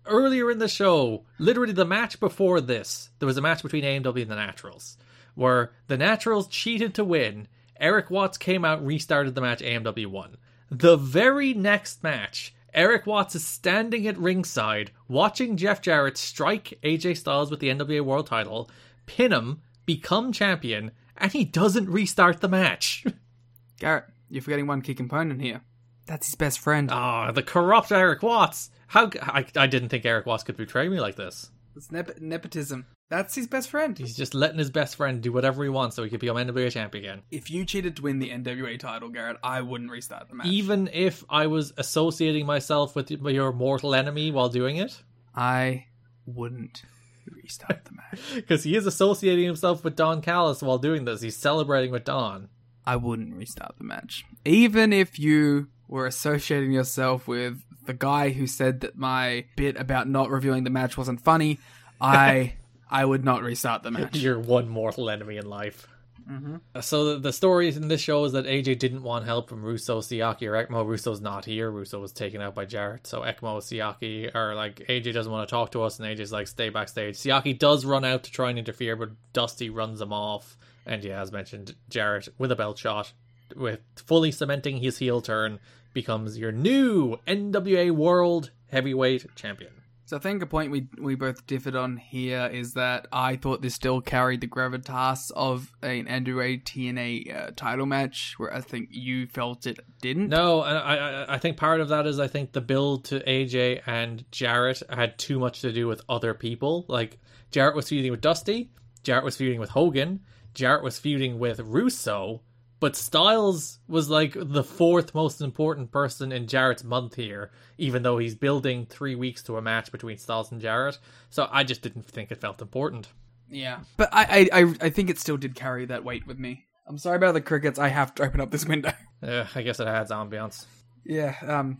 Earlier in the show, literally the match before this, there was a match between AMW and the Naturals, where the Naturals cheated to win. Erik Watts came out, restarted the match. AMW won. The very next match, Erik Watts is standing at ringside watching Jeff Jarrett strike AJ Styles with the NWA World title, pin him, become champion, and he doesn't restart the match. [LAUGHS] Garrett, you're forgetting one key component here. That's his best friend. Ah, the corrupt Erik Watts. How I, I didn't think Erik Watts could betray me like this. It's nep- nepotism. That's his best friend. He's just letting his best friend do whatever he wants so he could become NWA champ again. If you cheated to win the NWA title, Garrett, I wouldn't restart the match. Even if I was associating myself with your mortal enemy while doing it, I wouldn't restart the match. [LAUGHS] because he is associating himself with Don Callis while doing this. He's celebrating with Don. I wouldn't restart the match. Even if you were associating yourself with the guy who said that my bit about not reviewing the match wasn't funny, I [LAUGHS] I would not restart the match. Your one mortal enemy in life. Mm-hmm. Uh, so the, the story in this show is that AJ didn't want help from Russo, Siaki, or Ekmo. Russo's not here. Russo was taken out by Jarrett. So Ekmo, Siaki are like, AJ doesn't want to talk to us, and AJ's like, stay backstage. Siaki does run out to try and interfere, but Dusty runs him off. And yeah, as mentioned, Jarrett with a belt shot, with fully cementing his heel turn, becomes your new NWA World Heavyweight Champion. So I think a point we we both differed on here is that I thought this still carried the gravitas of an NWA TNA uh, title match, where I think you felt it didn't. No, I, I I think part of that is I think the build to AJ and Jarrett had too much to do with other people. Like Jarrett was feuding with Dusty, Jarrett was feuding with Hogan, Jarrett was feuding with Russo, but Styles was like the fourth most important person in Jarrett's month here, even though he's building three weeks to a match between Styles and Jarrett. So I just didn't think it felt important. Yeah, but I, I I I think it still did carry that weight with me. I'm sorry about the crickets. I have to open up this window. [LAUGHS] Yeah, I guess it adds ambiance Yeah. Um.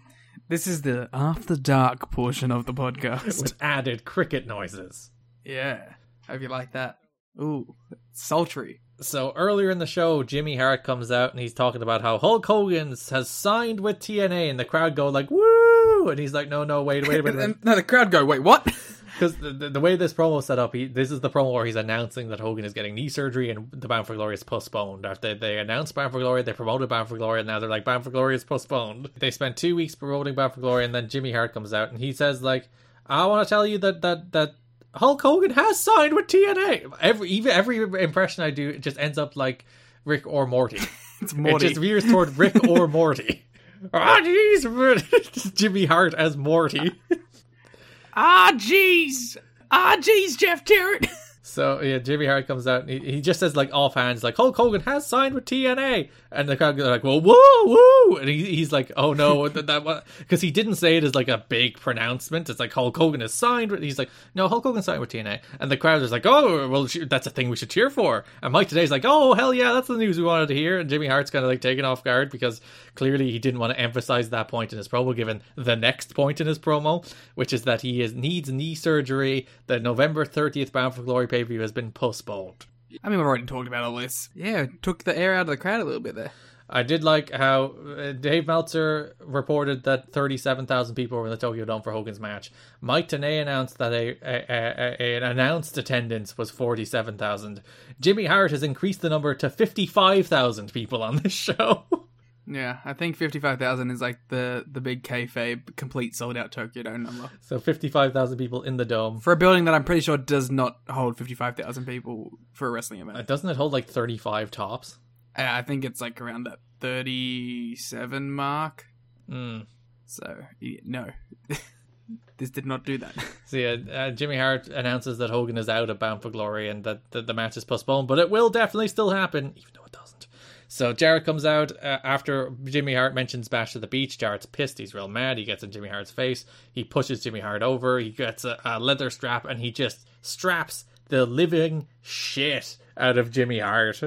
This is the after dark portion of the podcast. with added cricket noises. yeah. Hope you like that. Ooh, sultry. So earlier in the show, Jimmy Hart comes out and he's talking about how Hulk Hogan has signed with TNA, and the crowd go like "woo!" and he's like, "No, no, wait, wait, wait." And, [LAUGHS] no, the crowd go, wait, what? [LAUGHS] Because the, the, the way this promo set up, he, this is the promo where he's announcing that Hogan is getting knee surgery and the Bound for Glory is postponed. After they, they announced Bound for Glory, they promoted Bound for Glory, and now they're like Bound for Glory is postponed. They spent two weeks promoting Bound for Glory, and then Jimmy Hart comes out and he says like, "I want to tell you that that that." Hulk Hogan has signed with TNA. Every even every impression I do, it just ends up like Rick or Morty. [LAUGHS] It's Morty. It just veers toward Rick or [LAUGHS] Morty. Ah, jeez, [LAUGHS] Jimmy Hart as Morty. ah, jeez. Ah, jeez, Jeff Jarrett. So yeah, Jimmy Hart comes out and he, he just says like offhand, like Hulk Hogan has signed with TNA, and the crowd goes like, "Well, woo, woo," and he, he's like, "Oh no, that that because he didn't say it as like a big pronouncement. It's like Hulk Hogan has signed. He's like, "No, Hulk Hogan signed with TNA," and the crowd is like, "Oh, well, that's a thing we should cheer for." And Mike Tenay's like, "Oh, hell yeah, that's the news we wanted to hear." And Jimmy Hart's kind of like taken off guard because clearly he didn't want to emphasize that point in his promo, given the next point in his promo, which is that he is needs knee surgery. The November thirtieth Bound for Glory pay per view has been postponed. I mean, we've already talked about all this. Yeah, took the air out of the crowd a little bit there. I did like how uh, Dave Meltzer reported that 37,000 people were in the Tokyo Dome for Hogan's match. Mike Tenay announced that a, a, a, a- an announced attendance was 47,000. Jimmy Hart has increased the number to 55,000 people on this [LAUGHS] show. Yeah, I think 55,000 is like the, the big kayfabe complete sold out Tokyo Dome number. so 55,000 people in the dome. For a building that I'm pretty sure does not hold 55,000 people for a wrestling event. Uh, Doesn't it hold like 35 tops? I I think it's like around that 37 mark. Hmm. So, y- no. [LAUGHS] this did not do that. [LAUGHS] So yeah, uh, Jimmy Hart announces that Hogan is out of Bound for Glory and that, that the match is postponed, but it will definitely still happen, even though it doesn't. So Jarrett comes out uh, after Jimmy Hart mentions Bash to the Beach. Jarrett's pissed. He's real mad. He gets in Jimmy Hart's face. He pushes Jimmy Hart over. He gets a, a leather strap and he just straps the living shit out of Jimmy Hart.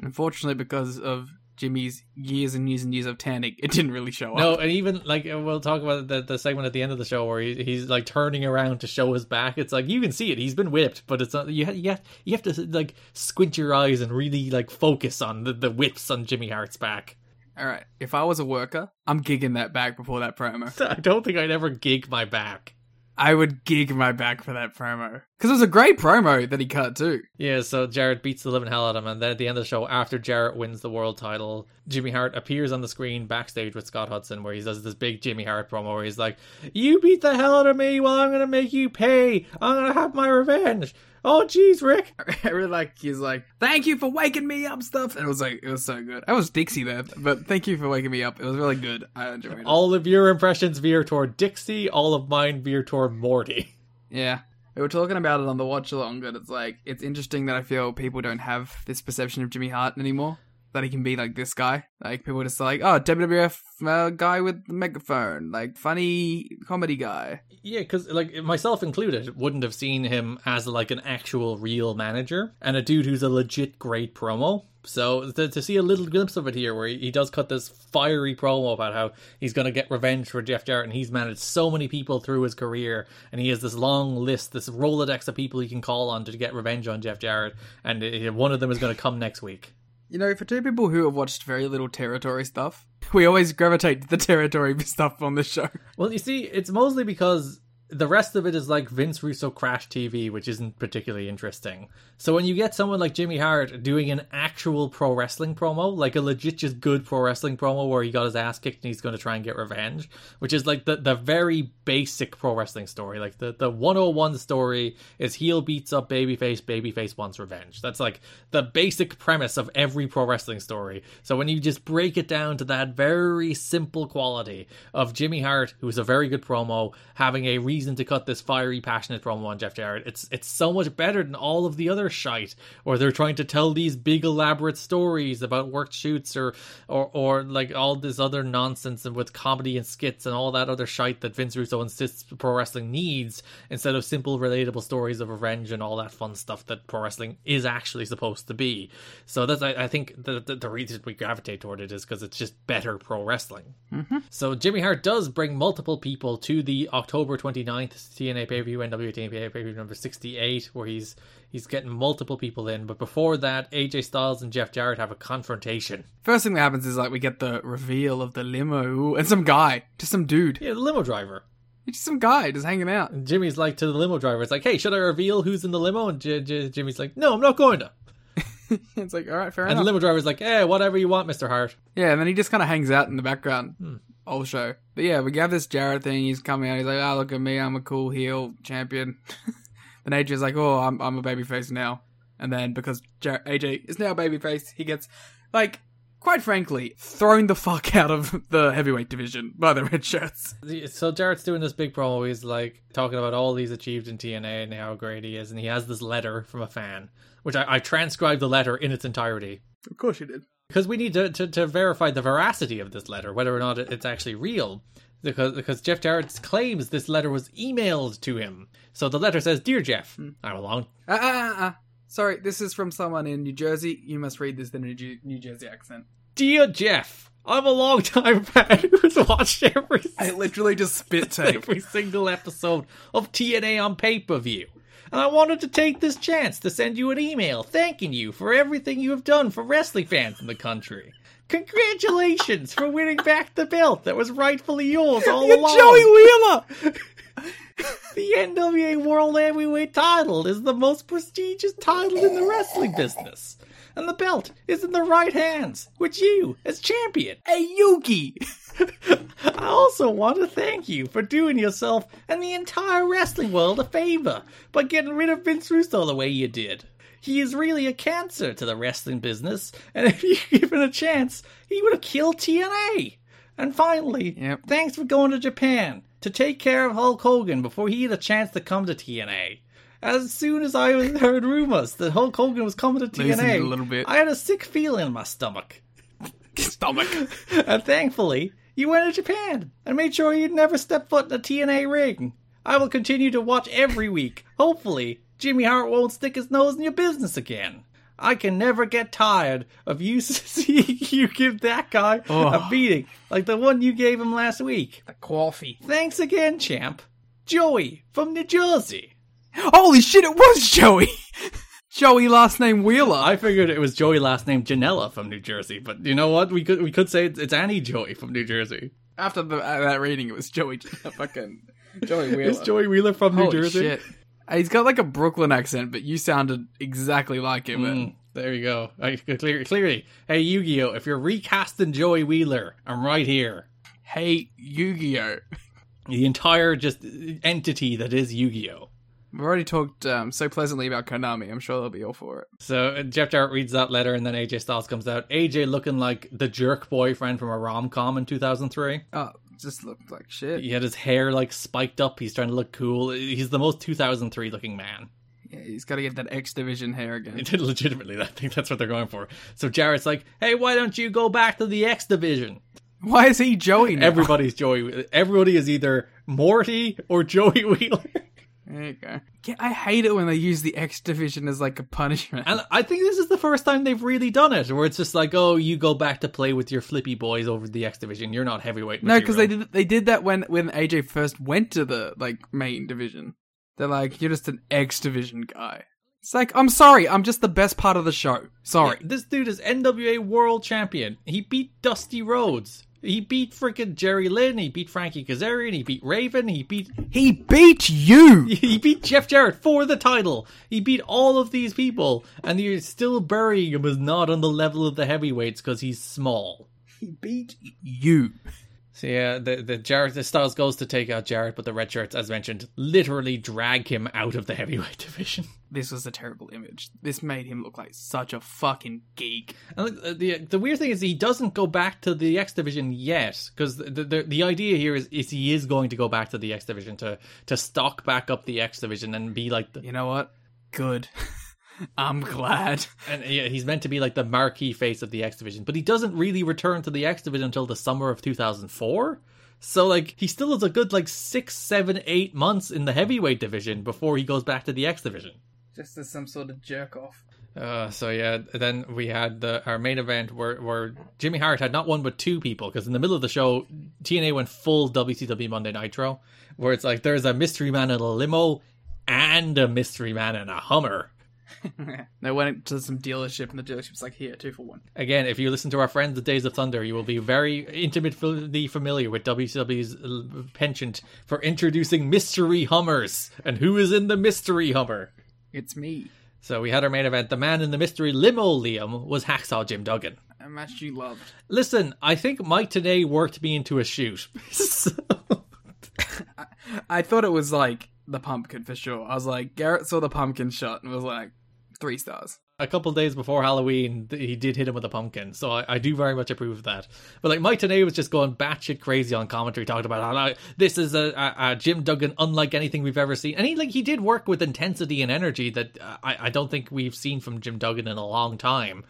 Unfortunately, because of Jimmy's years and years and years of tanning, it didn't really show up. No, and even like uh, we'll talk about the, the segment at the end of the show where he, he's like turning around to show his back. It's like you can see it. He's been whipped, but it's not. You ha- you have, you have to like squint your eyes and really like focus on the, the whips on Jimmy Hart's back. All right, if I was a worker, I'm gigging that back before that promo. [LAUGHS] I don't think I'd ever gig my back. I would gig my back for that promo. Because it was a great promo that he cut too. Yeah, so Jarrett beats the living hell out of him, and then at the end of the show, after Jarrett wins the world title, Jimmy Hart appears on the screen backstage with Scott Hudson, where he does this big Jimmy Hart promo where he's like, "You beat the hell out of me, well, I'm gonna make you pay. I'm gonna have my revenge." Oh, jeez, Rick. [LAUGHS] I really like he's like, thank you for waking me up stuff. And it was like it was so good. I was Dixie there, but thank you for waking me up. It was really good. I enjoyed it. All of your impressions veer toward Dixie, all of mine veer toward Morty. [LAUGHS] Yeah. We were talking about it on the watch along, but it's like it's interesting that I feel people don't have this perception of Jimmy Hart anymore. That he can be like this guy. Like people just like, oh, WWF uh, guy with the megaphone, like funny comedy guy. Yeah, because like myself included, wouldn't have seen him as like an actual real manager and a dude who's a legit great promo. So to, to see a little glimpse of it here, where he, he does cut this fiery promo about how he's going to get revenge for Jeff Jarrett, and he's managed so many people through his career, and he has this long list, this rolodex of people he can call on to get revenge on Jeff Jarrett, and uh, one of them is going to come next week. You know, for two people who have watched very little territory stuff, [LAUGHS] we always gravitate to the territory [LAUGHS] stuff on this show. Well, you see, it's mostly because the rest of it is like Vince Russo Crash TV, which isn't particularly interesting. So when you get someone like Jimmy Hart doing an actual pro wrestling promo, like a legit just good pro wrestling promo where he got his ass kicked and he's going to try and get revenge, which is like the, the very basic pro wrestling story. Like the, the 101 story is heel beats up babyface, babyface wants revenge. That's like the basic premise of every pro wrestling story. So when you just break it down to that very simple quality of Jimmy Hart, who's a very good promo, having a reason to cut this fiery, passionate promo on Jeff Jarrett. It's it's so much better than all of the other shite, where they're trying to tell these big elaborate stories about worked shoots or or or like all this other nonsense and with comedy and skits and all that other shite that Vince Russo insists pro wrestling needs instead of simple, relatable stories of revenge and all that fun stuff that pro wrestling is actually supposed to be. So that's I, I think the, the, the reason we gravitate toward it is because it's just better pro wrestling. Mm-hmm. So Jimmy Hart does bring multiple people to the October 29th TNA pay per view, NWA TNA pay per view number 68, where he's he's getting multiple people in. But before that, AJ Styles and Jeff Jarrett have a confrontation. First thing that happens is like we get the reveal of the limo and some guy, just some dude, Yeah, the limo driver. It's just some guy just hanging out. And Jimmy's like to the limo driver, it's like, hey, should I reveal who's in the limo? And J- J- Jimmy's like, no, I'm not going to. [LAUGHS] it's like, all right, fair enough. And the limo driver's like, eh, whatever you want, Mr. Hart. Yeah, and then he just kind of hangs out in the background. Hmm. Oh, Whole show. But yeah, we have this Jarrett thing. He's coming out. He's like, "Oh, look at me. I'm a cool heel champion." [LAUGHS] then AJ's like, "Oh, I'm I'm a babyface now." And then because Jar- AJ is now a babyface, he gets like, quite frankly, thrown the fuck out of [LAUGHS] the heavyweight division by the red shirts. So Jarrett's doing this big promo. He's like talking about all he's achieved in TNA and how great he is. And he has this letter from a fan, which I, I transcribed the letter in its entirety. Of course, you did. Because we need to, to, to verify the veracity of this letter, whether or not it's actually real. Because because Jeff Jarrett claims this letter was emailed to him. So the letter says, "Dear Jeff, I'm a long Ah, ah, ah, ah. Sorry, this is from someone in New Jersey. You must read this in a New Jersey accent. dear Jeff, I'm a long time [LAUGHS] fan who's watched every I literally just spit take. [LAUGHS] every single episode of TNA on pay per view." And I wanted to take this chance to send you an email thanking you for everything you have done for wrestling fans in the country. Congratulations for winning back the belt that was rightfully yours [LAUGHS] all You're along. Joey Wheeler. [LAUGHS] The NWA World Heavyweight title is the most prestigious title in the wrestling business. And the belt is in the right hands, with you as champion. Hey, Yugi. [LAUGHS] I also want to thank you for doing yourself and the entire wrestling world a favor by getting rid of Vince Russo the way you did. He is really a cancer to the wrestling business, and if you [LAUGHS] given a chance, he would have killed TNA. And finally, Yep. thanks for going to Japan to take care of Hulk Hogan before he had a chance to come to TNA. As soon as I heard rumors that Hulk Hogan was coming to TNA, a little bit. I had a sick feeling in my stomach. [LAUGHS] Stomach. [LAUGHS] and thankfully, you went to Japan and made sure you'd never step foot in a TNA ring. I will continue to watch every week. Hopefully, Jimmy Hart won't stick his nose in your business again. I can never get tired of you [LAUGHS] seeing you give that guy a beating like the one you gave him last week. The coffee. Thanks again, champ. Joey from New Jersey. Holy shit, it was Joey. [LAUGHS] Joey last name Wheeler. I figured it was Joey last name Janela from New Jersey, but you know what? We could we could say it's, it's Annie Joey from New Jersey. After the, uh, that reading, it was Joey. [LAUGHS] fucking Joey Wheeler. Is Joey Wheeler from New Holy Jersey? shit. He's got like a Brooklyn accent, but you sounded exactly like him. Mm, there you go. I, clear, clearly, hey Yu-Gi-Oh! If you're recasting Joey Wheeler, I'm right here. Hey, Yu-Gi-Oh! [LAUGHS] The entire just entity that is Yu-Gi-Oh! We've already talked um, so pleasantly about Konami. I'm sure they'll be all for it. So uh, Jeff Jarrett reads that letter, and then AJ Styles comes out. AJ looking like the jerk boyfriend from a rom com in 2003. Oh, just looked like shit. He had his hair like spiked up. He's trying to look cool. He's the most 2003 looking man. Yeah, he's got to get that X Division hair again. [LAUGHS] Legitimately, I think that's what they're going for. So Jarrett's like, "Hey, why don't you go back to the X Division?" Why is he Joey now? Everybody's Joey. Everybody is either Morty or Joey Wheeler. [LAUGHS] There you go. Yeah, I hate it when they use the X Division as like a punishment. And I think this is the first time they've really done it, where it's just like, oh, you go back to play with your flippy boys over the X Division. You're not heavyweight. no, because they did they did that when when AJ first went to the like main division. They're like, you're just an X Division guy. It's like, I'm sorry, I'm just the best part of the show. Sorry. Yeah, this dude is NWA World Champion. He beat Dusty Rhodes. He beat freaking Jerry Lynn. He beat Frankie Kazarian. He beat Raven. He beat. He beat you. [LAUGHS] He beat Jeff Jarrett for the title. He beat all of these people, and you're still burying him as not on the level of the heavyweights because he's small. He beat you. So yeah, the the Jarrett the Styles goes to take out Jarrett, but the red shirts, as mentioned, literally drag him out of the heavyweight [LAUGHS] division. This was a terrible image. This made him look like such a fucking geek. And uh, the the weird thing is he doesn't go back to the X division yet, because the, the the idea here is is he is going to go back to the X division to to stock back up the X division and be like the You know what? Good. [LAUGHS] [LAUGHS] I'm glad. And yeah, he's meant to be like the marquee face of the X division, but he doesn't really return to the X division until the summer of 2004. So like he still has a good like six, seven, eight months in the heavyweight division before he goes back to the X division. Just as some sort of jerk off. Uh, so yeah, then we had the our main event where where Jimmy Hart had not one but two people because in the middle of the show TNA went full WCW Monday Nitro, where it's like there's a mystery man in a limo and a mystery man in a Hummer. [LAUGHS] they went to some dealership, and the dealership's like, "Here, two for one." Again, if you listen to our friends, the Days of Thunder, you will be very intimately familiar with WCW's penchant for introducing mystery Hummers. And who is in the mystery Hummer? It's me. So we had our main event. The man in the mystery limo, Liam, was Hacksaw Jim Duggan. A match you loved. Listen, I think Mike Tenay worked me into a shoot. [LAUGHS] so... [LAUGHS] I, I thought it was like the pumpkin for sure. I was like, Garrett saw the pumpkin shot and was like, three stars. A couple days before Halloween, he did hit him with a pumpkin, so I, I do very much approve of that. But like Mike Tenay was just going batshit crazy on commentary, talking about how like, this is a, a, a, Jim Duggan unlike anything we've ever seen, and he like he did work with intensity and energy that uh, I, I don't think we've seen from Jim Duggan in a long time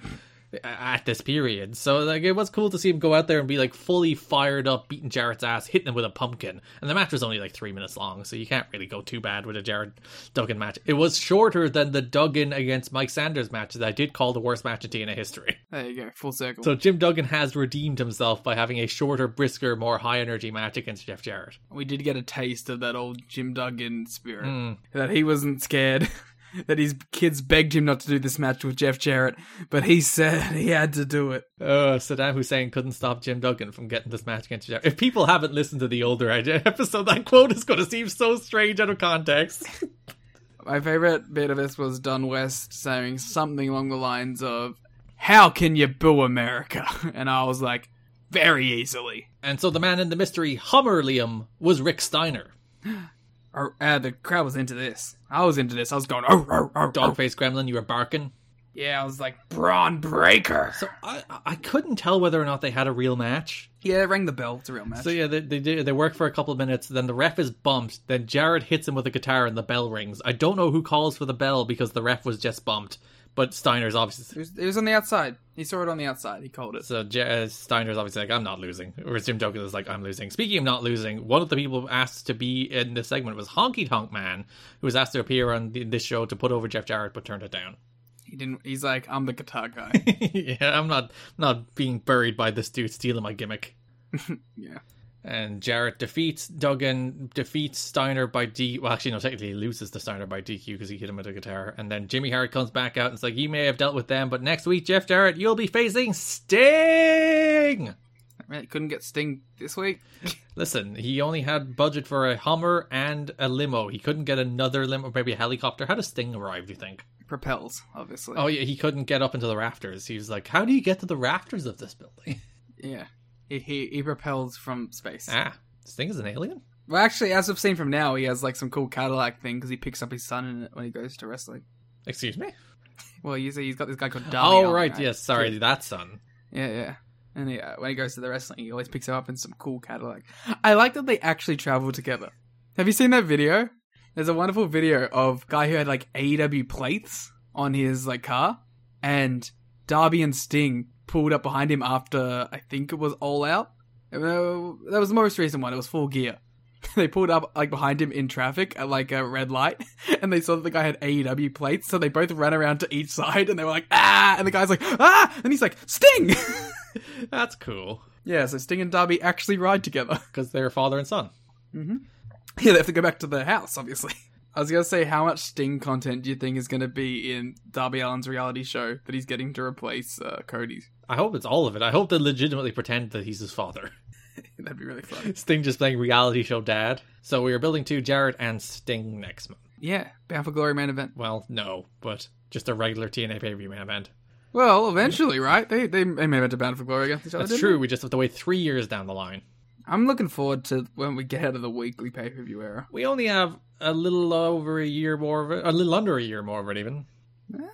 at this period. So like it was cool to see him go out there and be like fully fired up, beating Jarrett's ass, hitting him with a pumpkin. And the match was only like three minutes long, so you can't really go too bad with a Jarrett Duggan match. It was shorter than the Duggan against Mike Sanders match that I did call the worst match in TNA history. [LAUGHS] There you go, full circle. So Jim Duggan has redeemed himself by having a shorter, brisker, more high energy match against Jeff Jarrett. We did get a taste of that old Jim Duggan spirit. Mm. That he wasn't scared. [LAUGHS] that his kids begged him not to do this match with Jeff Jarrett, but he said he had to do it. Uh, Saddam Hussein couldn't stop Jim Duggan from getting this match against Jeff. If people haven't listened to the older [LAUGHS] episode, that quote is going to seem so strange out of context. [LAUGHS] My favorite bit of this was Don West saying something along the lines of, How can you boo America? [LAUGHS] And I was like, Very easily. And so the man in the mystery Hummer Liam was Rick Steiner. Uh, the crowd was into this. I was into this. I was going, oh, oh, oh, Dogface Gremlin, you were barking. Yeah, I was like, Braun Breaker. So I I couldn't tell whether or not they had a real match. Yeah, it rang the bell. It's a real match. So yeah, they they they work for a couple of minutes. Then the ref is bumped. Then Jarrett hits him with a guitar, and the bell rings. I don't know who calls for the bell because the ref was just bumped. But Steiner's obviously it was, it was on the outside. He saw it on the outside. He called it. So uh, Steiner's obviously like, I'm not losing. Whereas Jim Duggan is like, I'm losing. Speaking of not losing, one of the people asked to be in this segment was Honky Tonk Man, who was asked to appear on the, this show to put over Jeff Jarrett, but turned it down. He didn't. He's like, I'm the guitar guy. [LAUGHS] yeah, I'm not not being buried by this dude stealing my gimmick. [LAUGHS] yeah. And Jarrett defeats Duggan, defeats Steiner by D. Well, actually, no, technically he loses the Steiner by DQ because he hit him with a guitar. And then Jimmy Hart comes back out and it's like, you may have dealt with them, but next week, Jeff Jarrett, you'll be facing Sting. I Really couldn't get Sting this week. [LAUGHS] Listen, he only had budget for a Hummer and a limo. He couldn't get another limo, maybe a helicopter. How does Sting arrive? Do you think? Propels, obviously. Oh yeah, he couldn't get up into the rafters. He was like, "How do you get to the rafters of this building?" [LAUGHS] yeah. He, he he propels from space. ah, Sting is an alien. Well, actually, as we've seen from now, he has like some cool Cadillac thing because he picks up his son in it when he goes to wrestling. Excuse me. Well, you see, he's got this guy called Darby. oh right, yes. Sorry, that son. Yeah, yeah. And he, uh, when he goes to the wrestling, he always picks him up in some cool Cadillac. I like that they actually travel together. Have you seen that video? There's a wonderful video of guy who had like AEW plates on his like car, and Darby and Sting pulled up behind him after I think it was All Out. Uh, That was the most recent one. It was Full Gear. [LAUGHS] They pulled up like behind him in traffic at like a red light, [LAUGHS] and they saw that the guy had AEW plates, so they both ran around to each [LAUGHS] side, and they were like ah, and the guy's like ah, and he's like Sting. That's cool yeah, so Sting and Darby actually ride together. because they're father and son. Yeah, they have to go back to their house, obviously. I was gonna say, how much Sting content do you think is gonna be in Darby Allin's reality show that he's getting to replace uh, Cody? I hope it's all of it. I hope they legitimately pretend that he's his father. [LAUGHS] That'd be really fun. Sting just playing reality show dad. So we are building to Jarrett and Sting next month. Yeah, Bound for Glory main event. Well, no, but just a regular TNA pay per view main event. Well, eventually, right? They they, they main evented Bound for Glory against each other. That's true. they? We just have to wait three years down the line. I'm looking forward to when we get out of the weekly pay per view era. We only have a little over a year more of it, a little under a year more of it, even.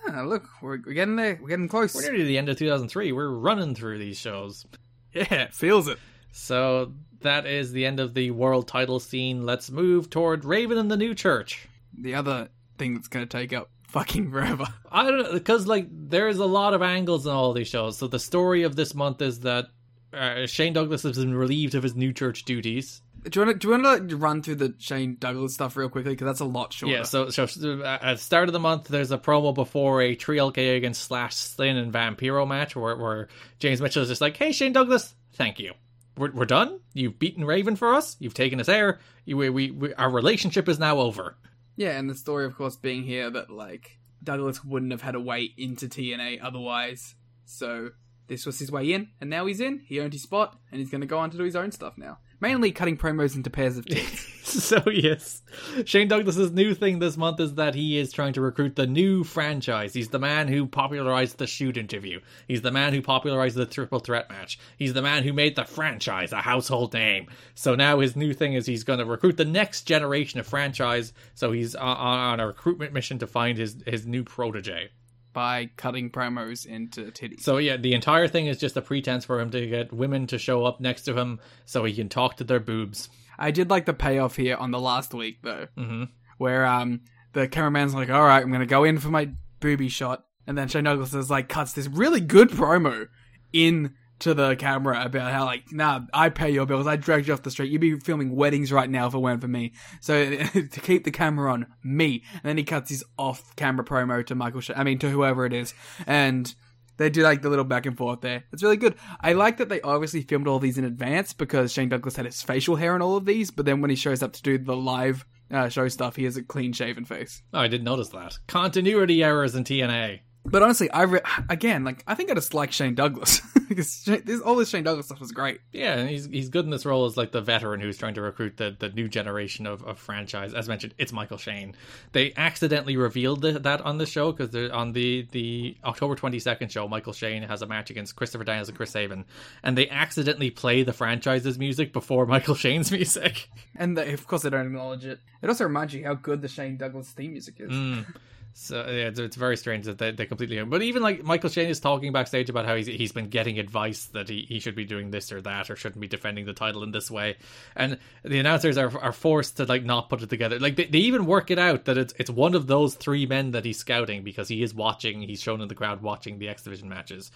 Ah, look, we're, we're getting there. We're getting close. We're nearly to the end of 2003. We're running through these shows. [LAUGHS] Yeah, feels it. So that is the end of the world title scene. Let's move toward Raven and the New Church. The other thing that's gonna take up fucking forever. I don't know because like there's a lot of angles in all these shows. So the story of this month is that uh, Shane Douglas has been relieved of his New Church duties. Do you want to do you want to run through the Shane Douglas stuff real quickly because that's a lot shorter. Yeah, so, so uh, at the start of the month, there's a promo before a 3LK against Slash, Sin, and Vampiro match where, where James Mitchell is just like, hey, Shane Douglas, thank you. We're, we're done. You've beaten Raven for us. You've taken us air. You, we, we, we, our relationship is now over. Yeah, and the story, of course, being here that like Douglas wouldn't have had a way into TNA otherwise. So this was his way in, and now he's in. He earned his spot, and he's going to go on to do his own stuff now. Mainly cutting promos into pairs of tits. [LAUGHS] so yes, Shane Douglas's new thing this month is that he is trying to recruit the new franchise. He's the man who popularized the shoot interview. He's the man who popularized the triple threat match. He's the man who made the franchise a household name. So now his new thing is he's going to recruit the next generation of franchise. So he's on, on a recruitment mission to find his his new protege. By cutting promos into titties. So yeah, the entire thing is just a pretense for him to get women to show up next to him so he can talk to their boobs. I did like the payoff here on the last week though, mm-hmm. where um the cameraman's like, "All right, I'm gonna go in for my booby shot," and then Shane Douglas is like cuts this really good promo in to the camera about how like, nah, I pay your bills. I dragged you off the street. You'd be filming weddings right now if it weren't for me. So [LAUGHS] to keep the camera on me, and then he cuts his off-camera promo to Michael. Sh- I mean, to whoever it is, and they do like the little back and forth there. It's really good. I like that they obviously filmed all these in advance because Shane Douglas had his facial hair in all of these, but then when he shows up to do the live uh, show stuff, he has a clean shaven face. Oh, I didn't notice that. Continuity errors in TNA. But honestly, I re- again like I think I just like Shane Douglas [LAUGHS] because Shane- this, all this Shane Douglas stuff was great. Yeah, and he's he's good in this role as like the veteran who's trying to recruit the, the new generation of, of franchise. As mentioned, it's Michael Shane. They accidentally revealed the, that on the show because on the the October twenty second show, Michael Shane has a match against Christopher Daniels and Chris Sabin, and they accidentally play the franchise's music before Michael Shane's [LAUGHS] music. And they, of course, they don't acknowledge it. It also reminds you how good the Shane Douglas theme music is. Mm. So yeah, it's, it's very strange that they, they completely. But even like Michael Shane is talking backstage about how he's he's been getting advice that he, he should be doing this or that or shouldn't be defending the title in this way, and the announcers are are forced to like not put it together. Like they, they even work it out that it's it's one of those three men that he's scouting because he is watching. He's shown in the crowd watching the X Division matches.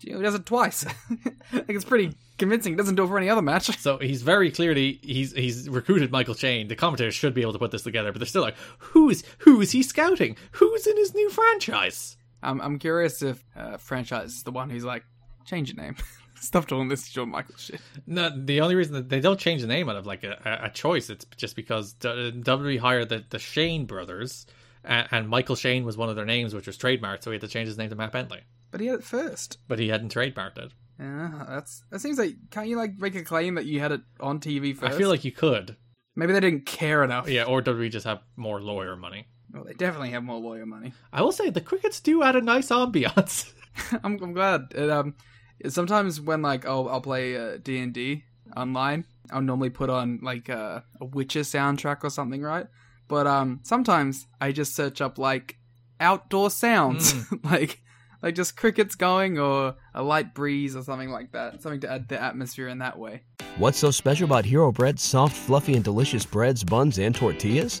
He does it twice. [LAUGHS] like it's pretty convincing. He doesn't do it for any other match. So he's very clearly he's he's recruited Michael Shane. The commentators should be able to put this together, but they're still like, who's who is he scouting? Who's in his new franchise? I'm I'm curious if uh, franchise is the one who's like change your name. [LAUGHS] Stop doing this Shawn Michael shit. No, the only reason that they don't change the name out of like a, a choice, it's just because WWE hired the, the Shane brothers, and, and Michael Shane was one of their names, which was trademarked, so he had to change his name to Matt Bentley. But he had it first. But he hadn't trademarked it. Yeah, that's that seems like can't you like make a claim that you had it on TV first? I feel like you could. maybe they didn't care enough. Yeah, or WWE just have more lawyer money. Well, they definitely have more lawyer money. [LAUGHS] I will say the crickets do add a nice ambiance. [LAUGHS] I'm, I'm glad. It, um, sometimes when like I'll I'll play uh, D and D online, I'll normally put on like uh, a Witcher soundtrack or something, right? But um, sometimes I just search up like outdoor sounds, [LAUGHS] like like just crickets going or a light breeze or something like that, something to add the atmosphere in that way. What's so special about Hero Bread's soft, fluffy, and delicious breads, buns, and tortillas?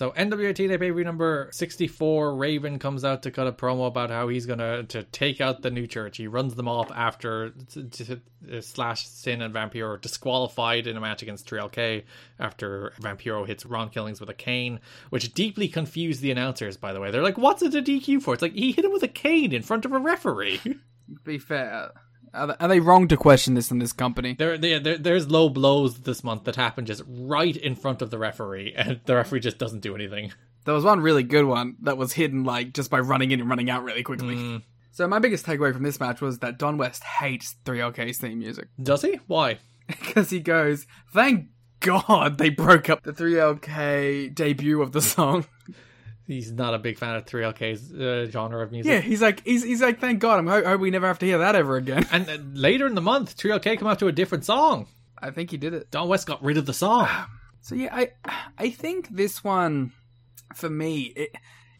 So NWA TNA pay-per-view number 64, Raven comes out to cut a promo about how he's gonna to take out the new church. He runs them off after t- t- Slash, Sin, and Vampiro are disqualified in a match against 3LK after Vampiro hits Ron Killings with a cane, which deeply confused the announcers, by the way. They're like, what's it a DQ for? It's like, he hit him with a cane in front of a referee. [LAUGHS] Be fair, are they, wrong to question this in this company? There, there, there, there's low blows this month that happen just right in front of the referee, and the referee just doesn't do anything. There was one really good one that was hidden like just by running in and running out really quickly. Mm. So my biggest takeaway from this match was that Don West hates 3LK's theme music Does he? Why? [LAUGHS] because he goes, "Thank God they broke up the 3LK debut of the song." [LAUGHS] He's not a big fan of 3LK's uh, genre of music. yeah, he's like, he's, he's like, "Thank God, I hope, hope we never have to hear that ever again." And uh, later in the month, 3LK come out to a different song. I think he did it. Don West got rid of the song. [SIGHS] So yeah, I I think this one for me it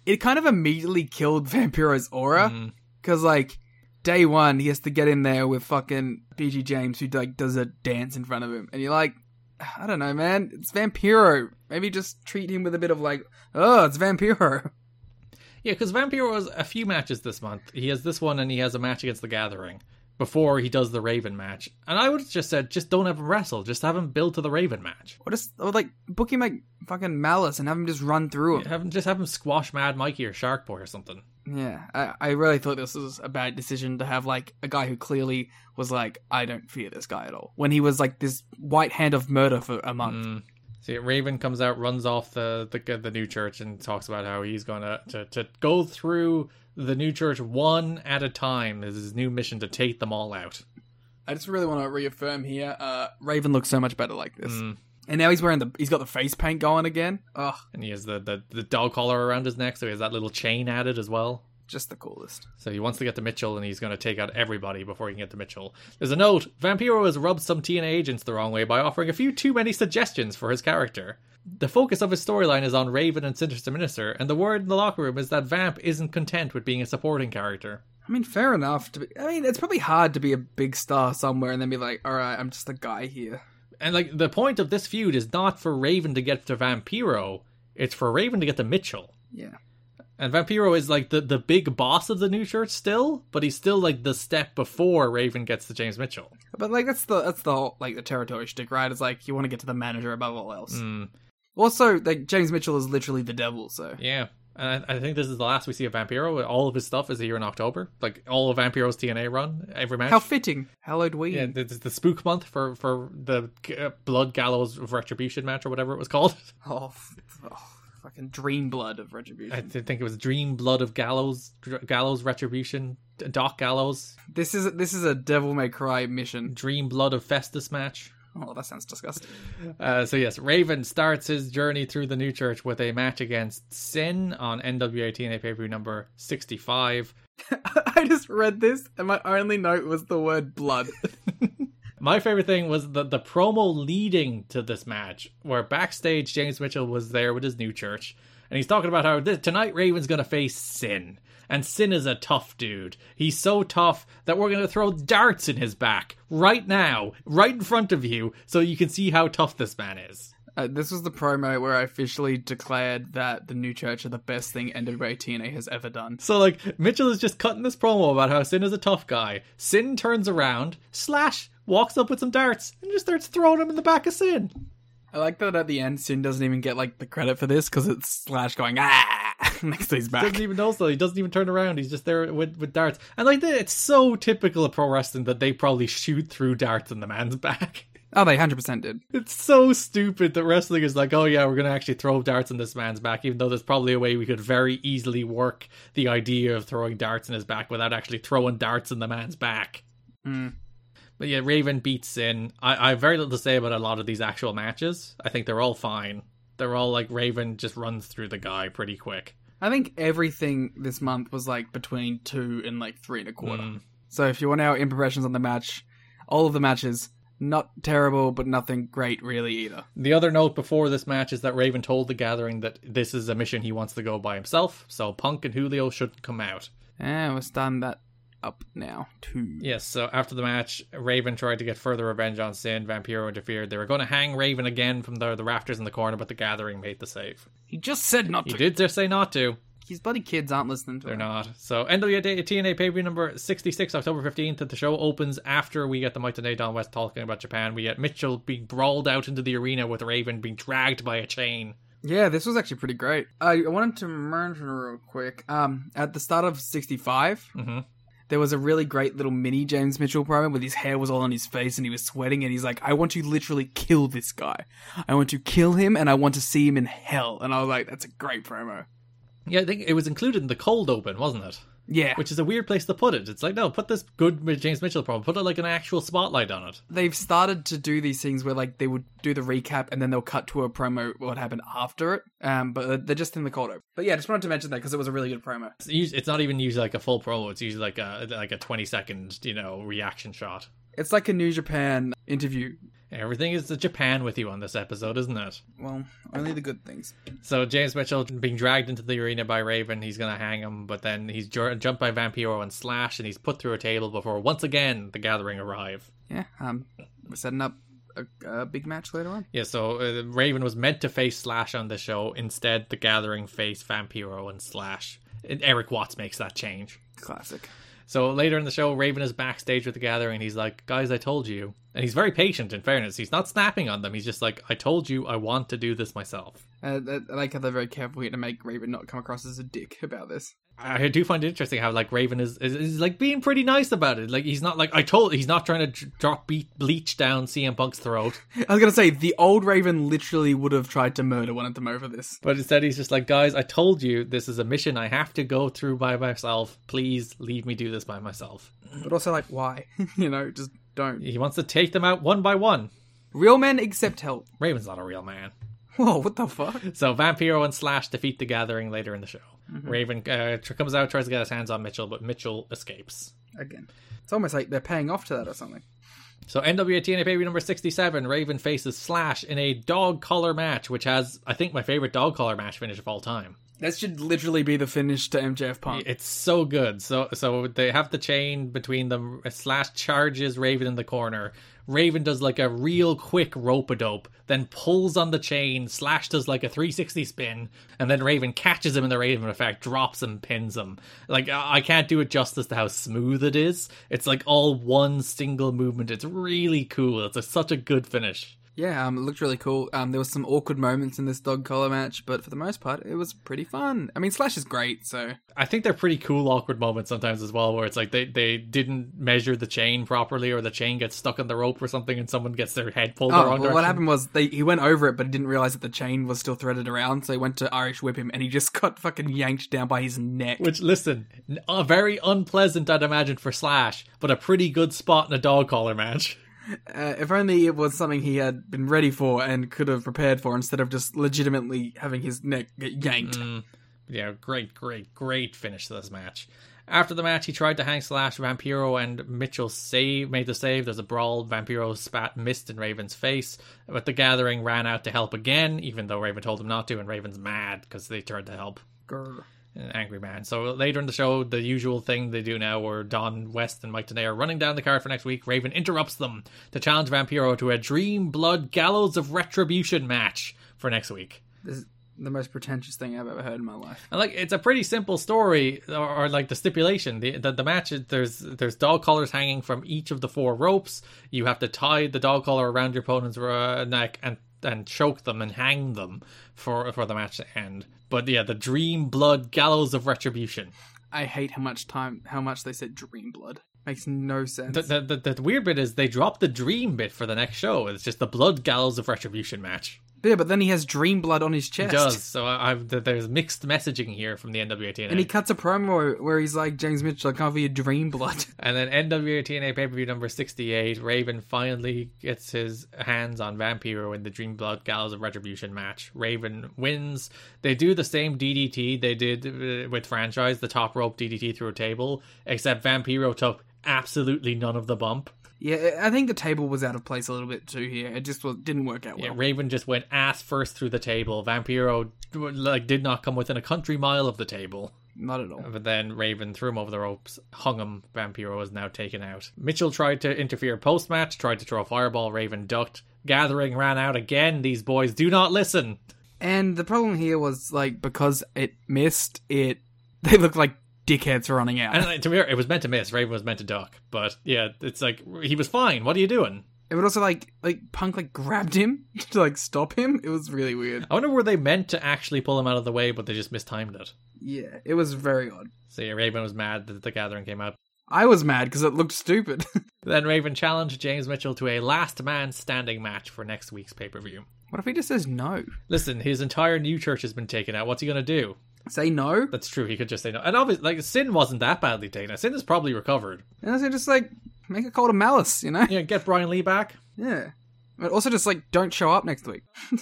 it kind of immediately killed Vampiro's aura because like day one he has to get in there with fucking BG James who like does a dance in front of him and you're like I don't know man it's Vampiro maybe just treat him with a bit of like oh it's Vampiro Yeah, because Vampiro has a few matches this month. He has this one and he has a match against the Gathering before he does the Raven match. And I would have just said, just don't have him wrestle. Just have him build to the Raven match. or just or like book him like fucking Malice and have him just run through him Have him just have him squash Mad Mikey or Shark Boy or something. Yeah, I, I really thought this was a bad decision to have like a guy who clearly was like, I don't fear this guy at all. When he was like this white hand of murder for a month. Mm. See, Raven comes out, runs off the the, uh, the new church, and talks about how he's going to, to go through the new church one at a time. Is his new mission to take them all out. I just really want to reaffirm here, uh, Raven looks so much better like this. Mm. And now he's wearing the he's got the face paint going again. Ugh, And he has the, the, the dog collar around his neck, so he has that little chain added as well. just the coolest. So he wants to get to Mitchell, and he's going to take out everybody before he can get to Mitchell. There's a note: Vampiro has rubbed some TNA agents the wrong way by offering a few too many suggestions for his character. The focus of his storyline is on Raven and Sinister Minister, and the word in the locker room is that Vamp isn't content with being a supporting character. I mean, fair enough. To be, I mean, it's probably hard to be a big star somewhere and then be like, all right, I'm just a guy here. And like the point of this feud is not for Raven to get to Vampiro; it's for Raven to get to Mitchell. Yeah. And Vampiro is like the, the big boss of the new church still, but he's still like the step before Raven gets to James Mitchell. But like that's the that's the whole, like the territory shtick, right? It's like you want to get to the manager above all else. Mm. Also, like James Mitchell is literally the devil, so Yeah. And I, I think this is the last we see of Vampiro. All of his stuff is here in October. Like all of Vampiro's TNA run, every match. how fitting. Hallowed we. yeah, this is the spook month for for the uh, Blood Gallows of Retribution match or whatever it was called. [LAUGHS] Oh, oh, fucking dream blood of retribution. I think it was Dream Blood of Gallows, Gallows Retribution, Doc Gallows, This is this is a Devil May Cry mission. Dream Blood of Festus match. [LAUGHS] Oh, that sounds disgusting. Uh, so yes, Raven starts his journey through the new church with a match against Sin on NWA TNA pay per view number sixty-five. [LAUGHS] I just read this, and my only note was the word blood. [LAUGHS] My favorite thing was the the promo leading to this match, where backstage James Mitchell was there with his new church, and he's talking about how this, tonight Raven's gonna face Sin, and Sin is a tough dude. He's so tough that we're gonna throw darts in his back right now, right in front of you, so you can see how tough this man is. Uh, this was the promo where I officially declared that the new church are the best thing NWA TNA has ever done. So like Mitchell is just cutting this promo about how Sin is a tough guy. Sin turns around, slash walks up with some darts and just starts throwing them in the back of Sin. I like that at the end, Sin doesn't even get like the credit for this because it's Slash going ah [LAUGHS] next to his back. Doesn't even know so. He doesn't even turn around. He's just there with, with darts. And like it's so typical of pro wrestling that they probably shoot through darts in the man's [LAUGHS] back. Oh, they hundred percent did. It's so stupid that wrestling is like, oh yeah, we're gonna actually throw darts Sin this man's back, even though there's probably a way we could very easily work the idea of throwing darts in his back without actually throwing darts in the man's back. Mm. But yeah, Raven beats in. I, I have very little to say about a lot of these actual matches. I think they're all fine. They're all like Raven just runs through the guy pretty quick. I think everything this month was like between two and like three and a quarter. Mm. So if you want our impressions on the match, all of the matches, not terrible, but nothing great really either. The other note before this match is that Raven told the gathering that this is a mission he wants to go by himself, so Punk and Julio shouldn't come out. Yeah, we're starting that up now too. Yes, so after the match, Raven tried to get further revenge on Sin. Vampiro interfered. They were going to hang Raven again from the, the rafters in the corner, but the gathering made the save. He just said not He to. did just say not to. His bloody kids aren't listening to They're him. not. So NWA TNA pay per view number 66, October 15th. That the show opens after we get the Mike Tenay Don West talking about Japan. We get Mitchell being brawled out into the arena with Raven being dragged by a chain. Yeah, this was actually pretty great. I I wanted to mention real quick. Um, at the start of '65, Mhm. There was a really great little mini James Mitchell promo with his hair was all on his face and he was sweating and he's like, "I want to literally kill this guy. I want to kill him and I want to see him in hell." And I was like, "That's a great promo." Yeah, I think it was included in the cold open, wasn't it? Yeah, Which is a weird place to put it. It's like, no, put this good James Mitchell promo, put it like an actual spotlight on it. they've started to do these things where like they would do the recap and then they'll cut to a promo what happened after it. Um, but they're just in the cold open. But yeah, just wanted to mention that because it was a really good promo. It's, usually, it's not even usually like a full promo. It's usually like a like a twenty second, you know, reaction shot. It's like a New Japan interview. Everything is the Japan with you on this episode, isn't it? Well, only the good things. So James Mitchell being dragged into the arena by Raven, he's gonna hang him, but then he's ju- jumped by Vampiro and Slash, and he's put through a table before once again the Gathering arrive. Yeah, um, we're setting up a, a big match later on. Yeah, so uh, Raven was meant to face Slash on the show. Instead, the Gathering face Vampiro and Slash. And Erik Watts makes that change. Classic. So later in the show, Raven is backstage with the Gathering. And he's like, "Guys, I told you," and he's very patient. In fairness, he's not snapping on them. He's just like, "I told you, I want to do this myself." Uh, I like how they're very careful here to make Raven not come across as a dick about this. I do find it interesting how like Raven is, is is like being pretty nice about it. Like he's not like I told. He's not trying to dr- drop beat bleach down CM Punk's throat, [LAUGHS] I was gonna say the old Raven literally would have tried to murder one of them over this. but instead he's just like, "Guys, I told you this is a mission I have to go through by myself. Please leave me do this by myself." But also like, why? [LAUGHS] you know, just don't. He wants to take them out one by one. Real men accept help. Raven's not a real man. Whoa, what the fuck? So Vampiro and Slash defeat the Gathering later in the show. Raven uh, tr- comes out, tries to get his hands on Mitchell, but Mitchell escapes. Again, it's almost like they're paying off to that or something. So NWA TNA Baby number 67, Raven faces Slash in a dog collar match, which has, I think, my favorite dog collar match finish of all time. That should literally be the finish to MJF Punk. It's so good. So so they have the chain between them. Slash charges Raven in the corner. Raven does like a real quick rope a dope, then pulls on the chain. Slash does like a 360 spin, and then Raven catches him in the Raven effect, drops him, pins him. Like I can't do it justice to how smooth it is. It's like all one single movement. It's really cool. It's a, such a good finish. Yeah, um, it looked really cool. Um, there was some awkward moments in this dog collar match, but for the most part, it was pretty fun. I mean, Slash is great, so I think they're pretty cool awkward moments sometimes as well, where it's like they, they didn't measure the chain properly, or the chain gets stuck on the rope or something, and someone gets their head pulled Oh, well, what happened was they he went over it, but he didn't realize that the chain was still threaded around. So he went to Irish whip him, and he just [LAUGHS] got fucking yanked down by his neck. Which, listen, very unpleasant, I'd imagine, for Slash, but a pretty good spot in a dog collar match. Uh, if only it was something he had been ready for and could have prepared for, instead of just legitimately having his neck get yanked. Mm. Yeah, great, great, great finish to this match. After the match, he tried to hang Slash, Vampiro, and Mitchell save made the save. There's a brawl. Vampiro spat mist in Raven's face, but the Gathering ran out to help again, even though Raven told him not to, and Raven's mad because they turned to help. Grr. An angry man. So later in the show, the usual thing they do now, where Don West and Mike Tenay are running down the card for next week, Raven interrupts them to challenge Vampiro to a Dream Blood Gallows of Retribution match for next week. This is the most pretentious thing I've ever heard in my life. And like, it's a pretty simple story, or, or like the stipulation. The, the the match is there's there's dog collars hanging from each of the four ropes. You have to tie the dog collar around your opponent's uh, neck and and choke them and hang them for for the match to end. But yeah, the Dream Blood Gallows of Retribution. I hate how much time, how much they said Dream Blood. Makes no sense. The, the, the, the weird bit is they dropped the dream bit for the next show. It's just the Blood Gallows of Retribution match. Yeah, but then he has dream blood on his chest. It does. So I, I've, there's mixed messaging here from the NWA TNA. And he cuts a promo where he's like, James Mitchell, I can't feel your dream blood. [LAUGHS] And then NWA TNA pay per view number 68, Raven finally gets his hands on Vampiro in the Dream Blood Gallows of Retribution match. Raven wins. They do the same DDT they did uh, with franchise, the top rope DDT through a table, except Vampiro took absolutely none of the bump. Yeah, I think the table was out of place a little bit too here. It just was, didn't work out well. Yeah, Raven just went ass first through the table. Vampiro like did not come within a country mile of the table. Not at all. But then Raven threw him over the ropes, hung him. Vampiro was now taken out. Mitchell tried to interfere post match, tried to throw a fireball. Raven ducked. Gathering ran out again. These boys do not listen. And the problem here was like because it missed, it [LAUGHS] they looked like dickheads are running out. And to be fair, it was meant to miss. Raven was meant to duck. But yeah, it's like he was fine. What are you doing? It would also like like Punk like grabbed him [LAUGHS] to like stop him. It was really weird. I wonder were they meant to actually pull him out of the way, but they just mistimed it. Yeah, it was very odd. So yeah, Raven was mad that the gathering came out. I was mad because it looked stupid. [LAUGHS] Then Raven challenged James Mitchell to a last man standing match for next week's pay per view. what if he just says no? Listen, his entire new church has been taken out. What's he gonna do? Say no, That's true. He could just say no. And obviously, like Sin wasn't that badly taken. Sin is probably recovered. and then just like make a call to Malice, you know? Yeah, get Brian Lee back. Yeah. But also just like don't show up next week. [LAUGHS]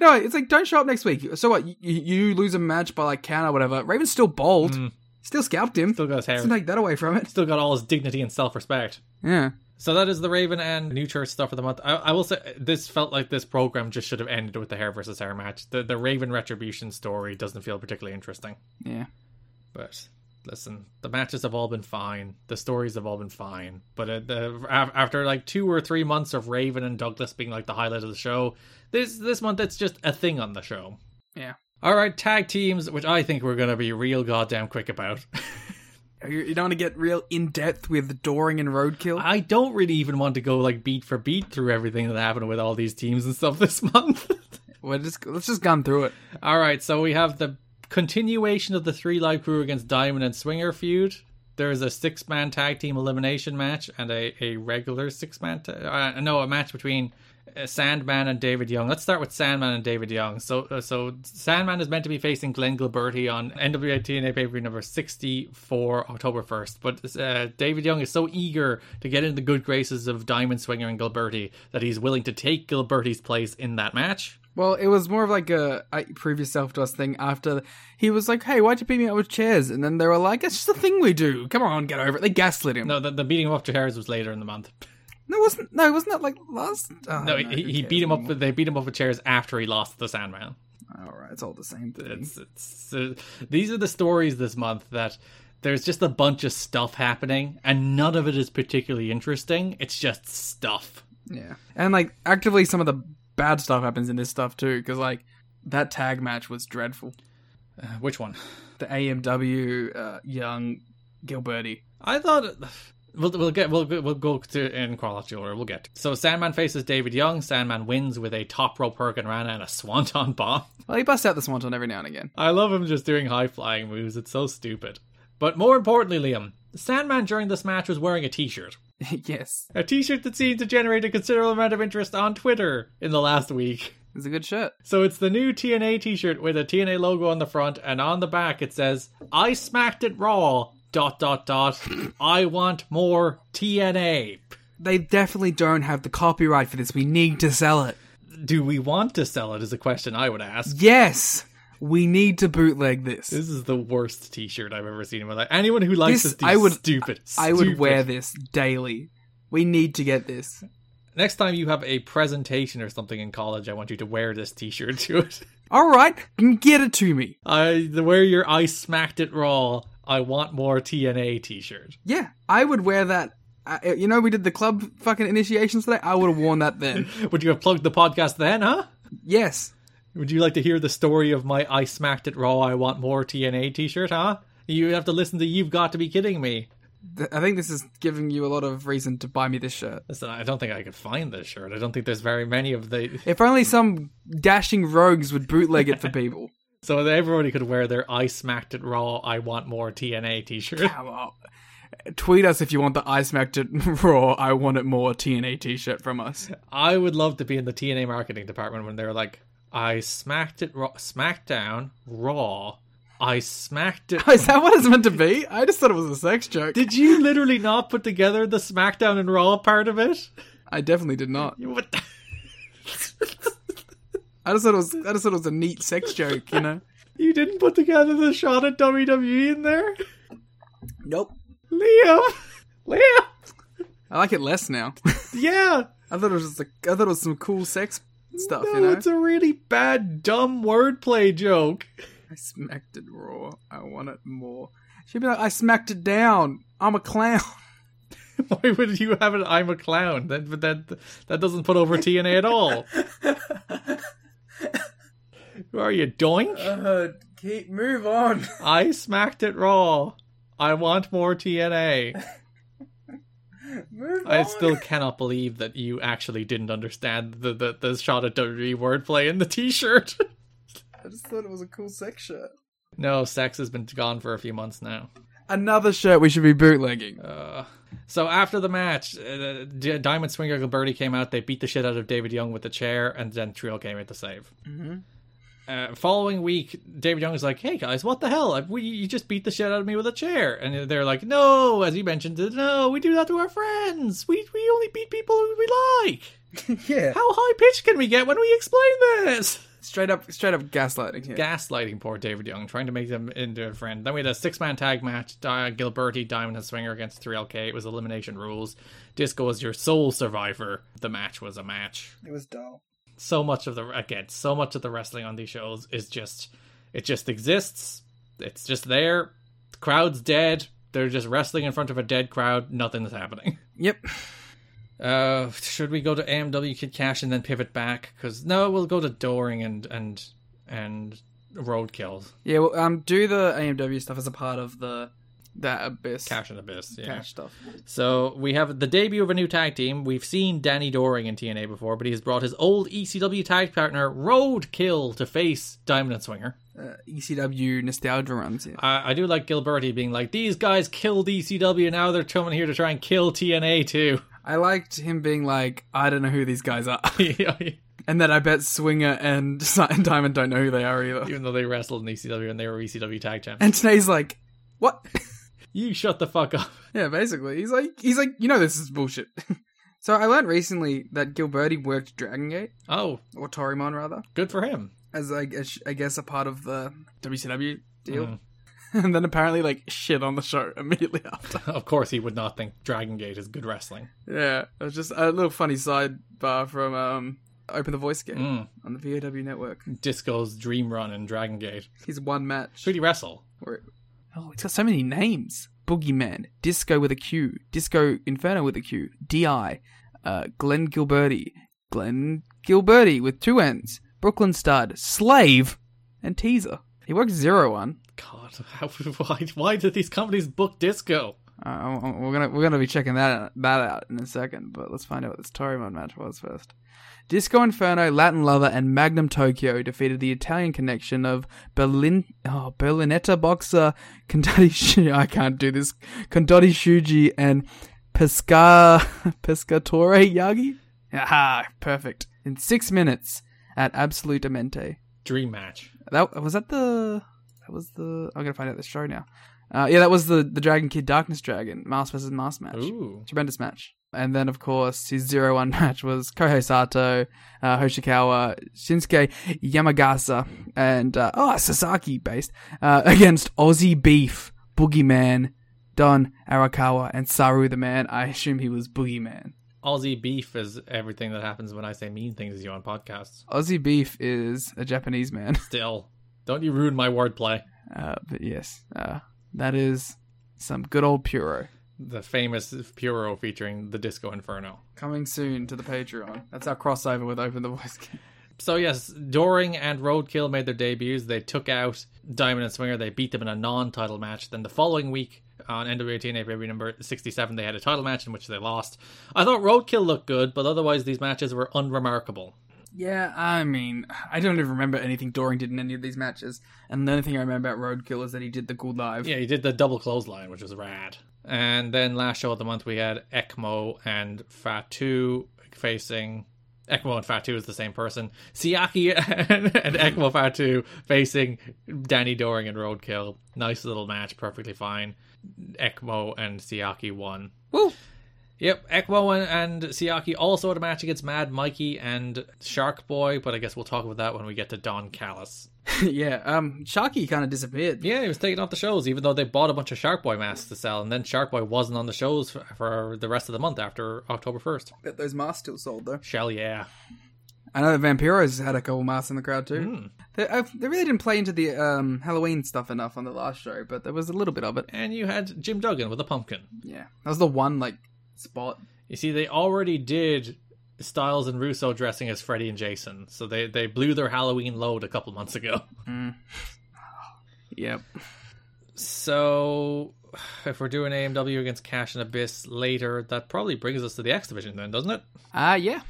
no, it's like don't show up next week. So what? You, you lose a match by like count or whatever. Raven's still bald. Still scalped him. Mm. Still got his hair. Take that away from it. Still got all his dignity and self respect. Yeah. So that is the Raven and New Church stuff for the month. I, I will say this felt like this program just should have ended with the hair versus hair match. The the Raven retribution story doesn't feel particularly interesting. Yeah. But listen, the matches have all been fine. The stories have all been fine. But uh, the, after like two or three months of Raven and Douglas being like the highlight of the show, this this month it's just a thing on the show. Yeah. All right, tag teams, which I think we're gonna be real goddamn quick about. [LAUGHS] You, don't want to get real in depth with Doring and Roadkill. I don't really even want to go like beat for beat through everything that happened with all these teams and stuff [LAUGHS] this month. We're just let's just gun through it. all right, so we have the continuation of the three live crew against Diamond and Swinger feud. There's a six man tag team elimination match and a, a regular six man, ta- uh, no, a match between Sandman and David Young. Let's start with Sandman and David Young. So, uh, so Sandman is meant to be facing Glenn Gilbertti on NWA TNA pay per view number 64, October 1st. But uh, David Young is so eager to get into the good graces of Diamond Swinger and Gilbertti that he's willing to take Gilbertti's place in that match. Well, it was more of like a I, prove yourself to us thing after he was like, "Hey, why'd you beat me up with chairs?" And then they were like, "It's just a thing we do. Come on, get over it." They gaslit him. No, the, the beating him up to hairs was later in the month. [LAUGHS] no, wasn't no, wasn't that like last? Oh, No, he, he beat him up. anymore? With, they beat him up with chairs after he lost the Sandman. All right, it's all the same thing. It's, it's uh, these are the stories this month that there's just a bunch of stuff happening, and none of it is particularly interesting. It's just stuff. Yeah, and like actively, some of the bad stuff happens in this stuff too. Because like that tag match was dreadful. Uh, which one? The AMW uh, Young Gilbertti. I thought. We'll, we'll get we'll we'll go to in chronological order. We'll get so Sandman faces David Young. Sandman wins with a top rope hurricane rana and a swanton bomb. [LAUGHS] Well, he busts out the swanton every now and again. I love him just doing high flying moves. It's so stupid. But more importantly, Liam, Sandman during this match was wearing a T-shirt. [LAUGHS] yes, A T-shirt that seemed to generate a considerable amount of interest on Twitter in the last week. it's a good shirt. So it's the new TNA T-shirt with a TNA logo on the front, and on the back it says, "I smacked it raw." Dot dot dot. I want more TNA. They definitely don't have the copyright for this. We need to sell it. Do we want to sell it? Is a question I would ask. Yes, we need to bootleg this. This is the worst T-shirt I've ever seen in my life. Anyone who likes This- this, is I would- stupid. I would Stupid. wear this daily. We need to get this. Next time you have a presentation or something in college, I want you to wear this T-shirt to it. All right, get it to me. I the wear your I smacked it raw. I want more TNA T-shirt. Yeah, I would wear that. Uh, you know, we did the club fucking initiations today. I would have worn that then. [LAUGHS] Would you have plugged the podcast then, huh? yes. Would you like to hear the story of my I smacked it raw, I want more TNA t shirt, huh? You have to listen to You've Got to Be Kidding Me. I think this is giving you a lot of reason to buy me this shirt. Listen, I don't think I could find this shirt. I don't think there's very many of the. If only some dashing rogues would bootleg it for [LAUGHS] people. So everybody could wear their I smacked it raw, I want more TNA t shirt. Come on. Tweet us if you want the I smacked it raw. I want it more TNA T-shirt from us. I would love to be in the TNA marketing department when they're like, I smacked it raw, SmackDown Raw. I smacked it. [LAUGHS] Is that what it's meant to be? I just thought it was a sex joke. Did you literally not put together the SmackDown and Raw part of it? I definitely did not. What the- [LAUGHS] [LAUGHS] I just thought it was. I just thought it was a neat sex [LAUGHS] joke. You know. You didn't put together the shot at WWE in there? Nope. Liam! Liam! I like it less now. [LAUGHS] Yeah! I thought it was just like I thought it was some cool sex stuff. No, you know. it's a really bad, dumb wordplay joke. I smacked it raw. I want it more. She'd be like, I smacked it down. I'm a clown. [LAUGHS] Why would you have it? I'm a clown. That that that doesn't put over TNA at all. [LAUGHS] Who are you, doink? Uh, keep move on. [LAUGHS] I smacked it raw. I want more TNA. [LAUGHS] Move I still cannot believe that you actually didn't understand the the, the shot at WWE wordplay in the T-shirt. I just thought it was a cool sex shirt. no, sex has been gone for a few months now. Another shirt we should be bootlegging. Uh, so after the match, uh, Diamond Swinger Gilbertti came out. They beat the shit out of David Young with the chair, and then Trio came in to save. Mm-hmm. Uh, following week, David Young was like, "Hey guys, what the hell? We you just beat the shit out of me with a chair." And they're like, "No," as he mentioned, "No, we do that to our friends. We we only beat people who we like. [LAUGHS] yeah. How high pitched can we get when we explain this?" Straight up, straight up gaslighting here. gaslighting poor David Young, trying to make them into a friend. Then we had a six man tag match Di- Gilbertti, Diamond, and Swinger against 3LK. It was elimination rules. Disco was your sole survivor. The match was a match. it was dull. So much of the, again, so much of the wrestling on these shows is just, it just exists. It's just there. The crowd's dead. They're just wrestling in front of a dead crowd. Nothing's happening. [LAUGHS] Yep. Uh, should we go to AMW Kid Cash and then pivot back? Because no, we'll go to Doring and and and Roadkill. Yeah. Well, um, do the AMW stuff as a part of the that abyss Cash and Abyss, yeah. cash stuff. So we have the debut of a new tag team. We've seen Danny Doring in TNA before, but he has brought his old ECW tag partner Roadkill to face Diamond and Swinger. Uh, ECW nostalgia runs. Yeah. I, I do like Gilbertti being like, these guys killed ECW, now they're coming here to try and kill TNA too. I liked him being like, I don't know who these guys are, [LAUGHS] and then I bet Swinger [LAUGHS] and Diamond don't know who they are either. Even though they wrestled in ECW and they were ECW tag champs. And today's like, what? [LAUGHS] You shut the fuck up. yeah, basically, he's like, he's like, you know, this is bullshit. so I learned recently that Gilbertti worked Dragon Gate Oh, or Toryumon rather, good for him. as I guess, I guess a part of the WCW deal. Mhm. [LAUGHS] and then apparently like shit on the show immediately [LAUGHS] after. Of course, he would not think Dragon Gate is good wrestling. yeah, it was just a little funny sidebar from um, Open the Voice Gate Mm. on the VOW network. Disco's Dream Run in Dragon Gate. He's one match. Should he wrestle? Where- oh, it's got so many names: Boogeyman, Disco with a Q, Disco Inferno with a Q, Di, uh, Glenn Gilbertti, Glenn Gilbertti with two N's, Brooklyn Stud, Slave, and Teaser. He works zero one. God, [LAUGHS] how, why, why did these companies book Disco? Uh, we're gonna we're gonna be checking that that out in a second, but let's find out what this Toryumon match was first. Disco Inferno, Latin Lover, and Magnum Tokyo defeated the Italian connection of Berlin oh Berlinetta boxer Condotti [LAUGHS] I can't do this Condotti Shuji and Pesca [LAUGHS] Pescatore Yagi. Aha, perfect. In six minutes at Absolutamente. Dream match. That was that the that was the I'm gonna find out the show now. Uh, yeah, that was the the Dragon Kid Darkness Dragon Mask versus Mask match. Ooh. Tremendous match. And then of course his zero one [LAUGHS] match was Kohei Sato, uh, Hoshikawa, Shinsuke Yamagasa, and uh, oh Sasaki based uh, [LAUGHS] against Aussie Beef, Boogeyman, Don Arakawa, and Saru the Man. I assume he was Boogeyman. Aussie beef is everything that happens when I say mean things to you on podcasts. Aussie Beef is a Japanese man. [LAUGHS] Still, don't you ruin my wordplay. Uh, but yes, uh, that is some good old Puro. The famous Puro featuring the Disco Inferno. Coming soon to the Patreon. That's our crossover with Open the Voice Gate. So yes, Doring and Roadkill made their debuts. They took out Diamond and Swinger. They beat them in a non-title match. Then the following week on NWA TNA pay number 67, they had a title match in which they lost. I thought Roadkill looked good, but otherwise these matches were unremarkable. Yeah, I mean, I don't even remember anything Doring did in any of these matches. And the only thing I remember about Roadkill is that he did the cool dive. Yeah, he did the double clothesline, which was rad. And then last show of the month, we had Ekmo and Fatu facing. Ekmo and Fatu is the same person. Siaki [LAUGHS] and, and Ekmo Fatu facing Danny Doring and Roadkill. Nice little match, perfectly fine. Ekmo and Siaki won. Woo! Yep, Ekmo and, and Siaki also had a match against Mad Mikey and Shark Boy, but I guess we'll talk about that when we get to Don Callis. [LAUGHS] yeah, um, Sharky kind of disappeared. Yeah, he was taking off the shows, even though they bought a bunch of Shark Boy masks to sell, and then Shark Boy wasn't on the shows for, for the rest of the month after October 1st. Bet those masks still sold though. Shell, yeah. I know that Vampiros had a couple masks in the crowd too. Hmm. They, uh, they really didn't play into the um, Halloween stuff enough on the last show, but there was a little bit of it. And you had Jim Duggan with a pumpkin. Yeah, that was the one like spot. You see, they already did Styles and Russo dressing as Freddy and Jason, so they, they blew their Halloween load a couple months ago. [LAUGHS] Yep. So, if we're doing AMW against Cash and Abyss later, that probably brings us to the X Division then, doesn't it? Ah, uh, yeah.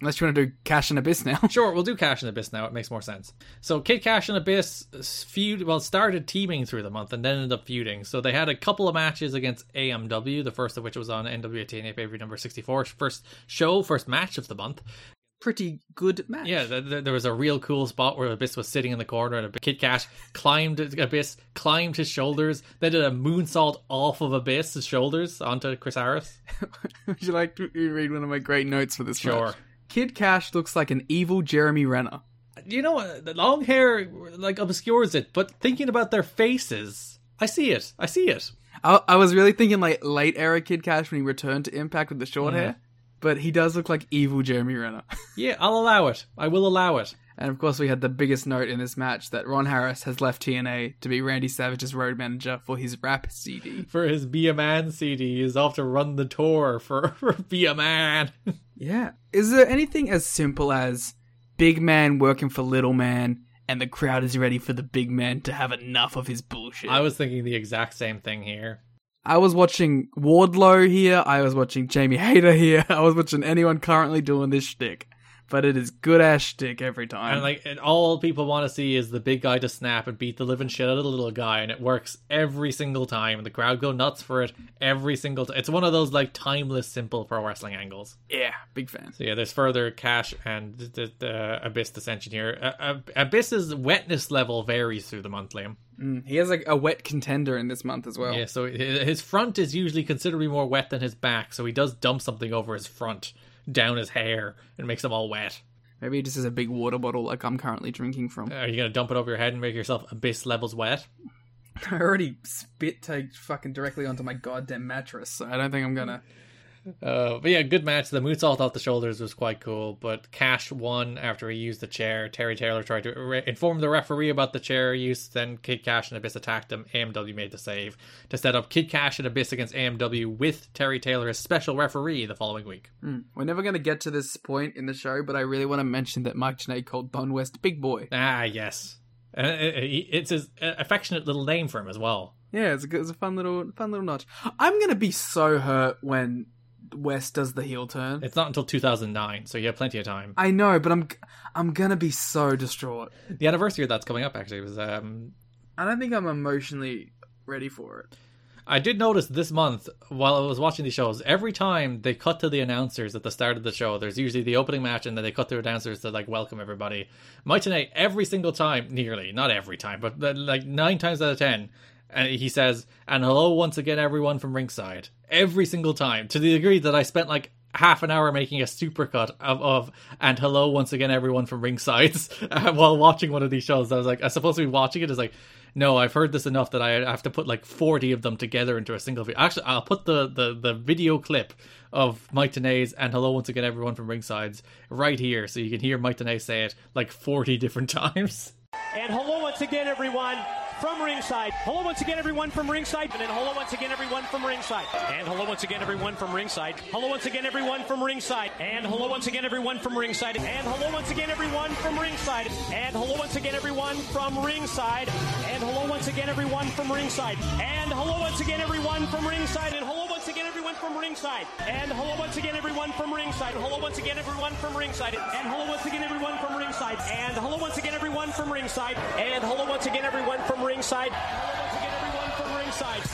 Unless you want to do Cash and Abyss now. [LAUGHS] Sure, we'll do Cash and Abyss now. It makes more sense. So, Kid Cash and Abyss feud well started teaming through the month and then ended up feuding. So they had a couple of matches against AMW. The first of which was on NWA TNA pay number sixty four. First show, first match of the month. Pretty good match. Yeah, th- th- there was a real cool spot where Abyss was sitting in the corner and Kid Cash climbed Abyss, climbed his shoulders, then did a moonsault off of Abyss's shoulders onto Chris Harris. [LAUGHS] Would you like to read one of my great notes for this? Sure. Match? Kid Cash looks like an evil Jeremy Renner. You know, the long hair like obscures it, but thinking about their faces, I see it. I see it. I, I was really thinking like late era Kid Cash when he returned to Impact with the short mm-hmm. hair, but he does look like evil Jeremy Renner. [LAUGHS] Yeah, I'll allow it. I will allow it. And of course, we had the biggest note in this match that Ron Harris has left TNA to be Randy Savage's road manager for his rap CD. For his Be a Man CD, he's off to run the tour for, [LAUGHS] for Be a Man. Yeah. Is there anything as simple as big man working for little man and the crowd is ready for the big man to have enough of his bullshit? I was thinking the exact same thing here. I was watching Wardlow here. I was watching Jamie Hayter here. [LAUGHS] I was watching anyone currently doing this shtick. But it is good ass shtick every time. And like, and all people want to see is the big guy to snap and beat the living shit out of the little guy, and it works every single time. And the crowd go nuts for it every single time. It's one of those like timeless, simple pro wrestling angles. yeah, big fan. So yeah, there's further cash and the, the Abyss dissension here. Uh, uh, Abyss's wetness level varies through the month, Liam. Mm, he has like a wet contender in this month as well. Yeah, so his front is usually considerably more wet than his back, so he does dump something over his front, down his hair, and makes them all wet. Maybe he just has a big water bottle like I'm currently drinking from. Are you gonna dump it over your head and make yourself Abyss levels wet? [LAUGHS] I already spit take fucking directly onto my goddamn mattress, so I don't think I'm gonna. Uh, but yeah, good match. The moonsault off the shoulders was quite cool. But Cash won after he used the chair. Terry Taylor tried to re- inform the referee about the chair use. Then Kid Cash and Abyss attacked him. AMW made the save to set up Kid Cash and Abyss against AMW with Terry Taylor as special referee the following week. Mm, We're never gonna get to this point in the show, but I really want to mention that Mike Tenay called Don West Big Boy. Ah, yes. Uh, it's his uh, affectionate little name for him as well. Yeah, it's a, it's a fun little fun little notch. I'm gonna be so hurt when West does the heel turn. It's not until 2009, so you have plenty of time. I know, but I'm I'm gonna be so distraught. The anniversary of that's coming up actually was um I don't think I'm emotionally ready for it. I did notice this month while I was watching these shows, every time they cut to the announcers at the start of the show, there's usually the opening match and then they cut to the announcers to like welcome everybody. Mike Tenay, every single time, nearly, not every time, but like nine times out of ten, and he says, and hello once again everyone from ringside. Every single time. To the degree that I spent like half an hour making a supercut of, of and hello once again everyone from ringsides [LAUGHS] uh, while watching one of these shows. I was like, I'm supposed to be watching it. It's like, no, I've heard this enough that I have to put like 40 of them together into a single video. Actually, I'll put the, the, the video clip of Mike Tenay's and hello once again everyone from ringsides right here so you can hear Mike Tenay say it like 40 different [LAUGHS] times. And hello once again, everyone from ringside. Hello once again, everyone from ringside. And then hello once again, everyone from ringside. And hello once again, everyone from ringside. Hello once again, everyone from ringside. And hello once again, everyone from ringside. And hello once again, everyone from ringside. And hello once again, everyone from ringside. And hello once again, everyone from ringside. And hello once again, everyone from ringside. And hello once again, everyone from ringside. And hello once again, everyone from ringside. And hello once again, everyone from ringside, and hello once again, everyone from ringside. And hello once again, everyone from ringside. And hello once again, everyone from ringside. And hello once again, everyone from ringside.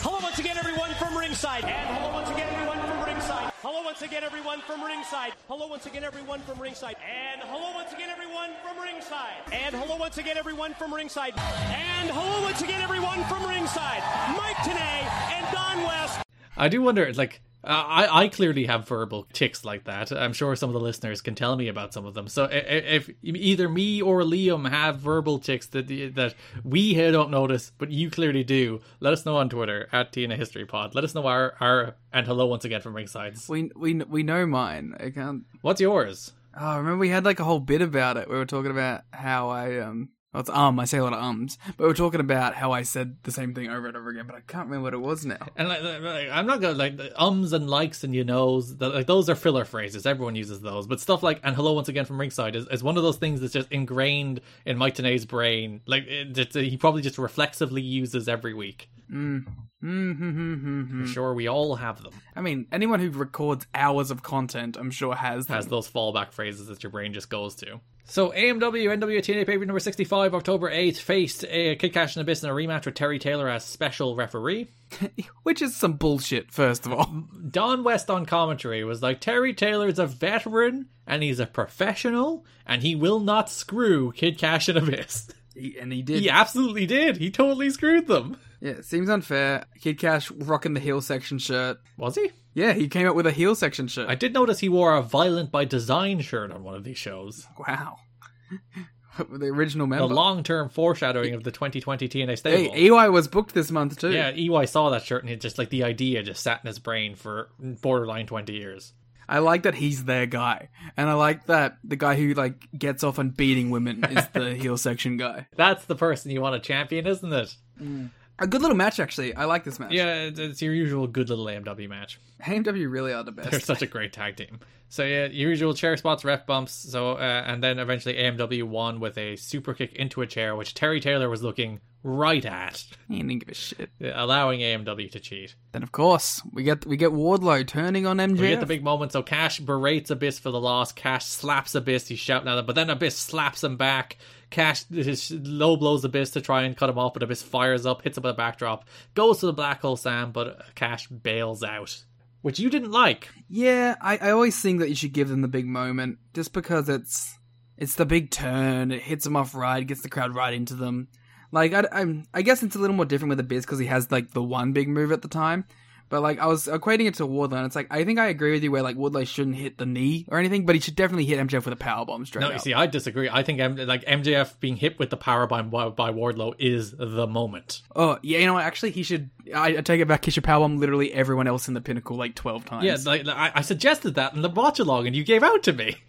Hello once again, everyone from ringside. And hello once again, everyone from ringside. Hello once again, everyone from ringside. Hello once again, everyone from ringside. And hello once again, everyone from ringside. And hello once again, everyone from ringside. And hello once again, everyone from ringside. Mike Tenay and Don West. I do wonder, like, I I clearly have verbal tics like that. I'm sure some of the listeners can tell me about some of them. So i- i- if either me or Liam have verbal tics that that we here don't notice, but you clearly do, let us know on Twitter at TNA History Pod. Let us know our our and hello once again from Ringsides. We we we know mine. I can't. What's yours? Oh, remember we had like a whole bit about it. We were talking about how I um. Well, it's um. I say a lot of ums, but we're talking about how I said the same thing over and over again. But I can't remember what it was now. And like, like, I'm not gonna like the ums and likes and you knows that like those are filler phrases. Everyone uses those, but stuff like and hello once again from ringside is, is one of those things that's just ingrained in Mike Tenay's brain. Like it, it's- he probably just reflexively uses every week. Mm. I'm sure we all have them. I mean, anyone who records hours of content, I'm sure has them. Has those fallback phrases that your brain just goes to. So AMW NWA TNA pay number 65, October 8th, faced uh, Kid Cash and Abyss in a rematch with Terry Taylor as special referee. [LAUGHS] Which is some bullshit, first of all. [LAUGHS] Don West on commentary was like Terry Taylor's a veteran and he's a professional and he will not screw Kid Cash and Abyss. He, and he did. He absolutely did. He totally screwed them. Yeah, seems unfair. Kid Cash rocking the heel section shirt. Was he? Yeah, he came up with a heel section shirt. I did notice he wore a Violent by Design shirt on one of these shows. Wow. [LAUGHS] the original member. The long term foreshadowing of the 2020 TNA stable. hey. EY was booked this month too. yeah, EY saw that shirt and it just like the idea just sat in his brain for borderline 20 years. I like that he's their guy, and I like that the guy who like gets off on beating women is the [LAUGHS] heel section guy. That's the person you want to champion, isn't it? Mm. A good little match, actually. I like this match. Yeah, it's, it's your usual good little AMW match. AMW really are the best. They're such a great tag team. So yeah, usual chair spots, ref bumps. So uh, and then eventually AMW won with a super kick into a chair, which Terry Taylor was looking right at, He didn't give a shit. allowing AMW to cheat. Then of course we get we get Wardlow turning on MJF. We get the big moment. So Cash berates Abyss for the loss. Cash slaps Abyss. He's shouting at him, but then Abyss slaps him back. Cash his low blows Abyss to try and cut him off, but Abyss fires up, hits him with a backdrop, goes to the black hole slam, but Cash bails out, which you didn't like. Yeah, I, I always think that you should give them the big moment just because it's it's the big turn. It hits them off right, gets the crowd right into them. Like I, I'm, I guess it's a little more different with Abyss because he has like the one big move at the time. But like I was equating it to Wardlow, and it's like I think I agree with you where like Wardlow shouldn't hit the knee or anything, but he should definitely hit MJF with a power bomb straight No, up. you see, I disagree. I think M- like MJF being hit with the power by by Wardlow is the moment. Oh yeah, you know what? Actually, he should. I, I take it back. He should power bomb literally everyone else in the pinnacle like twelve times. Yeah, like I, I suggested that in the watch along, and you gave out to me. [LAUGHS]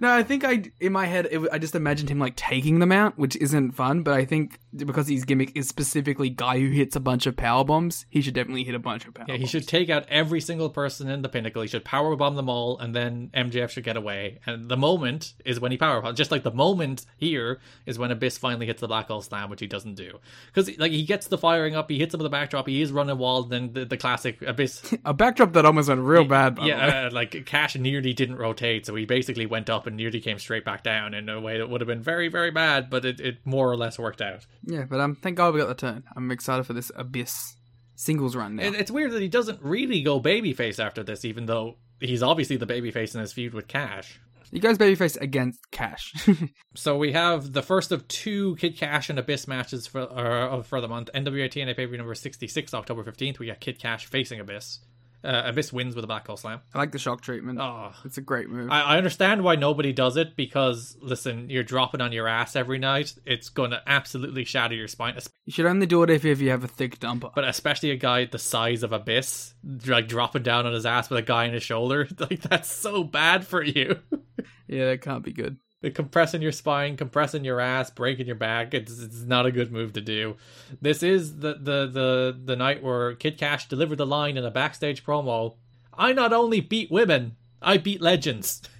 No, I think I in my head it, I just imagined him like taking them out, which isn't fun. But I think because his gimmick is specifically guy who hits a bunch of power bombs, he should definitely hit a bunch of power. Yeah, he bombs. should take out every single person in the pinnacle. He should power bomb them all, and then MJF should get away. And the moment is when he power bombs. Just like the moment here is when Abyss finally hits the black hole slam, which he doesn't do because like he gets the firing up, he hits him with the backdrop, he is running wild. And then the, the classic Abyss. [LAUGHS] a backdrop that almost went real bad. By the way. yeah, uh, like Cash nearly didn't rotate, so he basically went up and nearly came straight back down in a way that would have been very, very bad, but it, it more or less worked out. yeah. But um, thank God we got the turn. I'm excited for this Abyss singles run now. It, it's weird that he doesn't really go babyface after this, even though he's obviously the babyface in his feud with Cash. he goes babyface against Cash. [LAUGHS] So we have the first of two Kid Cash and Abyss matches for uh, for the month. NWA TNA pay per number sixty six, October fifteenth. We got Kid Cash facing Abyss. Uh, Abyss wins with a hole slam. I like the shock treatment. Oh. It's a great move. I, I understand why nobody does it because listen, you're dropping on your ass every night. It's gonna absolutely shatter your spine. you should only do it if, if you have a thick dumper. But especially a guy the size of Abyss, like dropping down on his ass with a guy on his shoulder, [LAUGHS] like that's so bad for you. [LAUGHS] yeah, that can't be good. Compressing your spine, compressing your ass, breaking your back. It's it's not a good move to do. This is the the the the night where Kid Cash delivered the line in a backstage promo. I not only beat women, I beat legends. [LAUGHS]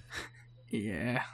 Yeah.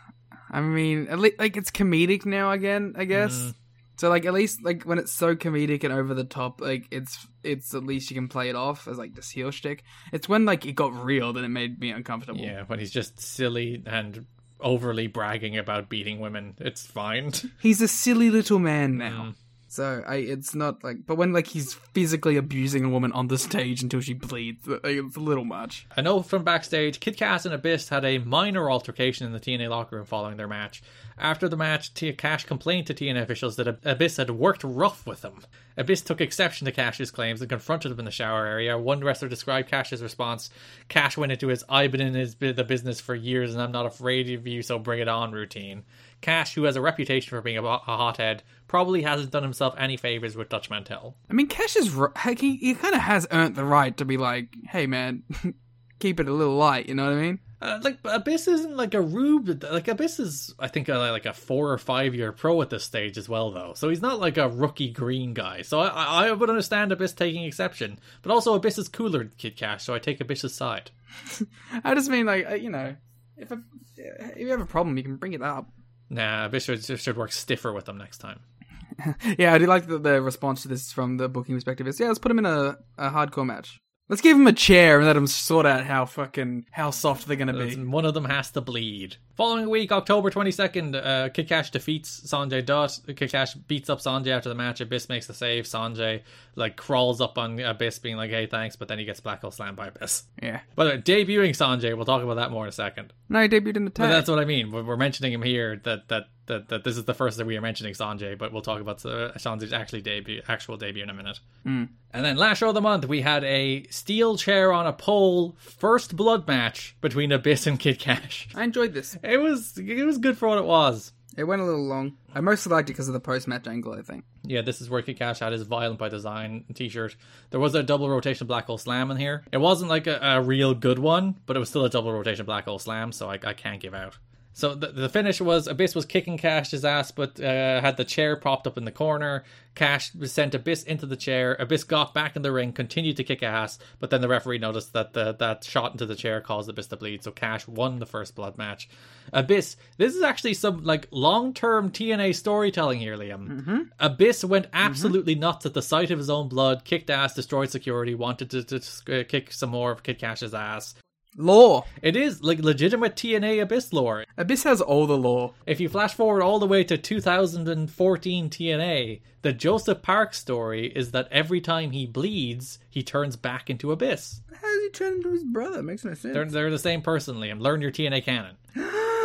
I mean, at least like it's comedic now again, I guess. Mm-hmm. So like at least like when it's so comedic and over the top, like it's it's at least you can play it off as like this heel shtick. It's when like it got real that it made me uncomfortable. Yeah, when he's just silly and overly bragging about beating women, it's fine. [LAUGHS] He's a silly little man now. Mm. So I, it's not like, but when like he's physically abusing a woman on the stage until she bleeds, uh, it's a little much. I know from backstage, Kid Cash and Abyss had a minor altercation in the TNA locker room following their match. After the match, Tia Cash complained to TNA officials that Ab- Abyss had worked rough with him. Abyss took exception to Cash's claims and confronted him in the shower area. One wrestler described Cash's response. Cash went into his "I've been in his the business for years and I'm not afraid of you, so bring it on" routine. Cash, who has a reputation for being a, a hothead, probably hasn't done himself any favors with Dutch Mantell. I mean, Cash is heck, he, he kind of has earned the right to be like, hey man, [LAUGHS] keep it a little light. You know what I mean? Uh, like Abyss isn't like a rube. Like Abyss is, I think, a, like a four or five year pro at this stage as well, though. So he's not like a rookie green guy. So I, I would understand Abyss taking exception, but also Abyss is cooler than Kid Cash, so I take Abyss's side. [LAUGHS] I just mean like uh, you know, if a, if you have a problem, you can bring it up. Nah, I should, should work stiffer with them next time. [LAUGHS] yeah, I do like the response to this from the booking perspective is yeah, let's put him in a, a hardcore match. Let's give him a chair and let him sort out how fucking how soft they're gonna be. One of them has to bleed. Following week, October 22nd, uh, Kid Cash defeats Sanjay Dutt. Kid Cash beats up Sanjay after the match. Abyss makes the save. Sanjay like crawls up on Abyss, being like, "Hey, thanks," but then he gets black hole slammed by Abyss. Yeah. But debuting Sanjay, we'll talk about that more in a second. No, he debuted in the But tag. that's what I mean. We're mentioning him here. That that that, that this is the first that we are mentioning Sanjay, but we'll talk about uh, Sanjay's actually debut, actual debut in a minute. Mm. And then last show of the month, we had a steel chair on a pole first blood match between Abyss and Kid Cash. I enjoyed this. [LAUGHS] It was it was good for what it was. It went a little long. I mostly liked it because of the post match angle. I think. Yeah, this is where Kid Cash had his Violent by Design t-shirt. There was a double rotation Black Hole Slam in here. It wasn't like a, a real good one, but it was still a double rotation Black Hole Slam, so I, I can't give out. So the, the finish was Abyss was kicking Cash's ass, but uh, had the chair propped up in the corner. Cash sent Abyss into the chair. Abyss got back in the ring, continued to kick ass, but then the referee noticed that the, that shot into the chair caused Abyss to bleed. So Cash won the first blood match. Abyss, this is actually some like long term TNA storytelling here, Liam. Mm-hmm. Abyss went absolutely nuts at the sight of his own blood, kicked ass, destroyed security, wanted to, to, uh, kick some more of Kid Cash's ass. Lore. It is like legitimate TNA Abyss lore. Abyss has all the lore. If you flash forward all the way to 2014 TNA, the Joseph Park story is that every time he bleeds, he turns back into Abyss. How does he turn into his brother? makes no sense. They're, they're the same person, Liam. Learn your TNA canon. [GASPS] [GASPS]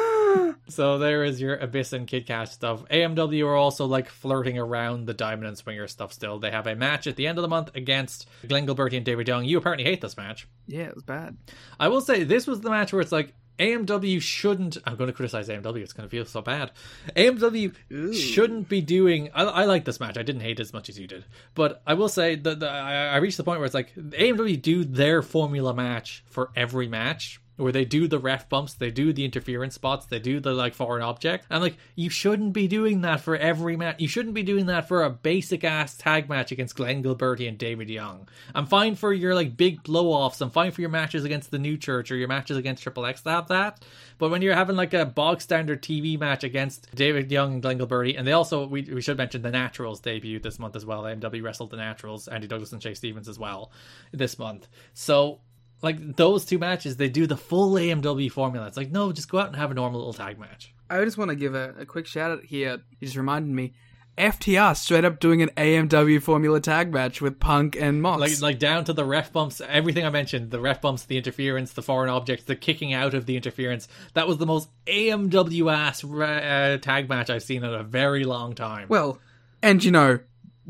so there is your Abyss and Kid Cash stuff. AMW are also like flirting around the Diamond and Swinger stuff still. They have a match at the end of the month against Glenn Gilbertti and David Young. You apparently hate this match. yeah, it was bad. I will say this was the match where it's like AMW shouldn't. I'm going to criticize AMW. It's going to feel so bad. AMW shouldn't be doing. I, I like this match. I didn't hate it as much as you did, but I will say that the, I, I reached the point where it's like AMW do their formula match for every match. Where they do the ref bumps, they do the interference spots, they do the like foreign object. And like, you shouldn't be doing that for every match. You shouldn't be doing that for a basic ass tag match against Glenn Gilbertti and David Young. I'm fine for your like big blow offs. I'm fine for your matches against the New Church or your matches against Triple X to have that. But when you're having like a bog standard TV match against David Young and Glenn Gilbertti, and they also we, we should mention the Naturals debut this month as well. MW wrestled the Naturals, Andy Douglas and Chase Stevens as well this month. So like those two matches, they do the full AMW formula. It's like no, just go out and have a normal little tag match. I just want to give a, a quick shout out here. You just reminded me. FTR straight up doing an AMW Formula tag match with Punk and Mox. Like like down to the ref bumps, everything I mentioned, the ref bumps, the interference, the foreign objects, the kicking out of the interference. That was the most AMW ass uh, tag match I've seen in a very long time. well, and you know, [LAUGHS]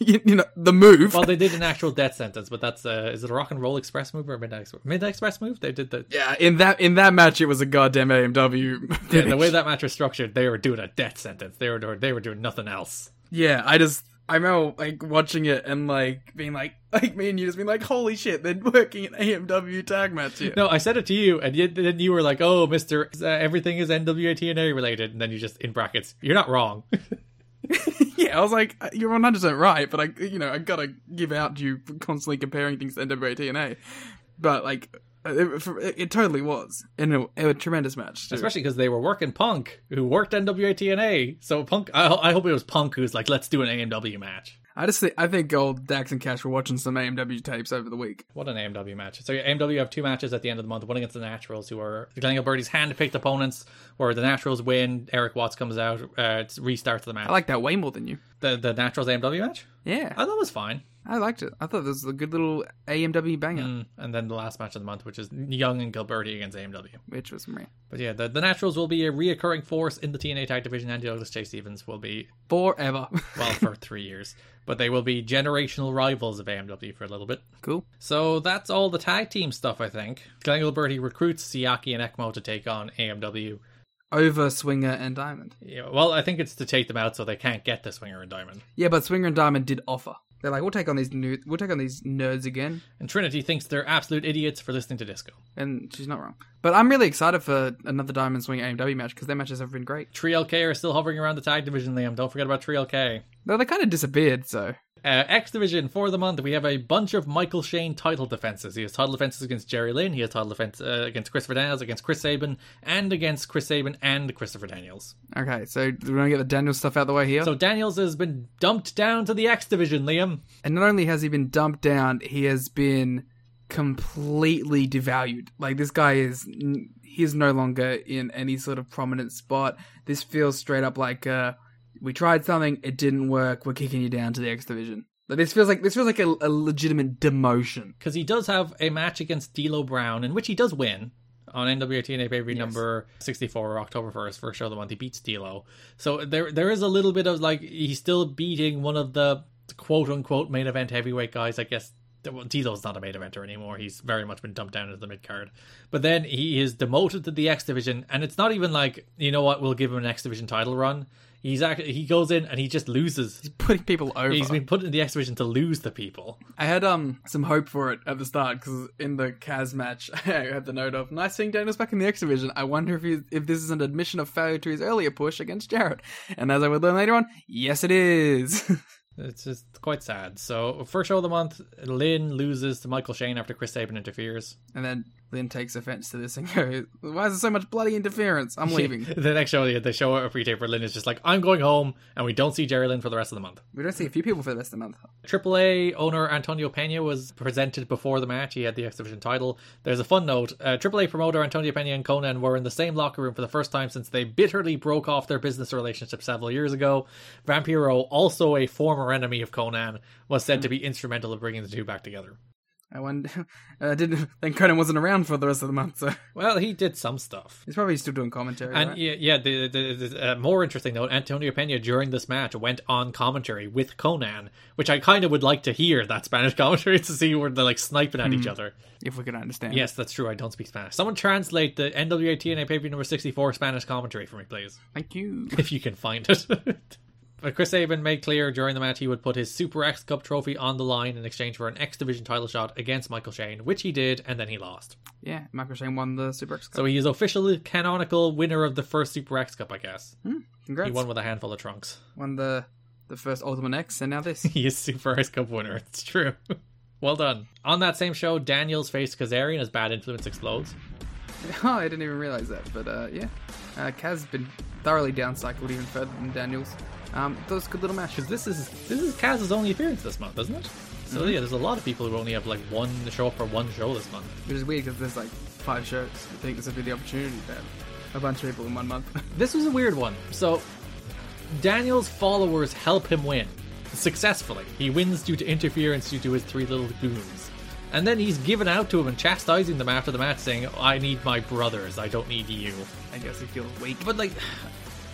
you, [LAUGHS] you know the move. Well, they did an actual death sentence, but that's uh, is it a Rock and Roll Express move or a Midnight Express? Midnight Express move? They did the yeah, in that in that match, it was a goddamn AMW. yeah, the way that match was structured. They were doing a death sentence. They were doing, they were doing nothing else. Yeah, I just I remember like watching it and like being like [LAUGHS] like me and you just being like, holy shit, they're working an AMW tag match here. No, I said it to you, and you, then you were like, "Oh, Mister, uh, everything is NWA TNA related," and then you just in brackets, "You're not wrong." [LAUGHS] yeah, I was like, uh, you're 100 percent right, but I you know I gotta give out you constantly comparing things to NWA TNA. But like It, it, it totally was in a, a tremendous match, too. Especially because they were working Punk, who worked NWA TNA. So Punk, I, I hope it was Punk who's like, let's do an AMW match. I just think I think old Dax and Cash were watching some AMW tapes over the week. What an AMW match! So AMW have two matches at the end of the month. One against the Naturals, who are Glenn Gilbertti's hand-picked opponents, where the Naturals win. Erik Watts comes out, uh, restarts the match. I like that way more than you. the the Naturals AMW match. Yeah, I thought it was fine. I liked it. I thought this was a good little AMW banger, Mm, and then the last match of the month, which is Young and Gilbertti against AMW. which was me. But yeah, the, the Naturals will be a reoccurring force in the TNA Tag Division. Andy Douglas, Chase Stevens will be Forever. [LAUGHS] well for three years, but they will be generational rivals of AMW for a little bit. cool. So that's all the tag team stuff, I think. Glenn Gilbertti recruits Siaki and Ekmo to take on AMW. Over Swinger and Diamond. Yeah, well, I think it's to take them out so they can't get to Swinger and Diamond. Yeah, but Swinger and Diamond did offer. They're like, we'll take on these new, we'll take on these nerds again, And Trinity thinks they're absolute idiots for listening to disco. and she's not wrong. But I'm really excited for another Diamond Swing AMW match because their matches have been great. 3LK are still hovering around the tag division, Liam. Don't forget about 3LK. Though they kind of disappeared, so Uh, X Division for the month, we have a bunch of Michael Shane title defenses. He has title defenses against Jerry Lynn. He has title defense uh, against Christopher Daniels, against Chris Sabin, and against Chris Sabin and Christopher Daniels. okay. So we're gonna get the Daniels stuff out the way here. So Daniels has been dumped down to the X Division, Liam. And not only has he been dumped down, he has been completely devalued. Like this guy is he is no longer in any sort of prominent spot. This feels straight up like uh we tried something, it didn't work, we're kicking you down to the X division. Like this feels like this feels like a, a legitimate demotion. Because he does have a match against D'Lo Brown, in which he does win on NWTNA pay per number 64, October 1st, first show of the month. He beats D'Lo. So there there is a little bit of like, he's still beating one of the quote unquote main event heavyweight guys, I guess. Well, D'Lo's not a main eventer anymore. He's very much been dumped down into the mid card. But then he is demoted to the X division, and it's not even like, you know what, we'll give him an X division title run. He's actually he goes in and he just loses. He's putting people over. He's been put in the X division to lose the people. I had um some hope for it at the start because in the Kaz match [LAUGHS] I had the note of nice seeing Daniels back in the X division. I wonder if he, if this is an admission of failure to his earlier push against Jarrett. And as I would learn later on, yes it is. [LAUGHS] It's just quite sad. So, first show of the month, Lynn loses to Michael Shane after Chris Sabin interferes. and then Lynn takes offense to this and [LAUGHS] goes, "Why is there so much bloody interference? I'm [LAUGHS] leaving." [LAUGHS] the next show, they show a pre tape where Lynn is just like, I'm going home, and we don't see Jerry Lynn for the rest of the month. we don't see a few people for the rest of the month. AAA owner Antonio Pena was presented before the match. He had the exhibition title. There's a fun note. Uh, AAA promoter Antonio Pena and Konnan were in the same locker room for the first time since they bitterly broke off their business relationship several years ago. Vampiro, also a former enemy of Konnan, was said to be instrumental in bringing the two back together. I wonder. I [LAUGHS] didn't [LAUGHS] think Konnan wasn't around for the rest of the month, so [LAUGHS] Well, he did some stuff. he's probably still doing commentary. And right? yeah, yeah. The, the, the uh, more interesting note: Antonio Pena during this match went on commentary with Konnan, which I kind of would like to hear that Spanish commentary to see where they're like sniping at each other. if we can understand. Yes, that's true. I don't speak Spanish. Someone translate the NWA TNA paper number sixty four Spanish commentary for me, please, Thank you. if you can find it. But Chris Sabin made clear during the match he would put his Super X Cup trophy on the line in exchange for an X Division title shot against Michael Shane, which he did, and then he lost. Yeah, Michael Shane won the Super X Cup. So he is officially canonical winner of the first Super X Cup, I guess. Congrats. He won with a handful of trunks. won the the first Ultimate X, and now this. [LAUGHS] He is Super X Cup winner. It's true. [LAUGHS] well done. On that same show, Daniels faced Kazarian as Bad Influence explodes. [LAUGHS] oh, I didn't even realize that, but uh, yeah, uh, Kaz has been thoroughly downcycled even further than Daniels. Um, a good little matches. This is this is Kaz's only appearance this month, isn't it? So yeah, there's a lot of people who only have like one show up for one show this month. Which is weird because there's like five shows. I think this would be the opportunity to have a bunch of people in one month. [LAUGHS] This was a weird one. So Daniel's followers help him win successfully. He wins due to interference due to his three little goons. And then he's given out to him and chastising them after the match, saying, I need my brothers, I don't need you. I guess he feels weak. But like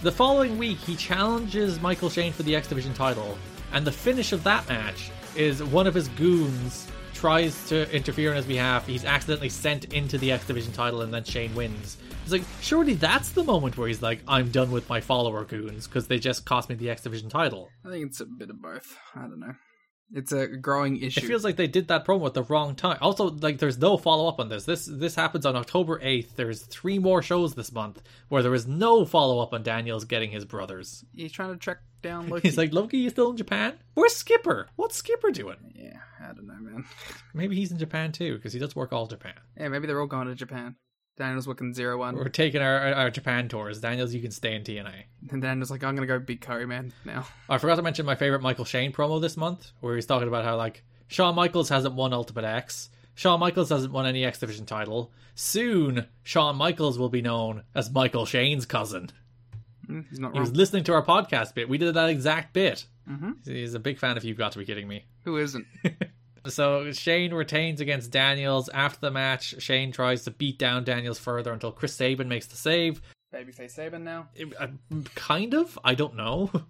the following week, he challenges Michael Shane for the X Division title, and the finish of that match is one of his goons tries to interfere on his behalf. He's accidentally sent into the X Division title, and then Shane wins. It's like surely that's the moment where he's like, "I'm done with my follower goons because they just cost me the X Division title." I think it's a bit of both. I don't know. It's a growing issue. It feels like they did that promo at the wrong time. Also, like there's no follow up on this. This this happens on October 8th. There's three more shows this month where there is no follow up on Daniels getting his brothers. He's trying to track down. [LAUGHS] Low Ki. He's like, Low Ki, you still in Japan? Where's Skipper? What's Skipper doing? yeah, I don't know, man. Maybe he's in Japan too, because he does work all Japan. Yeah, maybe they're all going to Japan. Daniel's working zero one, We're taking our, our, Japan tours. Daniels, you can stay in TNA. and Daniel's like, I'm gonna go beat Curry Man now. I forgot to mention my favorite Michael Shane promo this month, where he's talking about how like Shawn Michaels hasn't won Ultimate X. Shawn Michaels hasn't won any X Division title. Soon, Shawn Michaels will be known as Michael Shane's cousin. Mm, He's not He was listening to our podcast bit. We did that exact bit. Mm-hmm. He's a big fan of You've Got to Be Kidding Me. Who isn't? [LAUGHS] So Shane retains against Daniels. After the match, Shane tries to beat down Daniels further until Chris Sabin makes the save. Babyface Sabin now. It- uh, kind of. I don't know. [LAUGHS]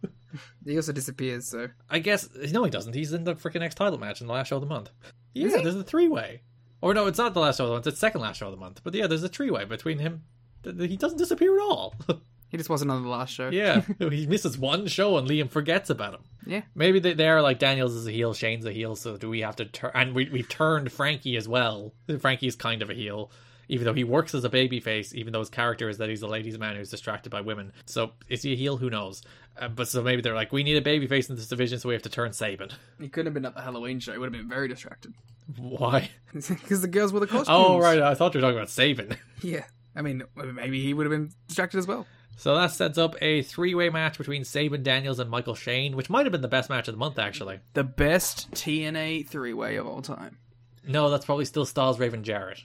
He also disappears, so I guess no, he doesn't. He's in the freaking X title match in the last show of the month. Yeah, there's a three way. Or no, it's not the last show of the month. It's the second last show of the month. But yeah, there's a three way between him. Th- th- He doesn't disappear at all. [LAUGHS] he just wasn't on the last show. yeah, [LAUGHS] he misses one show and Liam forgets about him. yeah. Maybe they, they're like Daniels is a heel, Shane's a heel. So do we have to turn? And we we've turned Frankie as well. Frankie's kind of a heel, even though he works as a babyface. Even though his character is that he's a ladies' man who's distracted by women. So is he a heel? Who knows? Uh, but so maybe they're like, we need a babyface in this division, so we have to turn Sabin. He couldn't have been at the Halloween show. He would have been very distracted Why? [LAUGHS] because the girls were the costumes. Oh right, I thought you were talking about Sabin. [LAUGHS] Yeah. I mean, maybe he would have been distracted as well. So that sets up a three-way match between Sabin Daniels and Michael Shane, which might have been the best match of the month, actually. The best TNA three way of all time. No, that's probably still Styles Raven Jarrett.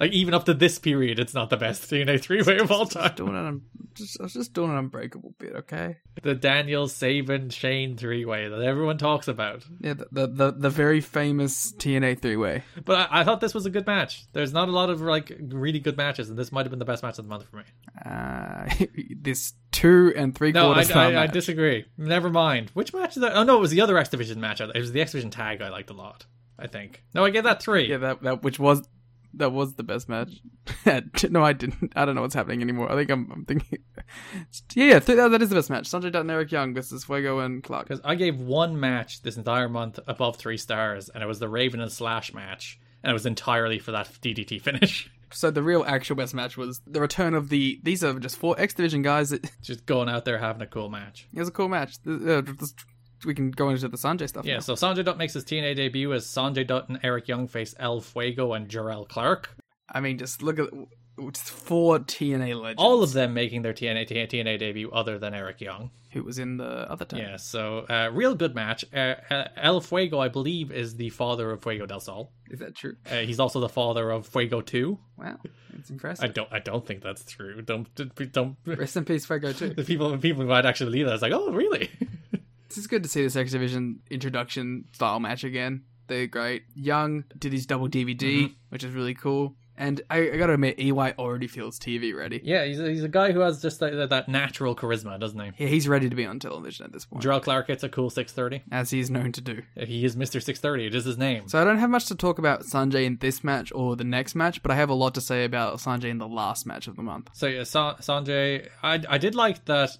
Like even up to this period, it's not the best [LAUGHS] TNA three-way of all time. Doing an just, I was just doing an unbreakable bit, okay? The Daniel Sabin, Shane three-way that everyone talks about. Yeah, the the the, the very famous TNA three way. But I, I thought this was a good match. There's not a lot of like really good matches, and this might have been the best match of the month for me. Uh, [LAUGHS] this two and three No, I, quarter star I, I match. disagree. Never mind. Which match is that? Oh no, it was the other X Division match. It was the X Division tag I liked a lot. I think. No, I gave that three. Yeah, that that which was that was the best match. [LAUGHS] no, I didn't. I don't know what's happening anymore. I think I'm, I'm thinking. [LAUGHS] Yeah, yeah, th- that, is the best match. Sanjay Dutt and Eric Young versus Fuego and Clark. Because I gave one match this entire month above three stars, and it was the Raven and Slash match, and it was entirely for that DDT [LAUGHS] finish. So the real actual best match was the return of the. These are just four X Division guys. That, Just going out there having a cool match. it was a cool match. Uh, just- we can go into the Sanjay stuff. Yeah, now. so Sanjay Dutt makes his TNA debut as Sanjay Dutt and Eric Young face El Fuego and Jerrelle Clark. I mean, just look at just four TNA legends. All of them making their TNA, TNA debut other than Eric Young. who was in the other time. Yeah, so uh, real good match. Uh, uh, El Fuego, I believe, is the father of Fuego del Sol. Is that true? Uh, he's also the father of Fuego Two. Wow, it's I impressive. don't, I don't think that's true. Don't, don't. Rest in peace, Fuego too. [LAUGHS] The people, people who might actually believe that. It's like, oh, really? [LAUGHS] Is good to see this X Division introduction style match again. They're great. Young did his double DVD, Mm-hmm. which is really cool. And I, I gotta admit, EY already feels TV ready. yeah, he's a, he's a guy who has just that, that natural charisma, doesn't he? Yeah, he's ready to be on television at this point, Jerrelle Clark gets a cool 630. as he's known to do. He is Mr. 630. It is his name. So I don't have much to talk about Sanjay in this match or the next match, but I have a lot to say about Sanjay in the last match of the month. So yeah, Sa- Sanjay, I I did like that.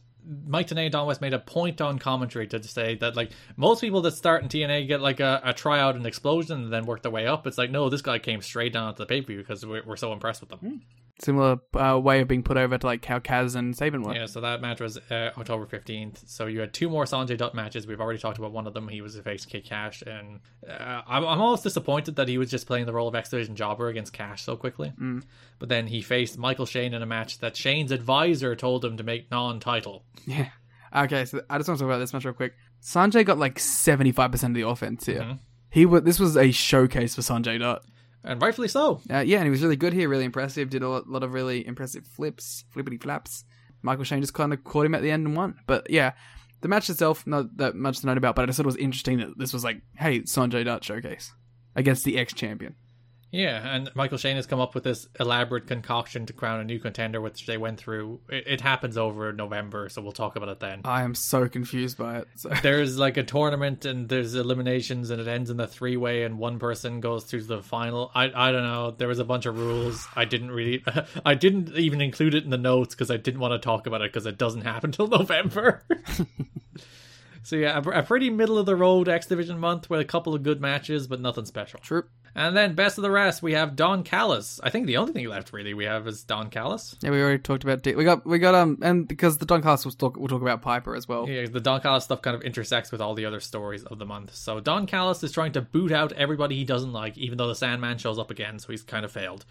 Mike Tenay and Don West made a point on commentary to say that like most people that start in TNA get like a, a tryout and explosion and then work their way up. It's like no, this guy came straight down to the pay per view because we're, we're so impressed with him. Similar uh, way of being put over to like how Kaz and Sabin were. Yeah, so that match was uh, October fifteenth. So you had two more Sanjay Dutt matches. We've already talked about one of them. He was a face Kid Cash, and uh, I'm, I'm almost disappointed that he was just playing the role of X Division jobber against Cash so quickly. But then he faced Michael Shane in a match that Shane's advisor told him to make non-title. Yeah. Okay, so I just want to talk about this match real quick. Sanjay got like seventy five percent of the offense here. Mm-hmm. He was. This was a showcase for Sanjay Dutt. And rightfully so. Uh, yeah, and he was really good here, really impressive. Did a lot, of really impressive flips, flippity flaps. Michael Shane just kind of caught him at the end and won. But yeah, the match itself, not that much to note about. But I just thought it was interesting that this was like, hey, Sanjay Dutt showcase against the ex champion. Yeah, and Michael Shane has come up with this elaborate concoction to crown a new contender, which they went through. It, it happens over November, so we'll talk about it then. I am so confused by it. So. [LAUGHS] there's like a tournament and there's eliminations and it ends in the three way and one person goes through to the final. I I don't know. There was a bunch of rules. I didn't really [LAUGHS] I didn't even include it in the notes because I didn't want to talk about it because it doesn't [LAUGHS] happen till November. so yeah, a, a pretty middle of the road X Division month with a couple of good matches, but nothing special. True. And then best of the rest, we have Don Callis. I think the only thing left really we have is Don Callis. Yeah, we already talked about. D- we got we got um and because the Don Callis will talk we'll talk about Piper as well. Yeah, the Don Callis stuff kind of intersects with all the other stories of the month. So Don Callis is trying to boot out everybody he doesn't like, even though the Sandman shows up again, so he's kind of failed.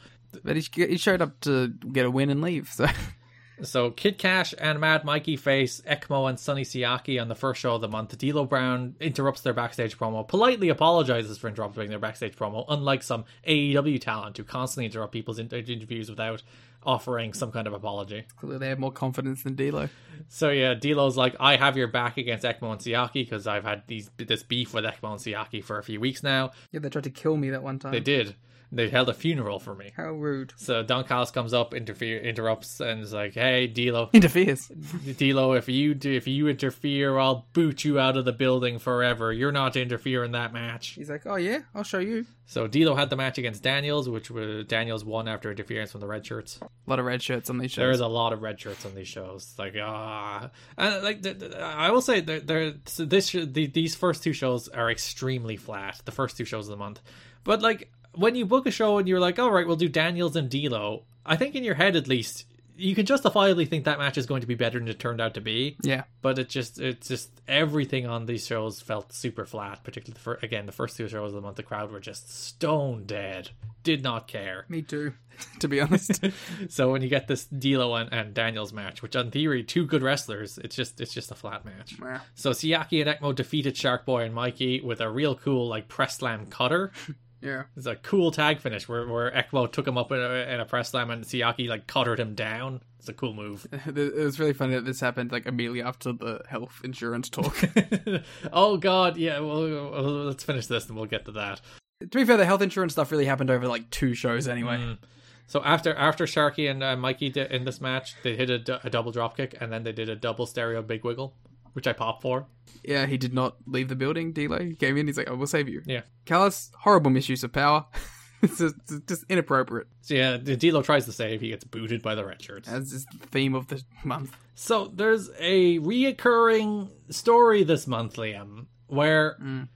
But he he showed up to get a win and leave. So [LAUGHS] So Kid Cash and Mad Mikey face Ekmo and Sonny Siaki on the first show of the month. D'Lo Brown interrupts their backstage promo, politely apologizes for interrupting their backstage promo, unlike some AEW talent who constantly interrupt people's inter- interviews without offering some kind of apology. clearly they have more confidence than D'Lo. So yeah, D'Lo's like, I have your back against Ekmo and Siaki because I've had these this beef with Ekmo and Siaki for a few weeks now. Yeah, they tried to kill me that one time. They did. They held a funeral for me. How rude. So Don Callis comes up, interfere, interrupts, and is like, "Hey, D'Lo, [LAUGHS] Interferes. D'Lo, if you do, if you interfere, I'll boot you out of the building forever. You're not to interfere in that match." He's like, oh yeah, I'll show you. So D'Lo had the match against Daniels, which was Daniels won after interference from the red shirts. A lot of red shirts on these shows. There is a lot of red shirts on these shows. Like ah, and like th- th- I will say, there, there so this sh- the, these first two shows are extremely flat. The first two shows of the month, but like when you book a show and you're like, all right, we'll do Daniels and D'Lo. I think in your head at least you can justifiably think that match is going to be better than it turned out to be. yeah. But it just it's just everything on these shows felt super flat. Particularly the fir- again the first two shows of the month, the crowd were just stone dead. Did not care. Me too. [LAUGHS] to be honest. [LAUGHS] [LAUGHS] So when you get this D'Lo and, and Daniels match, which on theory two good wrestlers, it's just it's just a flat match. Yeah. So Siaki and Ekmo defeated Shark Boy and Mikey with a real cool like press slam cutter. Yeah. It's a cool tag finish where where Ekmo took him up in a, in a press slam and Siaki like cuttered him down. It's a cool move. [LAUGHS] It was really funny that this happened like immediately after the health insurance talk. [LAUGHS] oh God, yeah. Well, well, let's finish this and we'll get to that. to be fair, the health insurance stuff really happened over like two shows anyway. Mm. So after after Sharky and uh, Mikey did in this match, they hit a, d- a double drop kick and then they did a double stereo big wiggle, which I popped for. Yeah, he did not leave the building. D'Lo he came in. He's like, "I will save you." Yeah. Callis, horrible misuse of power. [LAUGHS] it's, just, it's just inappropriate. So yeah, D'Lo tries to save, he gets booted by the red shirts. As is the theme of the [LAUGHS] month. So there's a reoccurring story this month, Liam, where mm.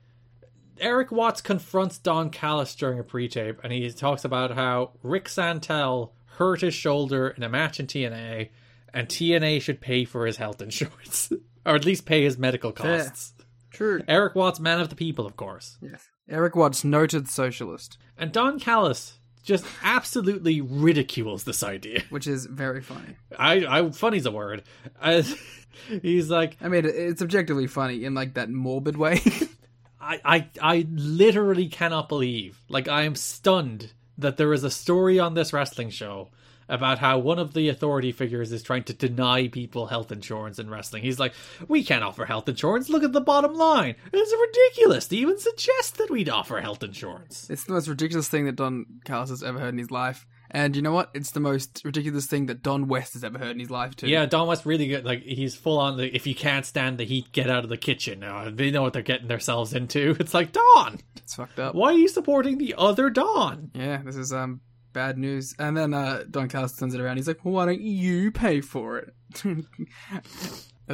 Erik Watts confronts Don Callis during a pre-tape, and he talks about how Rick Santel hurt his shoulder in a match in TNA, and TNA should pay for his health insurance, [LAUGHS] or at least pay his medical costs. True. Erik Watts, man of the people, of course, Yes. Erik Watts, noted socialist, and Don Callis just absolutely ridicules this idea. [LAUGHS] which is very funny. I, I funny's a word. Uh, [LAUGHS] he's like, I mean, it's objectively funny in like that morbid way. [LAUGHS] I, I, I literally cannot believe, like, I am stunned that there is a story on this wrestling show about how one of the authority figures is trying to deny people health insurance in wrestling. He's like, we can't offer health insurance. Look at the bottom line. It's ridiculous to even suggest that we'd offer health insurance. it's the most ridiculous thing that Don Callis has ever heard in his life. And you know what? It's the most ridiculous thing that Don West has ever heard in his life too. Yeah, Don West really good. Like he's full on. The, if you can't stand the heat, get out of the kitchen. Uh, they know what they're getting themselves into. [LAUGHS] It's like Don. it's fucked up. Why are you supporting the other Don? Yeah, this is um bad news. And then uh, Don Callis turns it around. He's like, well, "Why don't you pay for it?" [LAUGHS] I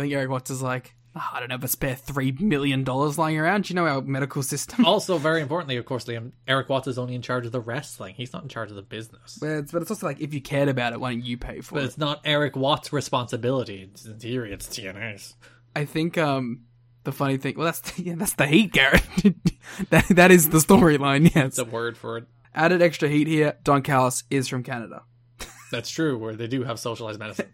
think Erik Watts is like, "Oh, "I don't have a spare three million dollars lying around. Do you know our medical system?" [LAUGHS] Also, very importantly, of course, Liam, Erik Watts is only in charge of the wrestling. He's not in charge of the business. But it's, but it's also like, if you cared about it, why don't you pay for But it? it's not Erik Watts' responsibility. It's, in theory, it's TNA's. I think um the funny thing, well, that's the, [LAUGHS] yeah, that's the heat, Garrett. that that is the storyline. Yes, It's a word for it. Added extra heat here. Don Callis is from Canada. That's true, where they do have socialized medicine.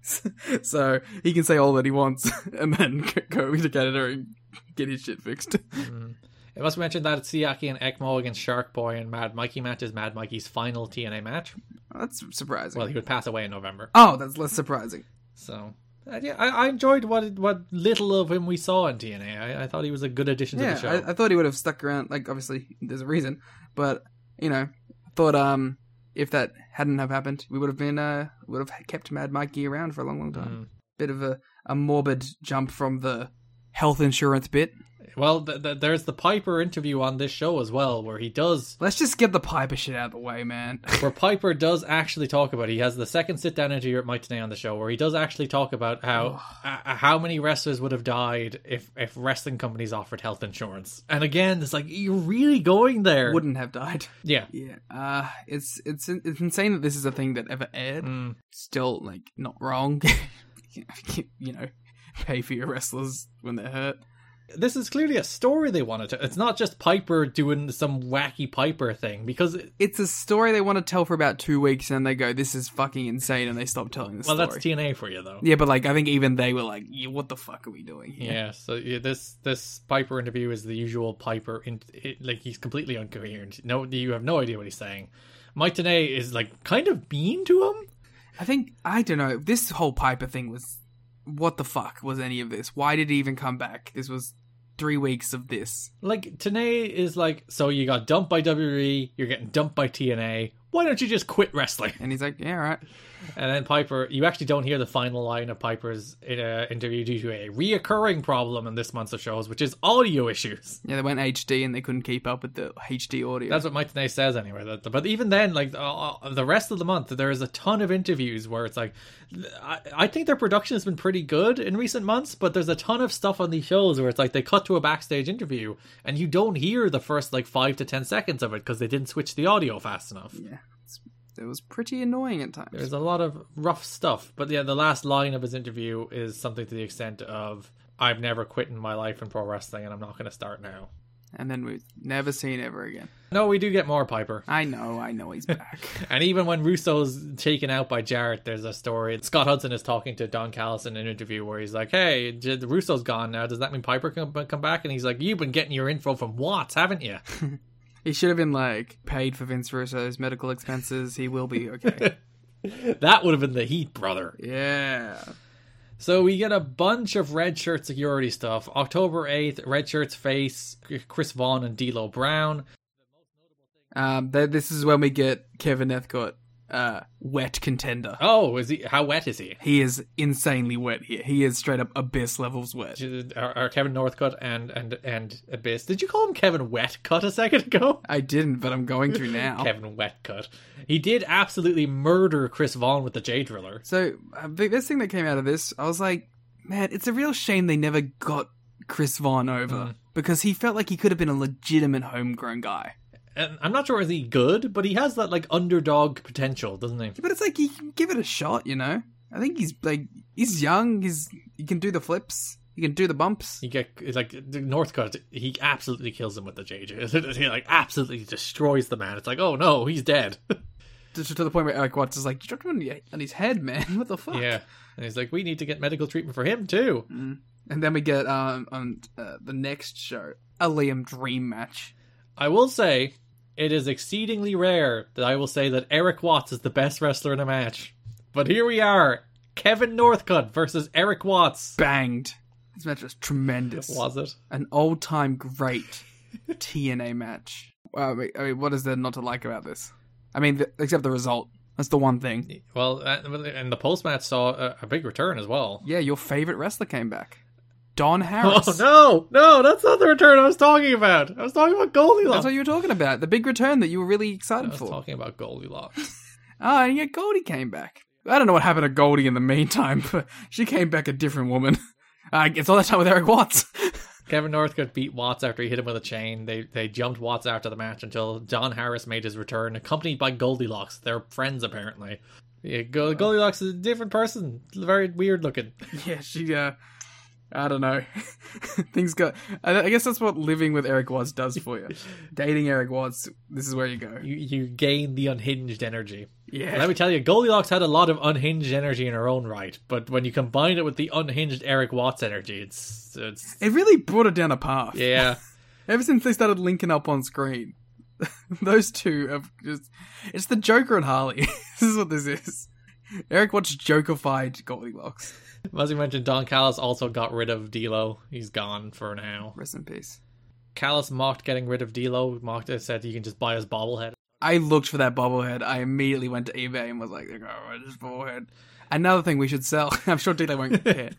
[LAUGHS] so he can say all that he wants [LAUGHS] and then go to Canada and get his shit fixed. It must be mentioned that Siaki and Ekmo against Shark Boy and Mad Mikey match is Mad Mikey's final TNA match. That's surprising. Well, he would pass away in November. oh, that's less surprising. So, uh, yeah, I, I enjoyed what what little of him we saw in TNA. I, I thought he was a good addition to the show. I, I thought he would have stuck around. Like, obviously, there's a reason, but you know, I thought um if that hadn't have happened, we would have been uh would have kept Mad Mikey around for a long, long time. Mm. Bit of a a morbid jump from the health insurance bit. Well, th- th- there's the Piper interview on this show as well, where he does, Let's just get the Piper shit out of the way, man. [LAUGHS] where Piper does actually talk about. It. He has the second sit down interview at Mike Tenay on the show, where he does actually talk about how uh, how many wrestlers would have died if if wrestling companies offered health insurance. And again, it's like you're really going there. Wouldn't have died. yeah. Yeah, uh, it's it's it's insane that this is a thing that ever aired. Mm. Still, like, not wrong. [LAUGHS] you know, pay for your wrestlers when they're hurt. This is clearly a story they wanted to. Tell. It's not just Piper doing some wacky Piper thing because it- It's a story they want to tell for about two weeks, and they go, "This is fucking insane," and they stop telling the well, story. that's TNA for you though. yeah, but like, I think even they were like, yeah, "What the fuck are we doing?" Here? Yeah, so yeah, this this Piper interview is the usual Piper. In, it, like he's completely incoherent. No, you have no idea what he's saying. Mike Tenay is like kind of mean to him. I think I don't know. This whole Piper thing was, what the fuck was any of this? Why did he even come back? This was three weeks of this. Like Tenay is like, so you got dumped by WWE, you're getting dumped by TNA. Why don't you just quit wrestling? And he's like, "Yeah, all right." And then Piper, you actually don't hear the final line of Piper's uh, interview due to a reoccurring problem in this month's of shows, which is audio issues. Yeah, they went HD and they couldn't keep up with the HD audio. That's what Mike Tenay says anyway. That, but even then, like uh, uh, the rest of the month, there is a ton of interviews where it's like, I, I think their production has been pretty good in recent months, but there's a ton of stuff on these shows where it's like they cut to a backstage interview and you don't hear the first like five to ten seconds of it because they didn't switch the audio fast enough. yeah, it was pretty annoying at times. There's a lot of rough stuff, but yeah, the last line of his interview is something to the extent of, "I've never quit in my life in pro wrestling, and I'm not going to start now." and then we've never seen ever again. No, we do get more Piper. I know, I know he's back. [LAUGHS] And even when Russo's taken out by Jarrett, there's a story. Scott Hudson is talking to Don Callis in an interview where he's like, "Hey, J- Russo's gone now. Does that mean Piper can come back?" And he's like, "You've been getting your info from Watts, haven't you?" [LAUGHS] he should have been like paid for Vince Russo's medical expenses. He will be okay. [LAUGHS] that would have been the heat, brother. yeah. So we get a bunch of red shirt security stuff. October 8th, red shirts face Chris Vaughn and D'Lo Brown. Um, th- this is when we get Kevin Northcutt, uh, wet contender. Oh, is he? How wet is he? He is insanely wet here. He is straight up abyss levels wet. Are, are Kevin Northcutt and and and Abyss? Did you call him Kevin Wetcut a second ago? [LAUGHS] I didn't, but I'm going to now. [LAUGHS] Kevin Wetcut. He did absolutely murder Chris Vaughn with the J Driller. So uh, the best thing that came out of this, I was like, man, it's a real shame they never got Chris Vaughn over Mm. because he felt like he could have been a legitimate homegrown guy. And I'm not sure is he good, but he has that like underdog potential, doesn't he? But it's like he can give it a shot, you know. I think he's like he's young. He's he can do the flips. He can do the bumps. He get it's like the Northcutt. He absolutely kills him with the JJ. [LAUGHS] he like absolutely destroys the man. It's like, oh no, he's dead. [LAUGHS] To, to the point where Erik Watts is like, you dropped him on, his head, man. [LAUGHS] What the fuck? yeah, and he's like, we need to get medical treatment for him too. And then we get um on uh, the next show a Liam Dream match. I will say, it is exceedingly rare that I will say that Erik Watts is the best wrestler in a match. But here we are, Kevin Northcutt versus Erik Watts. Banged. This match was tremendous. Was it? An old time great [LAUGHS] TNA match. Well, I mean, I mean, what is there not to like about this? I mean, the, except the result. That's the one thing. Well, uh, and the post match saw a, a big return as well. Yeah, your favorite wrestler came back. Don Harris. Oh [LAUGHS] no, no, that's not the return I was talking about. I was talking about Goldilocks. That's what you were talking about. The big return that you were really I excited was for. talking about Goldilocks. Oh, [LAUGHS] and yet Goldie came back. I don't know what happened to Goldie in the meantime, [LAUGHS] but she came back a different woman. Uh, it's all that time with Erik Watts. Kevin Northcutt beat Watts after he hit him with a chain. They they jumped Watts after the match until John Harris made his return, accompanied by Goldilocks. They're friends apparently. Yeah, Goldilocks is a different person. Very weird looking. yeah, she, uh, I don't know. [LAUGHS] Things got. I, guess that's what living with Erik Watts does for you. [LAUGHS] Dating Erik Watts, this is where you go. You you gain the unhinged energy. Yeah. Let me tell you, Goldilocks had a lot of unhinged energy in her own right, but when you combine it with the unhinged Erik Watts energy, it's it's It really brought it down a path. yeah. [LAUGHS] Ever since they started linking up on screen, those two have just. It's the Joker and Harley. this is what this is. Erik Watts Jokerfied Goldilocks. [LAUGHS] As you mentioned, Don Callis also got rid of D'Lo. He's gone for now. Rest in peace. Callis mocked getting rid of D'Lo. Mocked it, said you can just buy his bobblehead. I looked for that bobblehead. I immediately went to eBay and was like, oh, this bobblehead. Another thing we should sell. [LAUGHS] I'm sure Dilo won't care.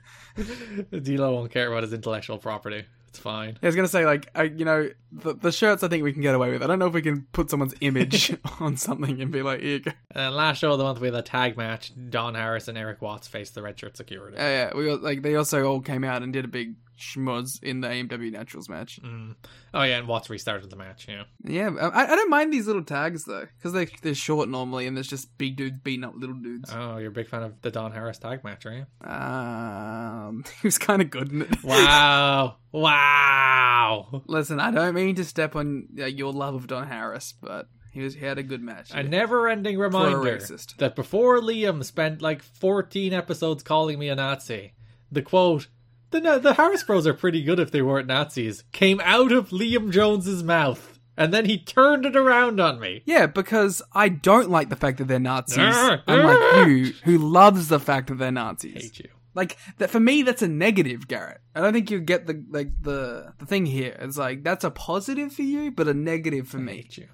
[LAUGHS] D'Lo won't care about his intellectual property. It's fine. I was gonna say like I, you know the, the shirts I think we can get away with. I don't know if we can put someone's image [LAUGHS] on something and be like, here. And uh, last show of the month, we had a tag match. Don Harris and Erik Watts faced the Red Shirt Security. Yeah, yeah. We got, like they also all came out and did a big schmuzz in the AMW Naturals match. Mm. Oh yeah, and Watts restarted the match. Yeah. Yeah, I, I don't mind these little tags though because they they're short normally and there's just big dudes beating up little dudes. Oh, you're a big fan of the Don Harris tag match, are you? Um, [LAUGHS] he was kind of good in it. [LAUGHS] Wow! wow! Listen, I don't mean to step on uh, your love of Don Harris, but he was he had a good match. A never-ending reminder that before Liam spent like 14 episodes calling me a Nazi, the quote. The, the Harris Bros are pretty good if they weren't Nazis. Came out of Liam Jones's mouth, and then he turned it around on me. Yeah, because I don't like the fact that they're Nazis, ah, unlike ah. you, who loves the fact that they're Nazis. Hate you. Like that for me, that's a negative, Garrett. I don't think you get the like the the thing here. It's like that's a positive for you, but a negative for me. Hate you.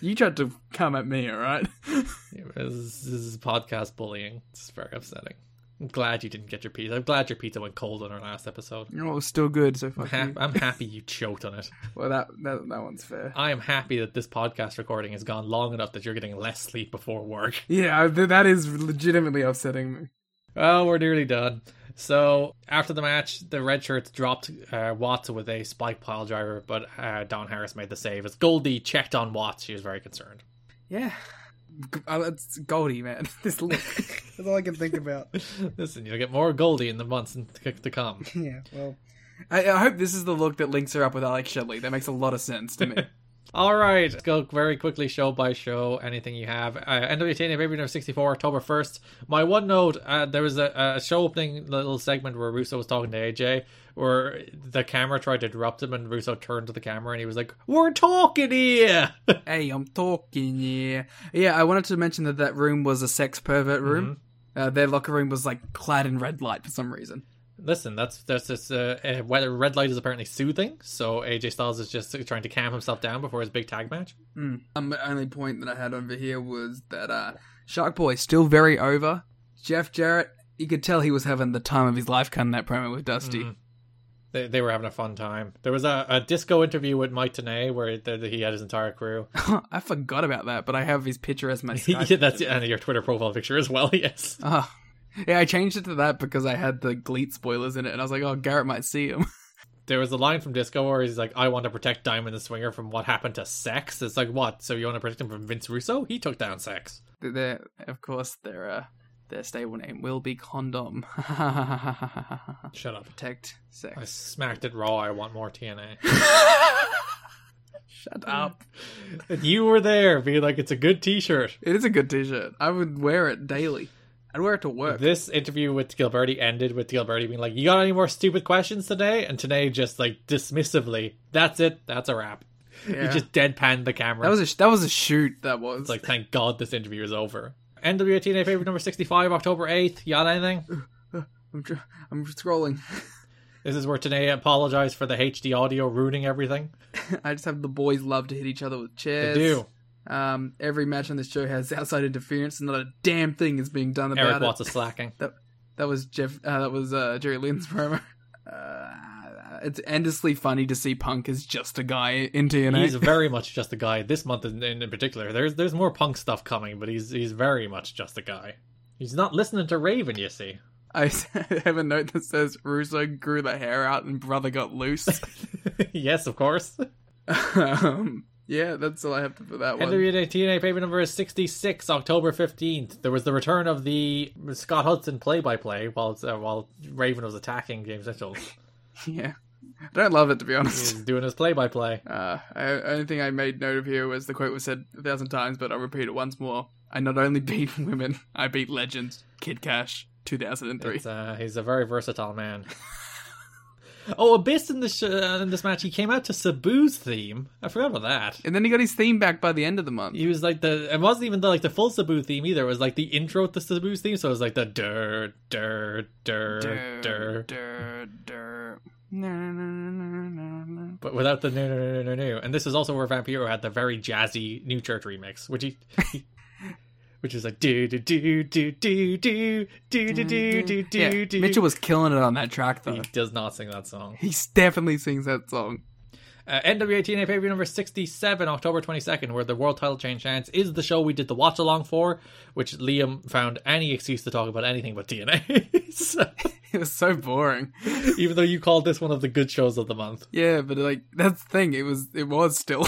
You tried to come at me, all right? [LAUGHS] Yeah, This is, this is podcast bullying. It's very upsetting. I'm glad you didn't get your pizza. I'm glad your pizza went cold on our last episode. oh, it was still good. So I'm, fuck you. I'm happy you choked on it. [LAUGHS] Well, that, that that one's fair. I am happy that this podcast recording has gone long enough that you're getting less sleep before work. [LAUGHS] Yeah, th- that is legitimately upsetting me. Well, we're nearly done. So after the match, the red shirts dropped uh, Watts with a spike pile driver, but uh, Don Harris made the save. As Goldie checked on Watts, she was very concerned. Yeah, it's Goldie, man. [LAUGHS] This look. That's all I can think about. [LAUGHS] Listen, you'll get more Goldie in the months to to come. [LAUGHS] Yeah, well, I, I hope this is the look that links her up with Alex Shelley. That makes a lot of sense to me. All right, let's go very quickly, show by show. Anything you have? Uh, NWTNA Baby number sixty four, October first. My one note: uh, there was a, a show opening little segment where Russo was talking to AJ, where the camera tried to interrupt him, and Russo turned to the camera and he was like, "We're talking here." [LAUGHS] hey, I'm talking, here. Yeah, I wanted to mention that that room was a sex pervert room. Uh, their locker room was like clad in red light for some reason. Listen, that's that's just uh, uh, whether red light is apparently soothing, so AJ Styles is just trying to calm himself down before his big tag match. Um, the only point that I had over here was that uh, Shark Boy still very over. Jeff Jarrett, you could tell he was having the time of his life cutting that promo with Dusty. They, they were having a fun time. There was a, a disco interview with Mike Tenay where he had his entire crew. [LAUGHS] I forgot about that, but I have his picture as my [LAUGHS] Skype. yeah, that's and your Twitter profile picture as well. [LAUGHS] Yes. Oh. Yeah, I changed it to that because I had the GLEAT spoilers in it, and I was like, oh, Garrett might see him. There was a line from Disco where he's like, "I want to protect Diamond the Swinger from what happened to Sex." It's like, what? So you want to protect him from Vince Russo? He took down Sex. Their, of course, their uh, their stable name will be Condom. [LAUGHS] Shut up. Protect sex. I smacked it raw. I want more TNA. [LAUGHS] Shut up. you were there, being like, "It's a good T-shirt." It is a good T-shirt. I would wear it daily. I'd wear it to work. This interview with Gilbertti ended with Gilbertti being like, "You got any more stupid questions today?" And today, just like dismissively, "That's it. That's a wrap." Yeah. He just deadpanned the camera. That was a that was a shoot. That was It's like, thank God this interview is over. NWA TNA favorite number sixty-five, October eighth. You got anything? [LAUGHS] I'm, tr- I'm scrolling. [LAUGHS] This is where Tenay apologized for the HD audio ruining everything. [LAUGHS] I just have the boys love to hit each other with They chairs. do. Um, every match on this show has outside interference, and not a damn thing is being done about Erik it. Watts is slacking. That that was Jeff. Uh, that was uh, Jerry Lynn's promo. Uh, it's endlessly funny to see Punk as just a guy in TNA. He's very much just a guy. This month in, in, in particular, there's there's more punk stuff coming, but he's he's very much just a guy. He's not listening to Raven, you see. I [LAUGHS] have a note that says Russo grew the hair out and brother got loose. [LAUGHS] yes, of course. um, yeah, that's all I have to for that one. NWA TNA paper number is 66, October 15th. There was the return of the Scott Hudson play-by-play while uh, while Raven was attacking James Mitchell. [LAUGHS] Yeah, I [LAUGHS] don't love it to be honest. He's doing his play-by-play. Uh, I, only thing I made note of here was the quote was said a thousand times, but I'll repeat it once more. I not only [LAUGHS] beat women, I beat legends. Kid Cash, 2003. Uh, he's a very versatile man. [LAUGHS] oh, Abyss in this sh- uh, in this match, he came out to Sabu's theme. I forgot about that. And then he got his theme back by the end of the month. He was like the. It wasn't even the, like the full Sabu theme either. It was like the intro to Sabu's theme. So it was like the dur dur dur dur, dur, dur. No, no, no, no, no, no. but without the no no no no no no. And this is also where Vampiro had the very jazzy New Church remix, which he. which is like do do do do do do do do do do do do. Mitchell was killing it on that track though. He does not sing that song. He definitely sings that song. Uh, NWA TNA pay per view number 67, October 22nd, where the world title change chance is the show we did the watch along for, which Liam found any excuse to talk about anything but TNA. [LAUGHS] so, [LAUGHS] It was so boring. [LAUGHS] even though you called this one of the good shows of the month. Yeah, but like that's the thing. It was it was still.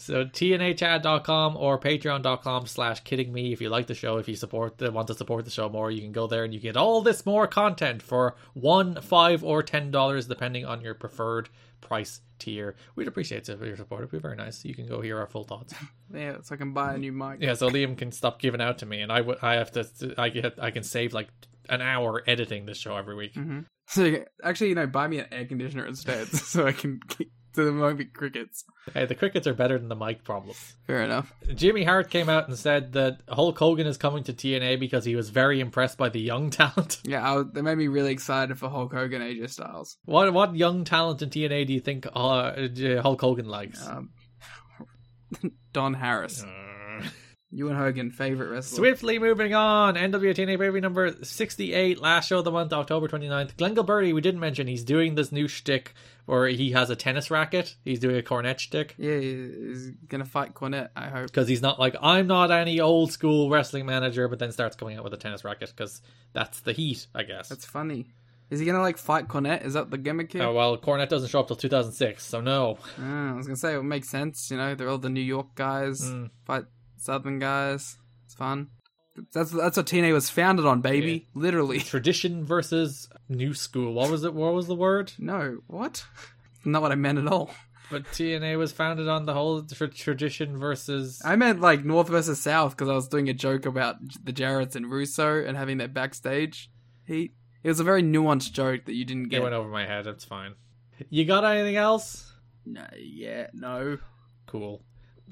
So tnachad.com or patreon.com slash kidding me if you like the show, if you support the, want to support the show more, you can go there and you get all this more content for one, five, or ten dollars, depending on your preferred price tier. We'd appreciate it if your support. It'd be very nice. You can go hear our full thoughts. [LAUGHS] yeah, so I can buy a new mic. Yeah, so Liam can stop giving out to me, and I would I have to I get I can save like an hour editing this show every week. Mm-hmm. So you- actually, you know, buy me an air conditioner instead, [LAUGHS] so I can. Keep, so there won't be crickets. Hey, the crickets are better than the mic problem. Fair enough. Jimmy Hart came out and said that Hulk Hogan is coming to TNA because he was very impressed by the young [LAUGHS] talent. Yeah, I, that made me really excited for Hulk Hogan AJ Styles. What what young talent in TNA do you think uh, Hulk Hogan likes? Um, [LAUGHS] Don Harris. You and Hogan, favorite wrestler. Swiftly moving on, NWA TNA Baby number 68, last show of the month, October 29th. Glenn Gilbertti, we didn't mention, he's doing this new shtick where he has a tennis racket. He's doing a Cornette shtick. Yeah, he's gonna fight Cornette. I hope. Because he's not like, I'm not any old school wrestling manager, but then starts coming out with a tennis racket because that's the heat, I guess. That's funny. Is he gonna like fight Cornette? Is that the gimmick here? Oh, well, Cornette doesn't show up till 2006, so no. Ah, I was gonna say it would make sense. You know, they're all the New York guys Mm. fight Southern guys. It's fun. That's that's what TNA was founded on, baby. Literally. [LAUGHS] Tradition versus new school. What was it? What was the word? No, what? [LAUGHS] Not what I meant at all. But TNA was founded on the whole tr- tradition versus. I meant like North versus South because I was doing a joke about the Jarretts and Russo and having their backstage heat. It was a very nuanced joke that you didn't get. It went over my head. It's fine. You got anything else? No, yeah, no. Cool.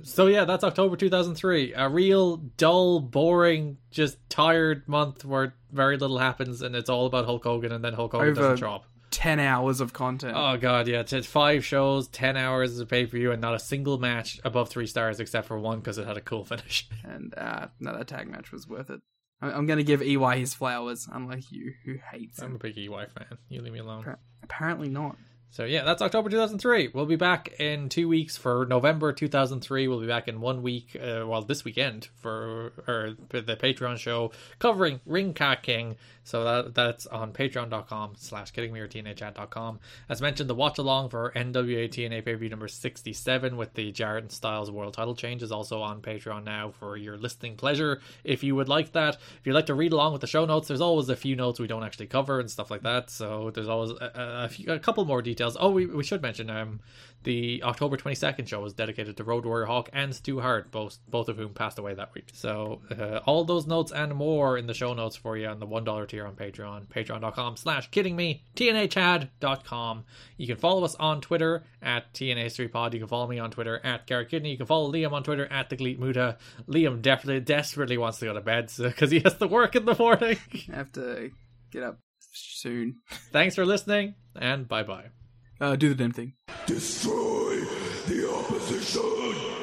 So yeah, that's October 2003. A real dull, boring, just tired month where very little happens, and it's all about Hulk Hogan, and then Hulk Hogan Over- doesn't up. Ten hours of content. Oh god, yeah, it's five shows, ten hours of pay per view, and not a single match above three stars except for one because it had a cool [LAUGHS] finish. And uh, no, that tag match was worth it. I'm going to give EY his flowers, unlike you, who hates I'm a big EY fan. You leave me alone. Appar- Apparently not. So yeah, that's October 2003. We'll be back in two weeks for November 2003. We'll be back in one week, uh, well, this weekend for or the Patreon show covering Ring Ka King. So that that's on patreon.com slash kidding or teenagechat.com. As mentioned, the watch along for NWA TNA pay per view number 67 with the Jarrett and Styles world title change is also on Patreon now for your listening pleasure. If you would like that, if you'd like to read along with the show notes, there's always a few notes we don't actually cover and stuff like that. So there's always a, a, few, a couple more details. Oh, we, we should mention um the October 22nd show was dedicated to Road Warrior Hawk and Stu Hart, both both of whom passed away that week. So uh, all those notes and more in the show notes for you on the one dollar tier on Patreon, patreon.com slash kidding me, tnachad.com. You can follow us on Twitter at TNA3pod. You can follow me on Twitter at Garrett Kidney. You can follow Liam on Twitter at the Gleet Muta. Liam definitely desperately wants to go to bed because he has to work in the morning. I have to get up soon. Thanks for listening and bye bye. Uh, do the damn thing. Destroy the opposition.